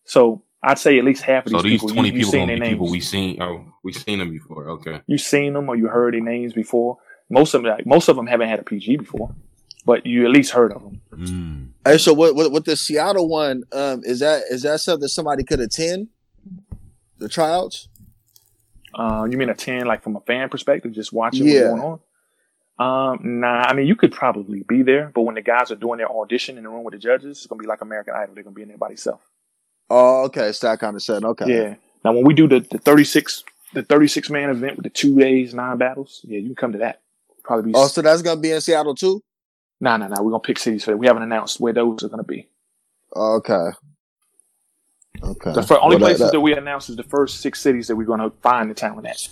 So I'd say at least half of So these these people, twenty you, you people seen gonna their be people names. we seen. Oh, we seen them before. Okay. you seen them or you heard their names before. Most of them, like, most of them haven't had a PG before, but you at least heard of them. Hey, so what, what with the Seattle one? Um, is that is that something somebody could attend? The tryouts? Uh, you mean attend like from a fan perspective, just watching Yeah. what's going on? Um, nah, I mean you could probably be there, but when the guys are doing their audition in the room with the judges, it's gonna be like American Idol. They're gonna be in there by themselves. Oh, okay. It's that kind of setting. Okay. Yeah. Now when we do the, the thirty six the thirty six man event with the two days, nine battles, yeah, you can come to that. Probably be Oh, so that's gonna be in Seattle too. Nah no, no. we're gonna pick cities for that. We haven't announced where those are gonna be. Okay. Okay. The fir- only Well, places that- that, we announced is the first six cities that we're gonna find the talent at.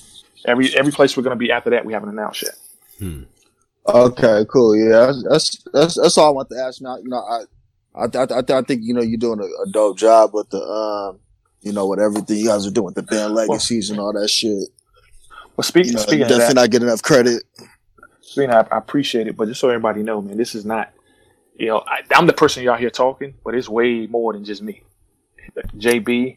Every every place we're gonna be after that we haven't announced yet. Okay, cool. Yeah, that's that's that's, that's all I want to ask. Now, you know, I I I, I, I think you know you're doing a, a dope job with the um, you know, with everything you guys are doing with the band legacies and all that shit. Well, speaking You know, speaking of definitely that, not getting enough credit. Speaking, of, I, I appreciate it, but just so everybody know, man, this is not. You know, I, I'm the person y'all here talking, but it's way more than just me. JB,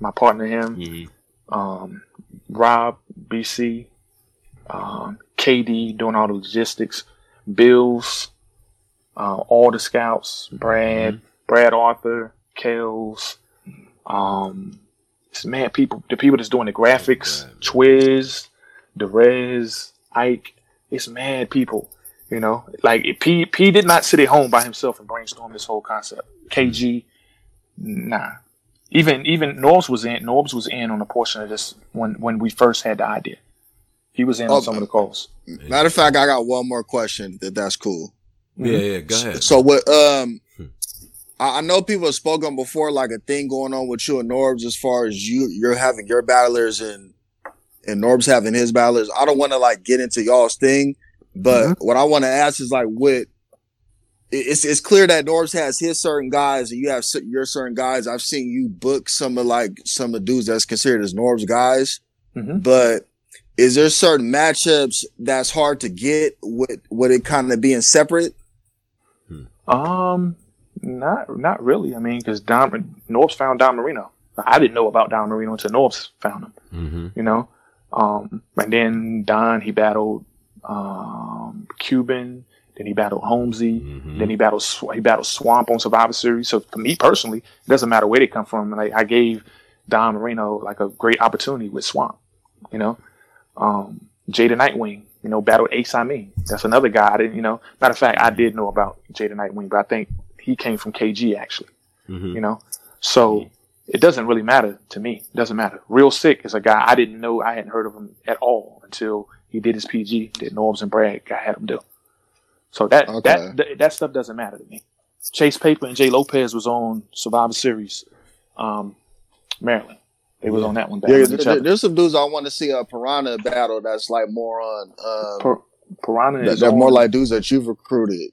my partner, him, um, Rob, BC, um, KD doing all the logistics, Bills, uh, all the scouts, Brad, Brad Arthur, Kels, um, man, people, the people that's doing the graphics, Twiz, Derez, Ike, it's mad people. You know, like P P did not sit at home by himself and brainstorm this whole concept. KG, nah. Even even Norbs was in. Norbs was in on a portion of this when when we first had the idea. He was in Oh, on some of the uh, calls. Matter of fact, I got one more question. That that's cool. Yeah, mm-hmm. yeah, go ahead. So what? Um, hmm. I, I know people have spoken before, like a thing going on with you and Norbs as far as you you're having your battlers and and Norbs having his battlers. I don't want to like get into y'all's thing, but what I want to ask is like, what? It's it's clear that Norbs has his certain guys and you have your certain guys. I've seen you book some of like some of the dudes that's considered as Norbs guys, but is there certain matchups that's hard to get with with it kind of being separate? Um, not not really. I mean, because Don Norbs found Don Marino. I didn't know about Don Marino until Norbs found him. Mm-hmm. You know, um, and then Don he battled um, Cuban. Then he battled Holmesy. Mm-hmm. Then he battled Sw- he battled Swamp on Survivor Series. So for me personally, it doesn't matter where they come from. Like I gave Don Marino like a great opportunity with Swamp. You know, um, Jada Nightwing. You know, battled Ace Amin. That's another guy I didn't. You know, matter of fact, I did know about Jada Nightwing, but I think he came from KG actually. Mm-hmm. You know, so it doesn't really matter to me. It doesn't matter. Real Sick is a guy I didn't know. I hadn't heard of him at all until he did his PG that Norbs and Brad I had him do. So that Okay. that, that that stuff doesn't matter to me. Chase Paper and Jay Lopez was on Survivor Series, um, Maryland. They was on that one. Yeah, there- there- there's some dudes I want to see a piranha battle that's like more on. Um, Pir- Piranha that, is they're more like dudes that you've recruited.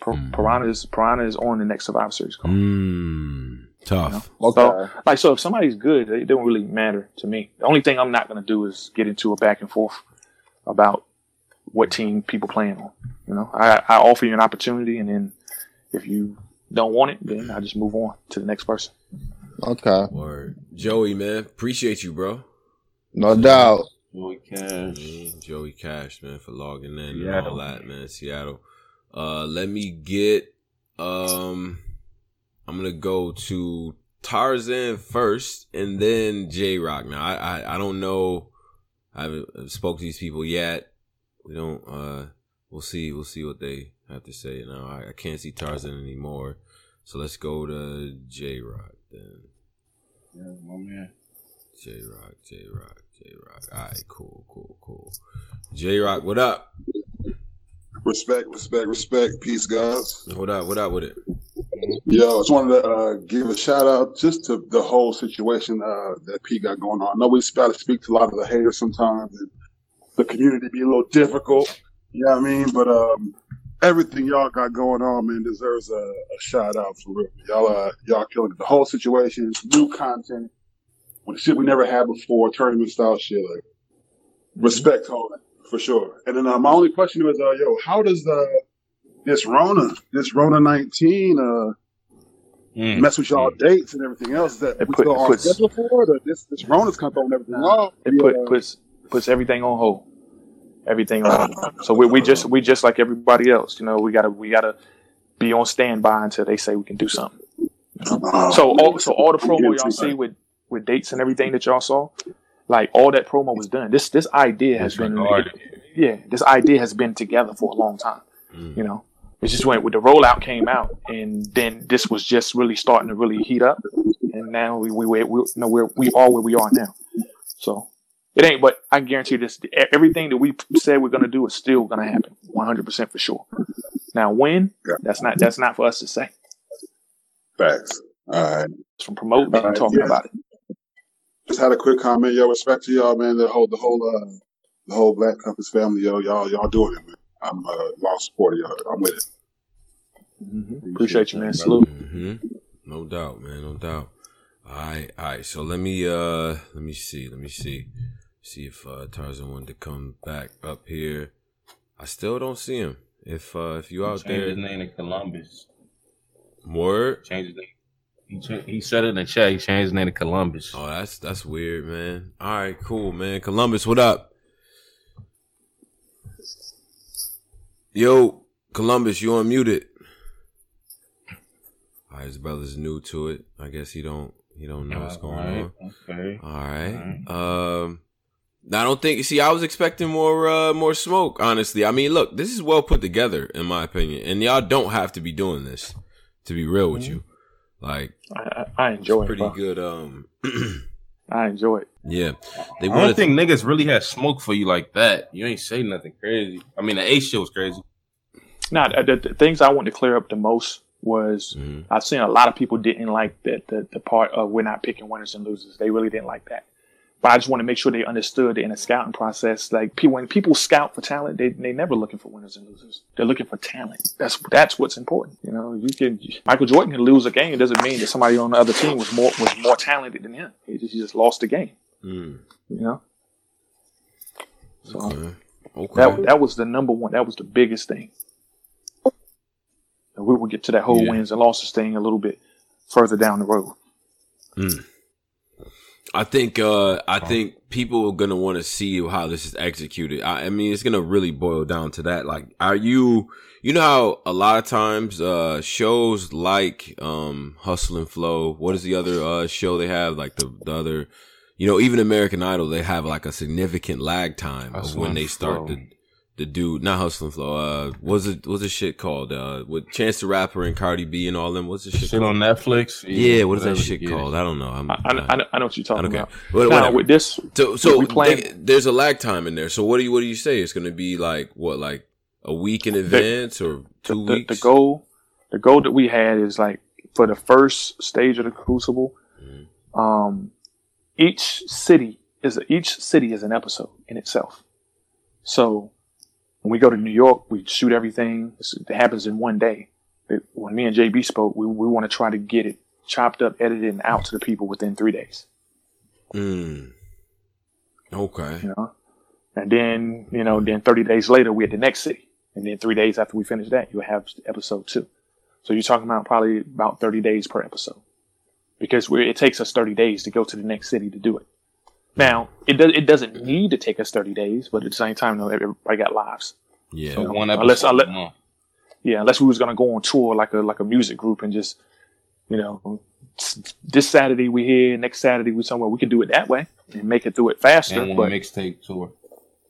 Pir- Piranha is Piranha is on the next Survivor Series. card. Mm, tough. So, like, so if somebody's good, it don't really matter to me. The only thing I'm not going to do is get into a back and forth about what team people playing on. You know, I, I offer you an opportunity, and then if you don't want it, then I just move on to the next person. Okay. Word. Joey, man, appreciate you, bro. No doubt. Joey Cash. Joey Cash, man, for logging in and Seattle. all that, man. Seattle. Uh, let me get. Um, I'm gonna go to Tarzan first, and then J Rock. Now, I, I I don't know. I haven't spoke to these people yet. We don't. Uh, we'll see. We'll see what they have to say. Now, I, I can't see Tarzan anymore. So let's go to J Rock then. Yeah, my man. J Rock, J Rock, J Rock. All right, cool, cool, cool. J Rock, what up? Respect, respect, respect. Peace, guys. What up? What up with it? Yo, I just wanted to uh, give a shout out just to the whole situation uh, that P got going on. I know we got to speak to a lot of the haters sometimes, and the community be a little difficult. You know what I mean? But um, everything y'all got going on, man, deserves a, a shout out for real. Y'all, uh, y'all killing it. The whole situation, new content, with shit we never had before, tournament style shit. Like respect on it for sure. And then uh, my only question was, uh, yo, how does the this Rona, this Rona nineteen, uh, mess with y'all dates and everything else? Is that we put- still on puts- schedule for it, or this this Rona's come throwing everything off? It put puts puts everything on hold. Everything on hold. So we, we just we just like everybody else. You know, we gotta we gotta be on standby until they say we can do something. So all so all the promo y'all see with with dates and everything that y'all saw, like all that promo was done. This this idea has been yeah, this idea has been together for a long time. Mm. You know, it's just when, when the rollout came out, and then this was just really starting to really heat up, and now we we we, we you know we're we are where we are now. So it ain't, but I guarantee this: everything that we said we're gonna do is still gonna happen, one hundred percent for sure. Now, when that's not that's not for us to say. Facts. All right. It's from promoting it and right, talking yeah. about it. Just had a quick comment, yo. Respect to y'all, man. The whole, the whole, uh, the whole Black Compass family, yo. Y'all, y'all doing it, man. I'm uh, long supporter, y'all. I'm with it. Appreciate you, man. Salute. hmm No doubt, man. No doubt. All right, all right. So let me uh let me see, let me see, see if uh Tarzan wanted to come back up here. I still don't see him. If uh if you out Changed there, his name to Columbus. word. Change his name. He, cha- he said it in the chat. He changed his name to Columbus. Oh, that's that's weird, man. All right, cool, man. Columbus, what up? Yo, Columbus, you unmuted. All right, his brother's new to it. I guess he don't he don't know what's going Alright, on. okay. All right. Um, I don't think. See, I was expecting more uh more smoke. Honestly, I mean, look, this is well put together in my opinion, and y'all don't have to be doing this. To be real with you, like I, I, I enjoy it's it. pretty bro. good. Um, I enjoy it. yeah, they I wanted don't think niggas really had smoke for you like that. You ain't say nothing crazy. I mean, the A shit was crazy. Now, the, the things I want to clear up the most was Mm-hmm. I've seen a lot of people didn't like that the, the part of we're not picking winners and losers. They really didn't like that. But I just want to make sure they understood in a scouting process, like when people scout for talent, they they never looking for winners and losers. They're looking for talent. That's that's what's important. You know, you can Michael Jordan can lose a game. It doesn't mean that somebody on the other team was more was more talented than him. He just, he just lost the game. Mm. You know. So Okay. Okay. that that was the number one. That was the biggest thing. And we will get to that whole Yeah. wins and losses thing a little bit further down the road. Mm. I think uh I think people are gonna want to see how this is executed. I, I mean, it's gonna really boil down to that. Like, are you you know how a lot of times uh shows like um Hustle and Flow, what is the other uh show they have? Like the the other you know, even American Idol, they have like a significant lag time of when they start Flow. to the dude, not Hustle and Flow. Uh, what's it? What's the shit called? Uh, with Chance the Rapper and Cardi B and all them. What's the shit? Shit called? on Netflix? Yeah, Yeah, what is that shit yeah. called? I don't know. I'm, I, I, know- I, know, I know what you're talking Okay. about. Well, now whatever. with this, So, so we they- there's a lag time in there. So what do you what do you say? It's going to be like what, like a week in advance or two the, weeks? the goal, the goal that we had is like for the first stage of the Crucible. Mm-hmm. Um, each city is each city is an episode in itself. So when we go to New York, we shoot everything. It happens in one day. But when me and JB spoke, we we want to try to get it chopped up, edited, and out to the people within three days. Mm. Okay. You know, and then you know, then thirty days later, we're at the next city, and then three days after we finish that, you'll have episode two. So you're talking about probably about thirty days per episode, because we it takes us thirty days to go to the next city to do it. Now it does it doesn't need to take us thirty days, but at the same time, though, everybody got lives. Yeah. So You know, one unless episode unless a yeah, unless we was gonna go on tour like a like a music group and just you know this Saturday we here, next Saturday we somewhere. We can do it that way and make it through it faster. And one mixtape tour.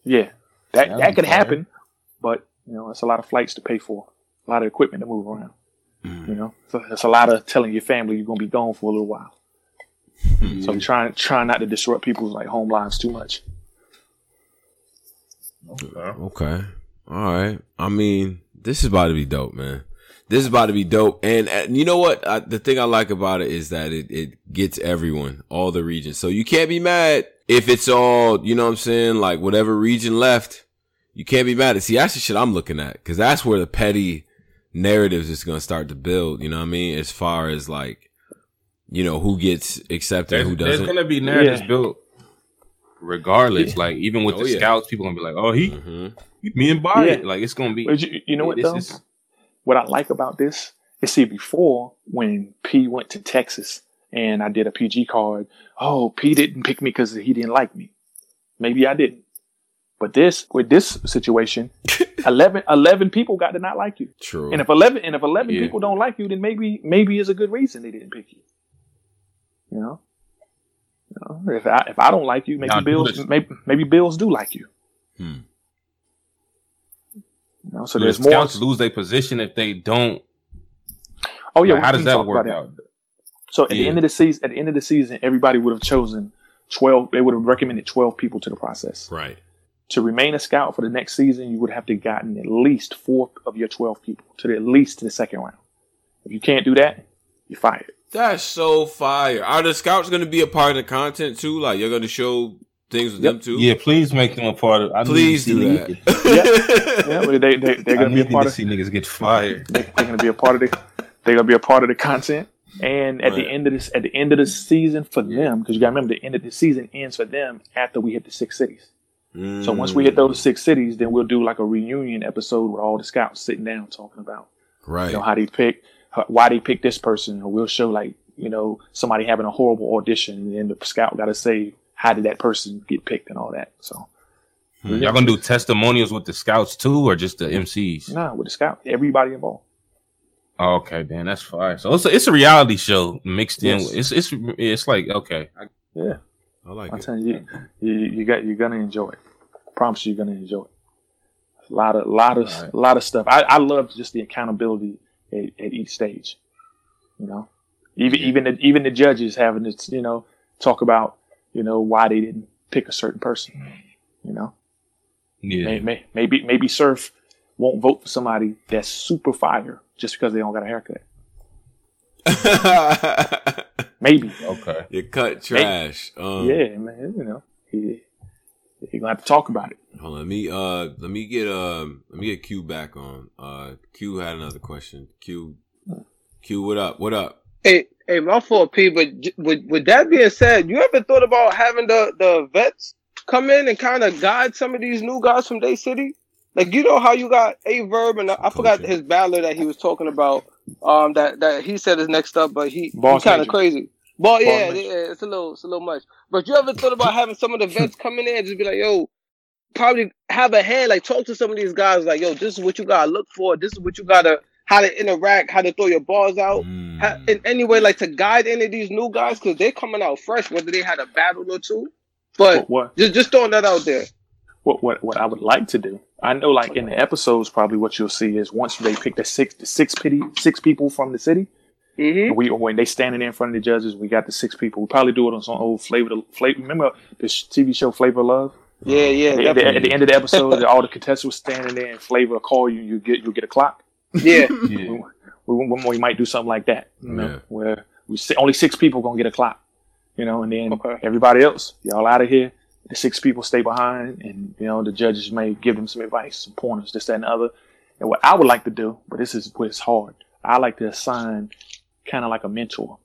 yeah, that That'd that could fire. happen, but you know, it's a lot of flights to pay for, a lot of equipment to move around. Mm. You know, so it's a lot of telling your family you're gonna be gone for a little while. So I'm trying trying not to disrupt people's like home lives too much. Okay. All right. I mean, this is about to be dope, man. This is about to be dope. And, and you know what? I, the thing I like about it is that it, it gets everyone, all the regions. So you can't be mad if it's all, you know what I'm saying? Like whatever region left, you can't be mad at. See, that's the shit I'm looking at. Cause that's where the petty narratives is going to start to build. You know what I mean? As far as like, you know, who gets accepted, There's, who doesn't. There's gonna be narratives Yeah. built regardless. Yeah. Like even with Oh, the yeah. scouts, people gonna be like, "Oh, he, Mhm. he me and Body." Yeah. Like it's gonna be. But you, you know what this though? is- what I like about this is see before when P went to Texas and I did a PG card. Oh, P didn't pick me because he didn't like me. Maybe I didn't. But this with this situation, 11, 11 people got to not like you. True. And if eleven and if eleven Yeah. people don't like you, then maybe maybe is a good reason they didn't pick you. You know. You know, if I if I don't like you, maybe Now, Bills maybe maybe Bills do like you. Hmm. know, so Do there's the more. scouts lose their position if they don't. Oh yeah, Like, how does that work out? So at the end of the season, at the end of the season, everybody would have chosen twelve. They would have recommended twelve people to the process. Right. To remain a scout for the next season, you would have to gotten at least four of your twelve people to the, at least to the second round. If you can't do that, you're fired. That's so fire. Are the scouts going to be a part of the content too? Like you're going to show things with them too? Yeah, please make them a part of. I need to Please see do niggas that. yeah, yeah, they they they're gonna be a part to of. see niggas get fired. They're gonna be a part of the. They're gonna be a part of the content. And at the end of this, at the end of the season for them, because you got to remember, the end of the season ends for them after we hit the six cities. So once we hit mm. those six cities, then we'll do like a reunion episode with all the scouts sitting down talking about Right. you know how they pick, how- why they picked this person, or we'll show like you know somebody having a horrible audition, and then the scout got to say how did that person get picked and all that. So Hmm. Y'all gonna do testimonials with the scouts too, or just the MCs? nah, with the scout, everybody involved. Oh, okay, then that's fine. So it's a, it's a reality show mixed in. Yes. With, it's it's it's like okay, I, Yeah, I like I'm it. telling you, you, you got you're gonna enjoy it. I promise you, you're gonna enjoy it. A lot of, lot of, Alright. a lot of stuff. I, I love just the accountability at, at each stage. You know, even even the, even the judges having to you know talk about you know why they didn't pick a certain person. You know, yeah. May- may- maybe maybe Surf won't vote for somebody that's super fire just because they don't got a haircut. Maybe. Okay. You cut trash. Um, yeah, man. You know, you're gonna have to talk about it. Hold on, let me uh let me get um let me get Q back on. Uh Q had another question. Q Q what up? What up? Hey, hey, my fault, P. But with with that being said, you ever thought about having the the vets come in and kind of guide some of these new guys from Day City? Like you know how you got a verb and I, I forgot his battler that he was talking about. Um, that that he said is next up, but he, he kind of crazy. But yeah, yeah, it's a little it's a little much. But you ever thought about having some of the vets come in there and just be like, yo, probably have a hand, like talk to some of these guys, like, yo, this is what you gotta look for. This is what you gotta how to interact, how to throw your balls out, Mm. ha- in any way, like to guide any of these new guys because they're coming out fresh, whether they had a battle or two. But What, what just just throwing that out there. what what what I would like to do. I know, like in the episodes, probably what you'll see is once they pick the six the six pity six people from the city. Mm-hmm. We when they standing in front of the judges, we got the six people. We probably do it on some old flavor. Flavor. Remember this TV show Flavor Love? Yeah, um, yeah, At the, at the- definitely. at the end of the episode, all the contestants were standing there, and Flavor will call you. You get you get a clock. Yeah. we, we, we might do something like that. You know, Yeah. where we say only six people gonna get a clock. You know, and then everybody else, y'all out of here. The six people stay behind, and you know the judges may give them some advice, some pointers, this, that, and the other. And what I would like to do, but this is where it's hard. I like to assign kind of like a mentor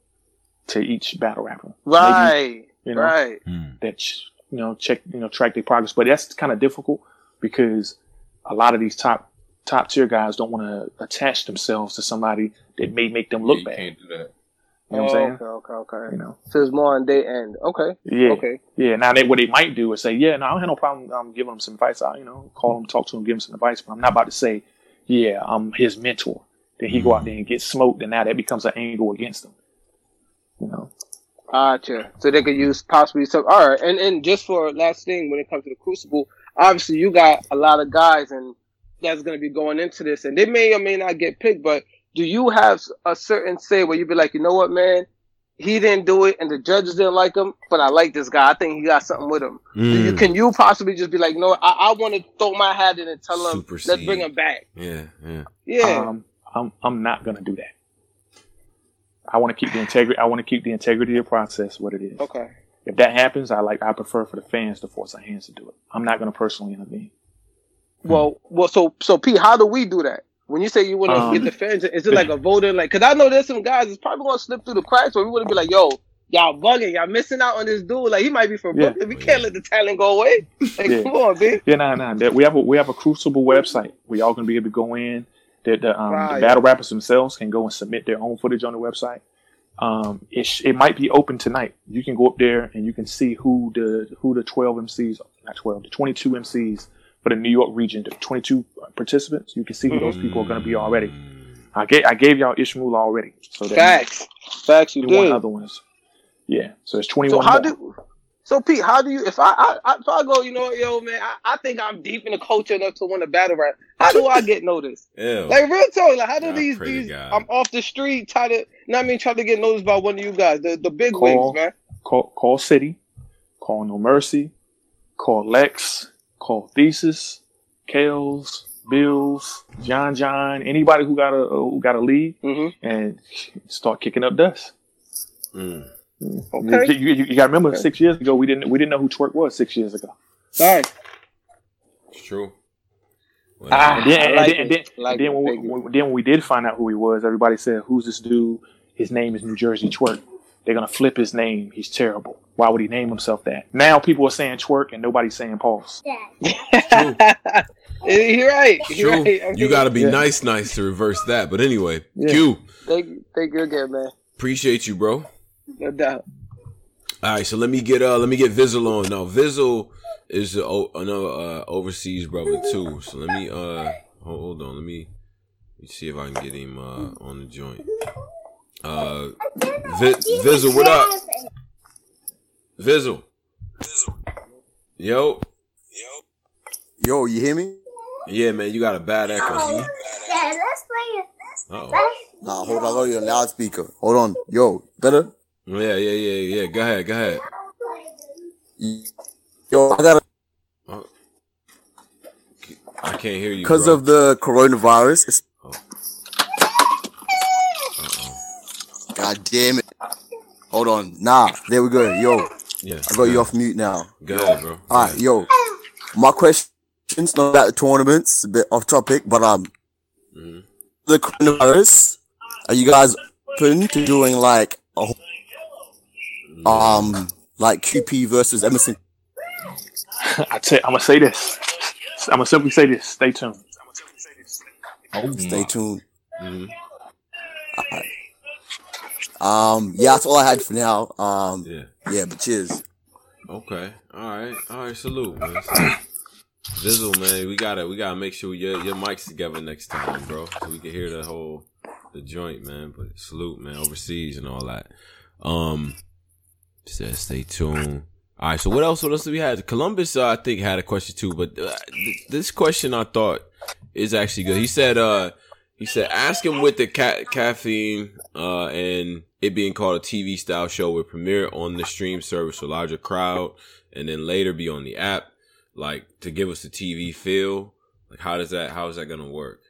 to each battle rapper. Maybe, Right. you know, right. Hmm. that ch- you know check you know track their progress. But that's kind of difficult because a lot of these top top tier guys don't want to attach themselves to somebody that may make them look you bad. can't do that. You know what I'm saying? Okay, okay, okay. You know. So it's more on day end. Okay. Yeah. Okay. Yeah. Now, they, what they might do is say, yeah, no, I don't have no problem um, giving them some advice. I, you know, call them, talk to them, give them some advice. But I'm not about to say, yeah, I'm his mentor. Then he go out there and get smoked, and now that becomes an angle against him. You know. Gotcha. So they could use possibly some. All right, and and just for last thing, when it comes to the Crucible, obviously you got a lot of guys, and that's going to be going into this, and they may or may not get picked. But do you have a certain say where you be like, you know what, man, he didn't do it, and the judges didn't like him, but I like this guy. I think he got something with him. Do you, Mm. can you possibly just be like, no, I, I want to throw my hat in and tell him, let's bring him back. Yeah, yeah. Yeah. Um, I'm I'm not gonna do that. I want to keep the integrity. I want to keep the integrity of the process what it is. Okay. If that happens, I like. I prefer for the fans to force our hands to do it. I'm not gonna personally intervene. Well, well, so so Pete, how do we do that? When you say you want to Um, get the fans, is it like a voter? Like, cause I know there's some guys that's probably gonna slip through the cracks, where we want to be like, yo, y'all bugging, y'all missing out on this dude. Like, he might be from Yeah. Brooklyn. We can't let the talent go away. Like, Yeah. come on, B. Yeah, nah, nah. We have a we have a Crucible website. We all gonna be able to go in. That the, um, Right. the battle rappers themselves can go and submit their own footage on the website. Um, it sh- it might be open tonight. You can go up there and you can see who the who the twelve MCs, not twelve, the twenty two MCs for the New York region, the twenty two participants. You can see who those people are gonna be already. I gave I gave y'all Ishmael already. So that Facts, facts. You you want did. other ones. Yeah. So it's 21. So one. how do? So Pete, how do you? If I, I, I if I go, you know, what, yo, man, I, I think I'm deep in the culture enough to win a battle rap. How do I get noticed? Ew. Like real talk, like how do Y'all these these? God. I'm off the street, try to, you know what I mean, try to get noticed by one of you guys, the the big Call, wigs, man. call, call City, call No Mercy, call Lex, call Thesis, Kales, Bills, John John, anybody who got a who got a lead, Mm-hmm. and start kicking up dust. Mm. Okay. You, you, you got to remember, Okay. six years ago we didn't we didn't know who Twork was six years ago. All right. It's true. Well, Ah, And then, I and then, and then. Like then when, we, then when we did find out who he was, everybody said, "Who's this dude? His name is New Jersey Twork." They're gonna flip his name. He's terrible. Why would he name himself that? Now people are saying Twork and nobody's saying Pulse. You're right. You're true. right. I You got to be yeah. nice, nice to reverse that. But anyway, Yeah. Q, Thank you. Thank you again, man. appreciate you, bro. No doubt. All right, so let me get uh let me get Vizzle on now. Vizzle is a, o- another uh, overseas brother too. So let me uh hold, hold on, let me let me see if I can get him uh on the joint. Uh, Vi- Vizzle, what up? Vizzle. Yo. Yo, Yo, you hear me? Yeah, man, you got a bad echo. yeah let's Uh-oh. Nah, hold on, I got your loudspeaker. Hold on. Yo, better? Yeah, yeah, yeah, yeah. Go ahead, go ahead. Yo, I gotta, I can't hear you. because of the coronavirus. It's, God damn it. Hold on. Nah, there we go. Yo, Yeah, I got you off mute now. Go ahead, bro. Alright, yo. My question's not about the tournaments, a bit off topic, but um, Mhm. the coronavirus. Are you guys open to doing like a whole- um like QP versus Emerson? I tell, I'm gonna say this. I'm gonna simply say this. Stay tuned. Oh, Stay tuned. Mhm. Alright. Um, yeah, that's all I had for now. Um, Yeah. yeah, but cheers. Okay. All right. All right. Salute, man. Vizzle, man. We gotta we gotta make sure your your mics together next time, bro, so we can hear the whole the joint, man. But salute, man. Overseas and all that. Um, says stay tuned. All right. So what else? What else do we have? Columbus, uh, I think had a question too, but uh, th- this question I thought is actually good. He said, uh, he said, ask him with the ca- Caffeine, uh, and it being called a TV style show would premiere on the stream service for a larger crowd and then later be on the app, like to give us the TV feel. Like, how does that, how is that going to work?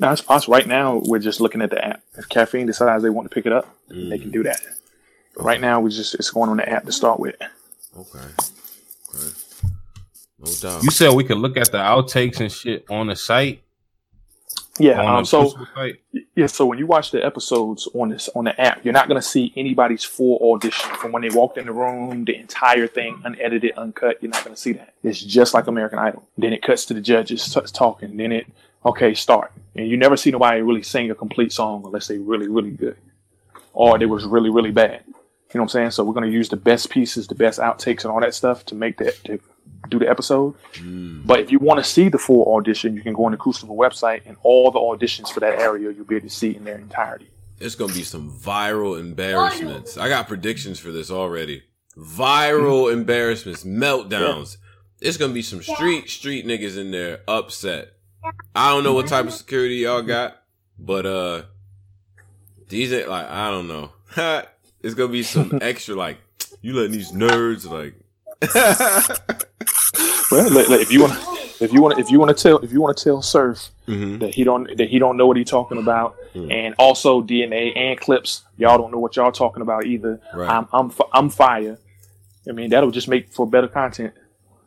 Now it's possible. Right now, we're just looking at the app. If Caffeine decides they want to pick it up, Mm. they can do that. Right now, we just it's going on the app to start with. Okay. Okay. No doubt. You said we could look at the outtakes and shit on the site. Yeah. Um, so site? yeah. So when you watch the episodes on this on the app, you're not going to see anybody's full audition from when they walked in the room, the entire thing, unedited, uncut. You're not going to see that. It's just like American Idol. Then it cuts to the judges starts talking. Then it okay start, and you never see nobody really sing a complete song unless they really really good, or they was really really bad. You know what I'm saying? So we're going to use the best pieces, the best outtakes, and all that stuff to make that to do the episode. Mm. But if you want to see the full audition, you can go on the Crucible website, and all the auditions for that area you'll be able to see in their entirety. It's gonna be some viral oh, embarrassments. I got predictions for this already. Viral mm-hmm. embarrassments, meltdowns. It's gonna be some street street niggas in there upset. I don't know what mm-hmm. type of security y'all got, but uh, these ain't like I don't know. it's gonna be some extra like you letting these nerds like. Well, like, like, if you want, if you want, if you want to tell, if you want to tell Surf Mm-hmm. that he don't that he don't know what he's talking about, and also DNA and clips, y'all don't know what y'all talking about either. Right. I'm I'm I'm fire. I mean, that'll just make for better content.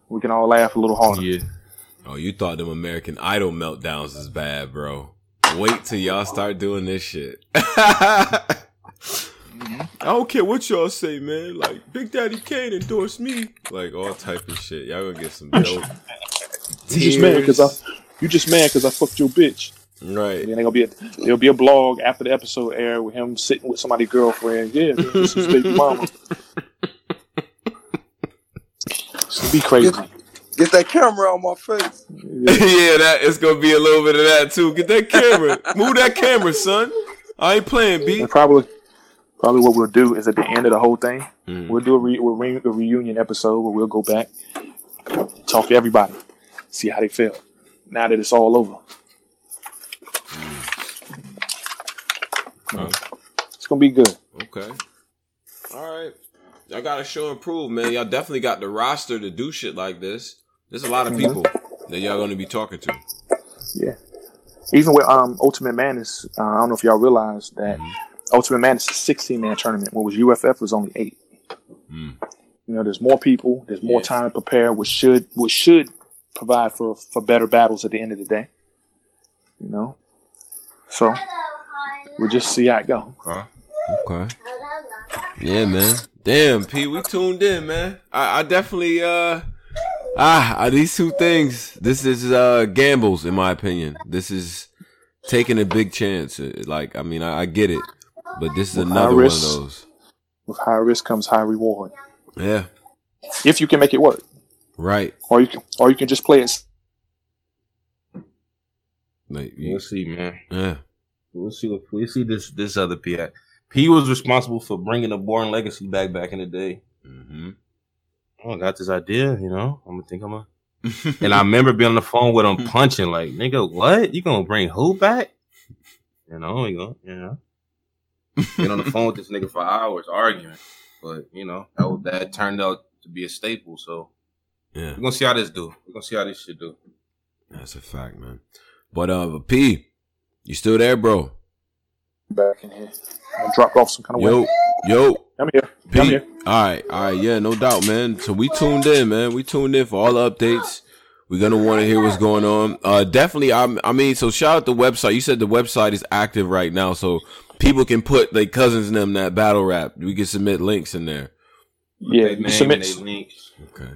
We can all laugh a little harder. Yeah. Oh, you thought them American Idol meltdowns is bad, bro. Wait till y'all start doing this shit. I don't care what y'all say, man. Like Big Daddy Kane endorsed me. Like all type of shit. Y'all gonna get some dope. You just mad because I, tears. you just mad because I fucked your bitch. Right. And then there'll be a there'll be a blog after the episode air with him sitting with somebody's girlfriend. Yeah, this is baby mama. It's gonna be crazy. Get that camera on my face. yeah, that it's gonna be a little bit of that too. Get that camera. Move that camera, son. I ain't playing, B. And probably Probably what we'll do is at the end of the whole thing, Mm. we'll do a, re- we'll re- a reunion episode where we'll go back, talk to everybody, see how they feel now that it's all over. It's gonna be good. Okay. All right. Y'all got to show and prove, man. Y'all definitely got the roster to do shit like this. There's a lot of Mhm. people that y'all going to be talking to. Yeah. Even with um Ultimate Madness, uh, I don't know if y'all realize that Ultimate Madness is a 16 man tournament, whereas UFF was only eight. Mm. You know, there's more people, there's more time to prepare, which should which should provide for for better battles at the end of the day. You know, so we'll just see how it go. Okay. Okay. Yeah, man. Damn, P, we tuned in, man. I, I definitely uh ah uh, these two things. This is uh gambles, in my opinion. This is taking a big chance. Like, I mean, I, I get it, but this is With high another one of risk. those. With high risk comes high reward. Yeah. If you can make it work, Right. or you can, or you can just play it. Like, We'll see, man. Yeah. We'll see. What, we'll see this this other P. P was responsible for bringing the Born Legacy back back in the day. Mm-hmm. Oh, I got this idea. You know, I'm gonna think I'm a. and I remember being on the phone with him punching like, "Nigga, what? You gonna bring who back?" You know, you go, you know. Been on the phone with this nigga for hours arguing, but you know that that turned out to be a staple. So Yeah. we're gonna see how this do. We're gonna see how this shit do. That's a fact, man. But uh, P, you still there, bro? Back in here, I dropped off some kind of Yo, way. yo. I'm here. P. I'm here. All right, all right, yeah, no doubt, man. So we tuned in, man. We tuned in for all the updates. We're gonna want to hear what's going on. Uh, definitely. I, I mean, so shout out the website. You said the website is active right now, so people can put their cousins in them that battle rap. We can submit links in there. Yeah, They submit. links. Okay.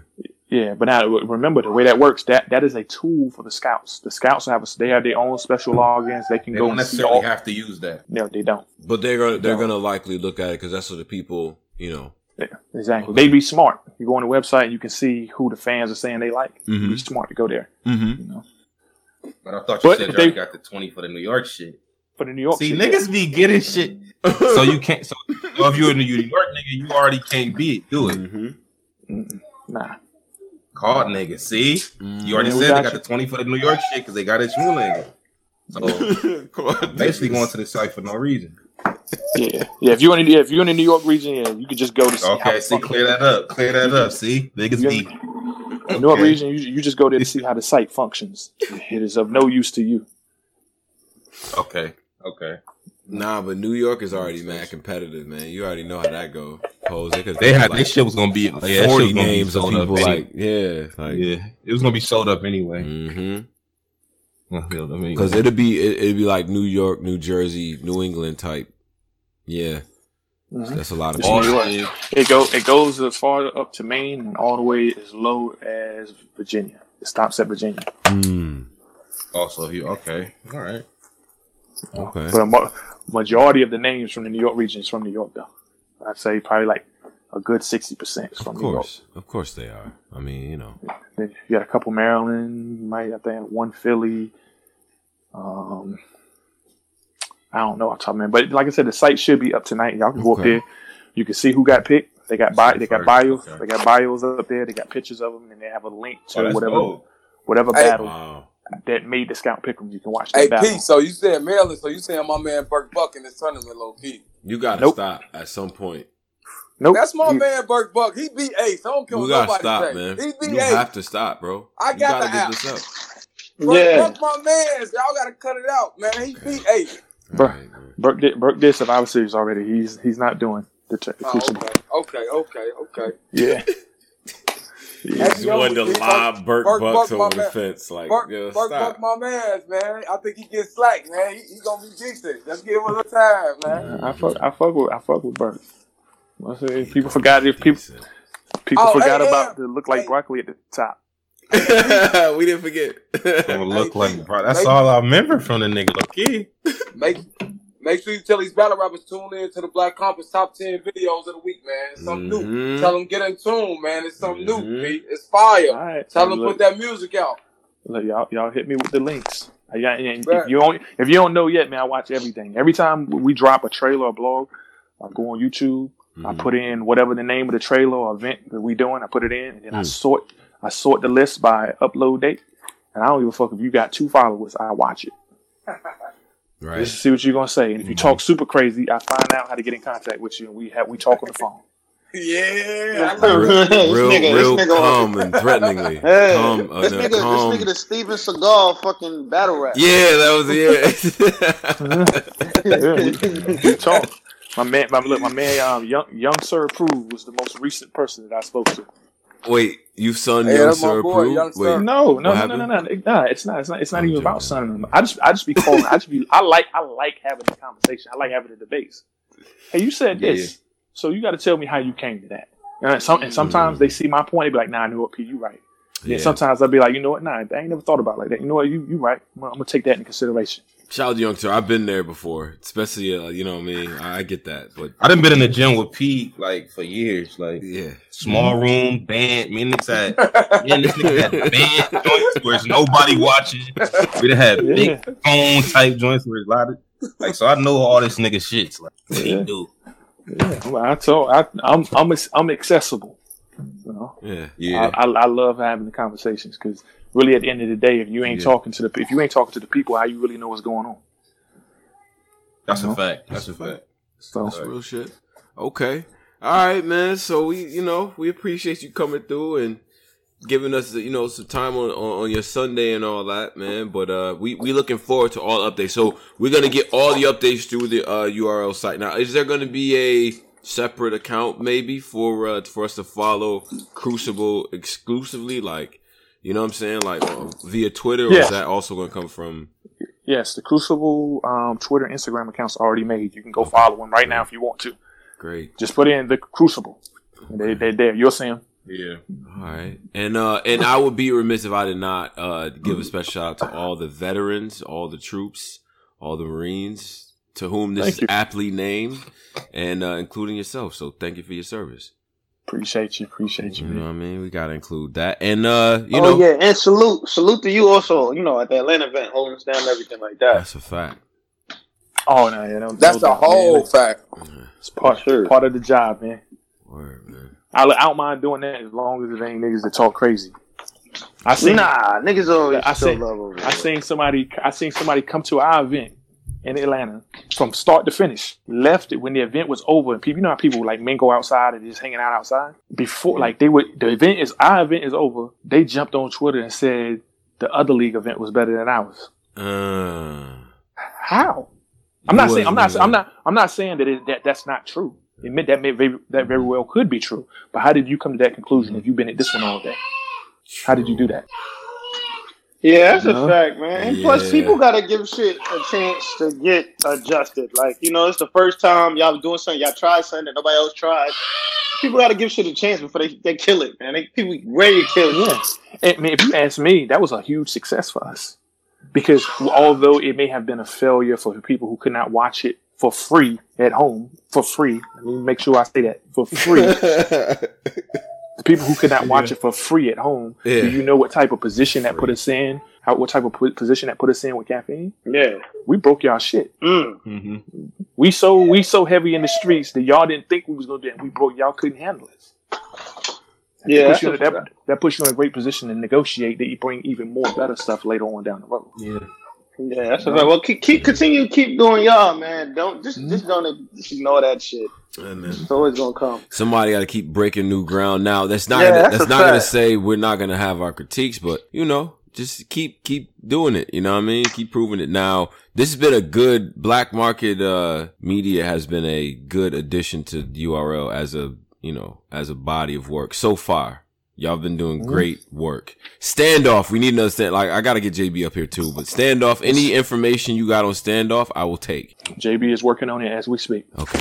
Yeah, but now remember the way that works. That that is a tool for the scouts. The scouts have a, they have their own special logins. They can They go don't necessarily all. have to use that. No, they don't. But they're gonna they're No. gonna likely look at it because that's what the people, you know. Yeah, exactly. They be smart. You go on the website and you can see who the fans are saying they like. Mhm. Be smart to go there. Mm-hmm. You know, But I thought you But said you they- got the twenty for the New York shit. For the New York. See, shit, niggas be getting shit. so you can't. So, so if you're in the New York nigga, you already can't be it. Do it. Mm-hmm. Nah. Caught nigga. See, you already Yeah, said got they got you. the twenty for the New York shit because they got it you nigga. So basically going to the site for no reason. Yeah, yeah. If you're in the, if you're in the New York region, yeah, you could just go to see Okay, see, clear that up. Clear that up. See, niggas You're be. in the New York Okay. region. You, you just go there to see how the site functions. It is of no use to you. Okay. Okay. Nah, but New York is already mad competitive, man. You already know how that go. Pose they, They had like this shit was gonna be like, that shit forty was gonna be games of sold up people like yeah, like yeah, it was gonna be sold up anyway. Mm-hmm. Because it'd be it, it'd be like New York, New Jersey, New England type. Yeah, Mhm. that's a lot of It's people. It go it goes as far up to Maine and all the way as low as Virginia. It stops at Virginia. Mm, also, you okay? All right. Okay. But a mo- majority of the names from the New York region is from New York, though. I'd say probably like a good sixty percent is from Of New York. course, of course they are. I mean, you know. Then you got a couple Maryland, you might I think one Philly. Um, I don't know off the top of my but like I said, the site should be up tonight. Y'all can go up there. You can see who got picked. They got bi- they got first, bios. okay. They got bios up there. They got pictures of them, and they have a link to Oh, whatever dope. whatever Hey. battle Wow. That made the scout pick them. You can watch Hey, that battle. Pete, so you said Maryland, so you saying my man Burke Buck in this tournament, low key. You got to Nope. stop at some point. Nope. That's my man Burke Buck. He beat Ace. I don't care You what gotta nobody stop, say. man. He beat You Ace. have to stop, bro. I you got gotta the get app. this up. Burke Yeah. Buck, my man. Y'all gotta cut it out, man. He beat Ace. Bur- Right, man. Burke did, Burke did Survivor Series already. He's he's not doing the, t- the Oh, Crucible. okay, okay, okay, okay. Yeah. Yeah. Hey, yo, wanted to Burke- lob Burke Burke Bucks Buck, my over the man. fence. Like, Burke, yo, Burke stop. Buck, my man, man. I think he gets slack, man. He, he gonna be decent. Just give him a time, man. I fuck I fuck with I fuck with Burke. I say people forgot if people people Oh, forgot hey, about Am. the look like Hey. broccoli at the top. we didn't forget. Gonna look Hey, like bro. That's make- all I remember from the nigga. Okay. Make make sure you tell these battle rappers tune in to the Black Compass top ten videos of the week, man. It's something new. Mhm. Tell them get in tune, man. It's something Mhm. new. Pete. It's fire. All right. Tell them look, put that music out. look, y'all y'all hit me with the links. I got, and Right. if you don't if you don't know yet, man, I watch everything. Every time we drop a trailer or blog, I go on YouTube. I Mm-hmm. put in whatever the name of the trailer or event that we doing. I put it in, and then I Mm. sort I sort the list by upload date. And I don't give a fuck if you got two followers. I watch it. Right. Just to see what you're gonna say. And if you talk super crazy, I find out how to get in contact with you, and we have we talk on the phone. Yeah. Real, real, nigga- real nigga- calm and threateningly. Hey, calm, uh, this, no, nigga, calm. this nigga, the Steven Seagal fucking battle rap. Yeah, that was yeah. we, we talk. My man, my look, my man, um, young young Sir Approved was the most recent person that I spoke to. Wait, you son Hey, young that's my sir boy, approved? young Wait, No, no, what no, no, no, no, no, no. It's not. It's not. It's not oh, even about son. and them. I just, I just be calling. I just be. I like, I like having the conversation. I like having the debates. Hey, you said Yeah, this, so you got to tell me how you came to that. And, some, and sometimes mm. they see my point. They be like, Nah, I know what P, you right. And Yeah. sometimes I'll be like, you know what? Nah, I ain't never thought about it like that. You know what? You, you right. I'm, I'm gonna take that into consideration. Shout out to young sir. I've been there before, especially uh, you know what I mean. I, I get that, but I done been in the gym with Pete like for years. Like yeah, small room band. Me and niggas had, me and this nigga had band joints where it's nobody watching. We done had big phone type joints where it's a lot of like. So I know all this nigga shits. Like what he do. Yeah, well, I told I, I'm I'm I'm accessible. You know, yeah, yeah. I, I, I love having the conversations because really, at the end of the day, if you ain't Yeah. talking to the if you ain't talking to the people, how you really know what's going on? That's You a fact. That's a fact. So That's real shit. Okay. All right, man. So we, you know, we appreciate you coming through and giving us, you know, some time on, on, on your Sunday and all that, man. But uh, we we looking forward to all updates. So we're gonna get all the updates through the uh, URL site. Now, is there gonna be a separate account maybe for uh, for us to follow Crucible exclusively, like? You know what I'm saying? Like uh, via Twitter, or Yeah. is that also going to come from? yes, the Crucible um, Twitter, Instagram accounts are already made. You can go follow them right now if you want to. Great. Just put in the Crucible. And They they there. You'll see them. Yeah. All right. And uh and I would be remiss if I did not uh give a special shout out to all the veterans, all the troops, all the Marines to whom this Thank is you. aptly named and uh including yourself. So thank you for your service. Appreciate you. Appreciate you. You know what I mean? We gotta include that. And uh you oh know yeah, and salute, salute to you also. You know, at the Atlanta event, holding us down, and everything like that. that's a fact. Oh no, yeah, no, That's no a doubt, man. whole fact. It's part part of the job, man. Word, man. I, I don't mind doing that as long as it ain't niggas that talk crazy. I seen Nah, niggas always I seen, love over I seen somebody. I seen somebody come to our event in Atlanta from start to finish. Left it when the event was over, and people, you know how people like men go outside and just hanging out outside before, like they would. The event is our event is over. They jumped on Twitter and said the other league event was better than ours. Uh How? I'm not saying I'm not I'm not I'm not saying that it, that that's not true. Admit that may very, that very well could be true. But how did you come to that conclusion if you've been at this one all day? How did you do that? Yeah, that's No. a fact, man. And plus, people gotta give shit a chance to get adjusted. Like, you know, it's the first time y'all doing something, y'all tried something that nobody else tried. People gotta give shit a chance before they, they kill it, man. They, people ready to kill it. Yeah. I mean, if you ask me, that was a huge success for us. Because although it may have been a failure for the people who could not watch it for free at home, for free, let me make sure I say that, for free. the people who could not watch it for free at home, Yeah. do you know what type of position that put us in? How, what type of po- position that put us in with Caffeine? Yeah. We broke y'all shit. Mm. We so we so heavy in the streets that y'all didn't think we was gonna do it. We broke y'all couldn't handle it. Yeah, That puts, that's you in, that, that puts you in a great position to negotiate that you bring even more better stuff later on down the road. Yeah. Yeah, that's a fact. Well, keep, keep continue, keep doing y'all, man. Don't just Mm-hmm. just don't just ignore that shit. It's always gonna come. Somebody got to keep breaking new ground. Now that's not Yeah, gonna, that's that's a not going to say we're not going to have our critiques, but you know, just keep keep doing it. You know what I mean? Keep proving it. Now this has been a good black market uh media has been a good addition to URL as a you know as a body of work so far. Y'all been doing Mhm. great work. Standoff, we need another stand. Like I got to get JB up here too, but standoff. Any information you got on standoff, I will take. JB is working on it as we speak. Okay.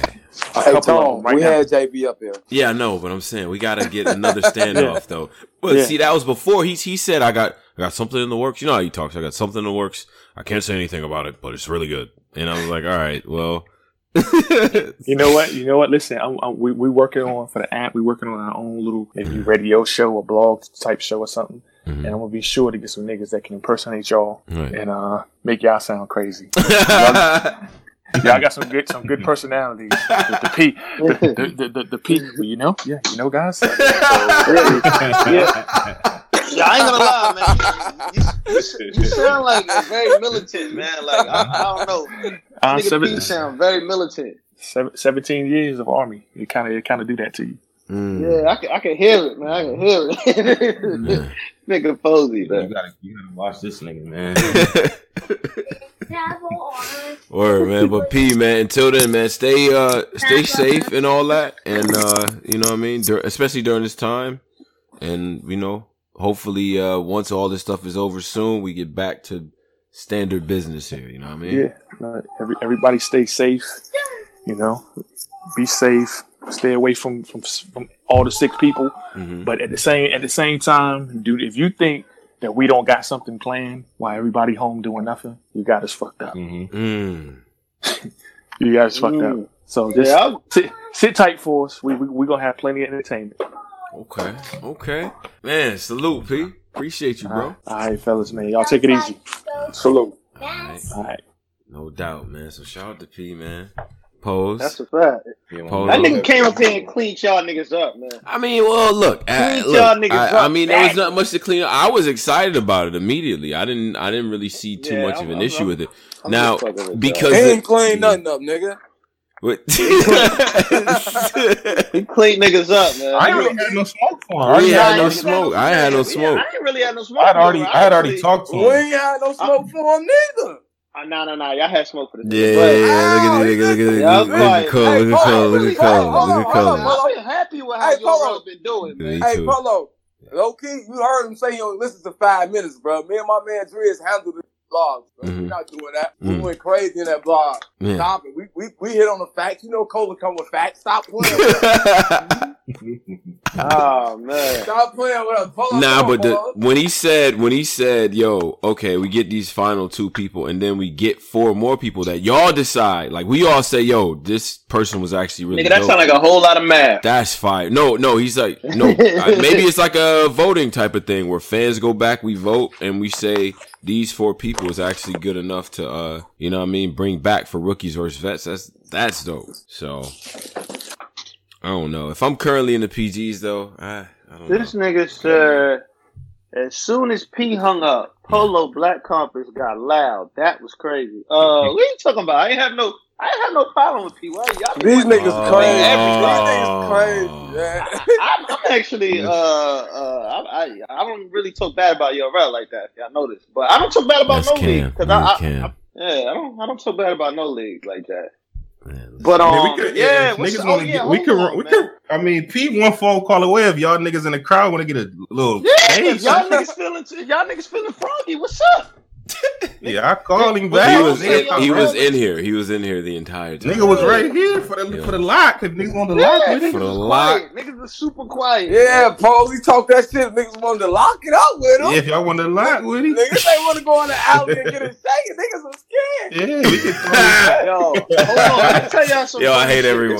Hey Tom, right we now. had JB up here. Yeah, I know, but I'm saying we gotta get another standoff Yeah. though. But Yeah. see, that was before he he said I got I got something in the works. You know how he talks. I got something in the works. I can't say anything about it, but it's really good. And I was like, all right, well, You know what? You know what? Listen, I'm, I'm, we we working on for the app. We working on our own little maybe radio show or blog type show or something. And I'm gonna be sure to get some niggas that can impersonate y'all Right. and uh make y'all sound crazy. Y'all got some good some good personalities. The, the P, the, the, the, the, the P, you know, yeah, you know, guys. So, yeah. Yeah, I ain't gonna lie, man. You, you, you sound like a very militant, man. Like I, I don't know. Uh, Nigga seven- P sound very militant. Seven, Seventeen years of army, it kind of it kind of do that to you. Yeah, I can, I can hear it, man. I can hear it. Nigga Posey, man. You gotta, you gotta watch this nigga, man. Word, man. But P, man. Until then, man, stay uh stay safe and all that, and uh you know what I mean, Dur- especially during this time, and you know, hopefully, uh once all this stuff is over soon, we get back to standard business here. You know what I mean? Yeah, every, everybody stay safe. You know, be safe. Stay away from from, from all the sick people. Mhm. But at the same at the same time, dude, if you think that we don't got something planned while everybody home doing nothing, you got us fucked up. Mm. You got us fucked Mm. up. So just Yeah, sit, sit tight for us. We we we gonna have plenty of entertainment. Okay. Okay. Man, salute, P. Appreciate you, bro. All right, fellas, man. Y'all take it easy. Salute. All right. All right. No doubt, man. So shout out to P, man. Pose. That's a fact. Pose. That nigga came up here and cleaned y'all niggas up, man. I mean, well, look, I, Clean look, y'all niggas I, up I mean, there was not much to clean up. I was excited about it immediately. I didn't, I didn't really see too Yeah, much I'm- of an I'm- issue I'm- with it. I'm now, just fucking with because He it- ain't clean nothing up, nigga. What? He cleaned niggas up, man. I ain't really had no smoke for him. I we ain't had had no no smoke. I had no smoke. I ain't really had no smoke. I had already, I had already talked to him. We ain't had no smoke for him neither. Uh, nah, nah, nah. Y'all had smoke for the Yeah, nigga, yeah, but- yeah. Look at this, look at this, Yeah, look at quiet. this, Cole, look at Cole, look at Cole, look at Cole. I feel happy with how Hey, y'all been doing, man. Me Hey, too. Polo. Low key, you heard him say he only listens to five minutes, bro. Me and my man Driz handled the blogs, bro. Mhm. We're not doing that. We Mm. went crazy in that blog. Yeah. Stop it. We, we we hit on the facts. You know Cola come with facts. Stop playing with us. Oh man. Stop playing with us. Polo, Nah, come on, but the, when he said when he said, "Yo, okay, we get these final two people, and then we get four more people that y'all decide." Like we all say, "Yo, this person was actually really." Nigga, that dope. sound like a whole lot of math. That's fire. No, no, he's like, no. uh, maybe it's like a voting type of thing where fans go back, we vote, and we say these four people is actually good enough to, uh, you know, what I mean, bring back for rookies versus vets. That's that's dope. So I don't know if I'm currently in the PGs though. I, I don't know. This nigga said, as soon as P hung up, Polo Black Compass got loud. That was crazy. Uh, what are you talking about? I ain't have no, I ain't have no problem with P. Why y'all? be These wanting- niggas crazy. Oh. These niggas crazy, man. I'm, I'm actually, uh, uh, I, I, I don't really talk bad about URL like that. Y'all know this, but I don't talk bad about That's no Cam. league because I, I, Cam. I, yeah, I don't, I don't talk bad about no league like that. Man, But I um, mean, we could, yeah, if what's niggas the- want oh, to yeah, get, we hold could, on, we man. could. I mean, P one phone call away if y'all niggas in the crowd want to get a little. Yeah, y'all niggas feeling, if y'all niggas feeling froggy. What's up? Yeah, I called him back. he was nigga, he was in here. He was in here the entire time. Nigga was right here for the for the lock. If niggas want the lock Yeah, with it. For the lock. quiet. Niggas was super quiet. Yeah, Paul, he talked that shit. Niggas wanted to lock it up with him. Yeah, if y'all want to lock with him. Niggas ain't want to go on the alley and get it shaking. Niggas was scared. Yeah, we can throw it back. Yo, hold on. Let me tell y'all some Yo, I hate shit. everyone.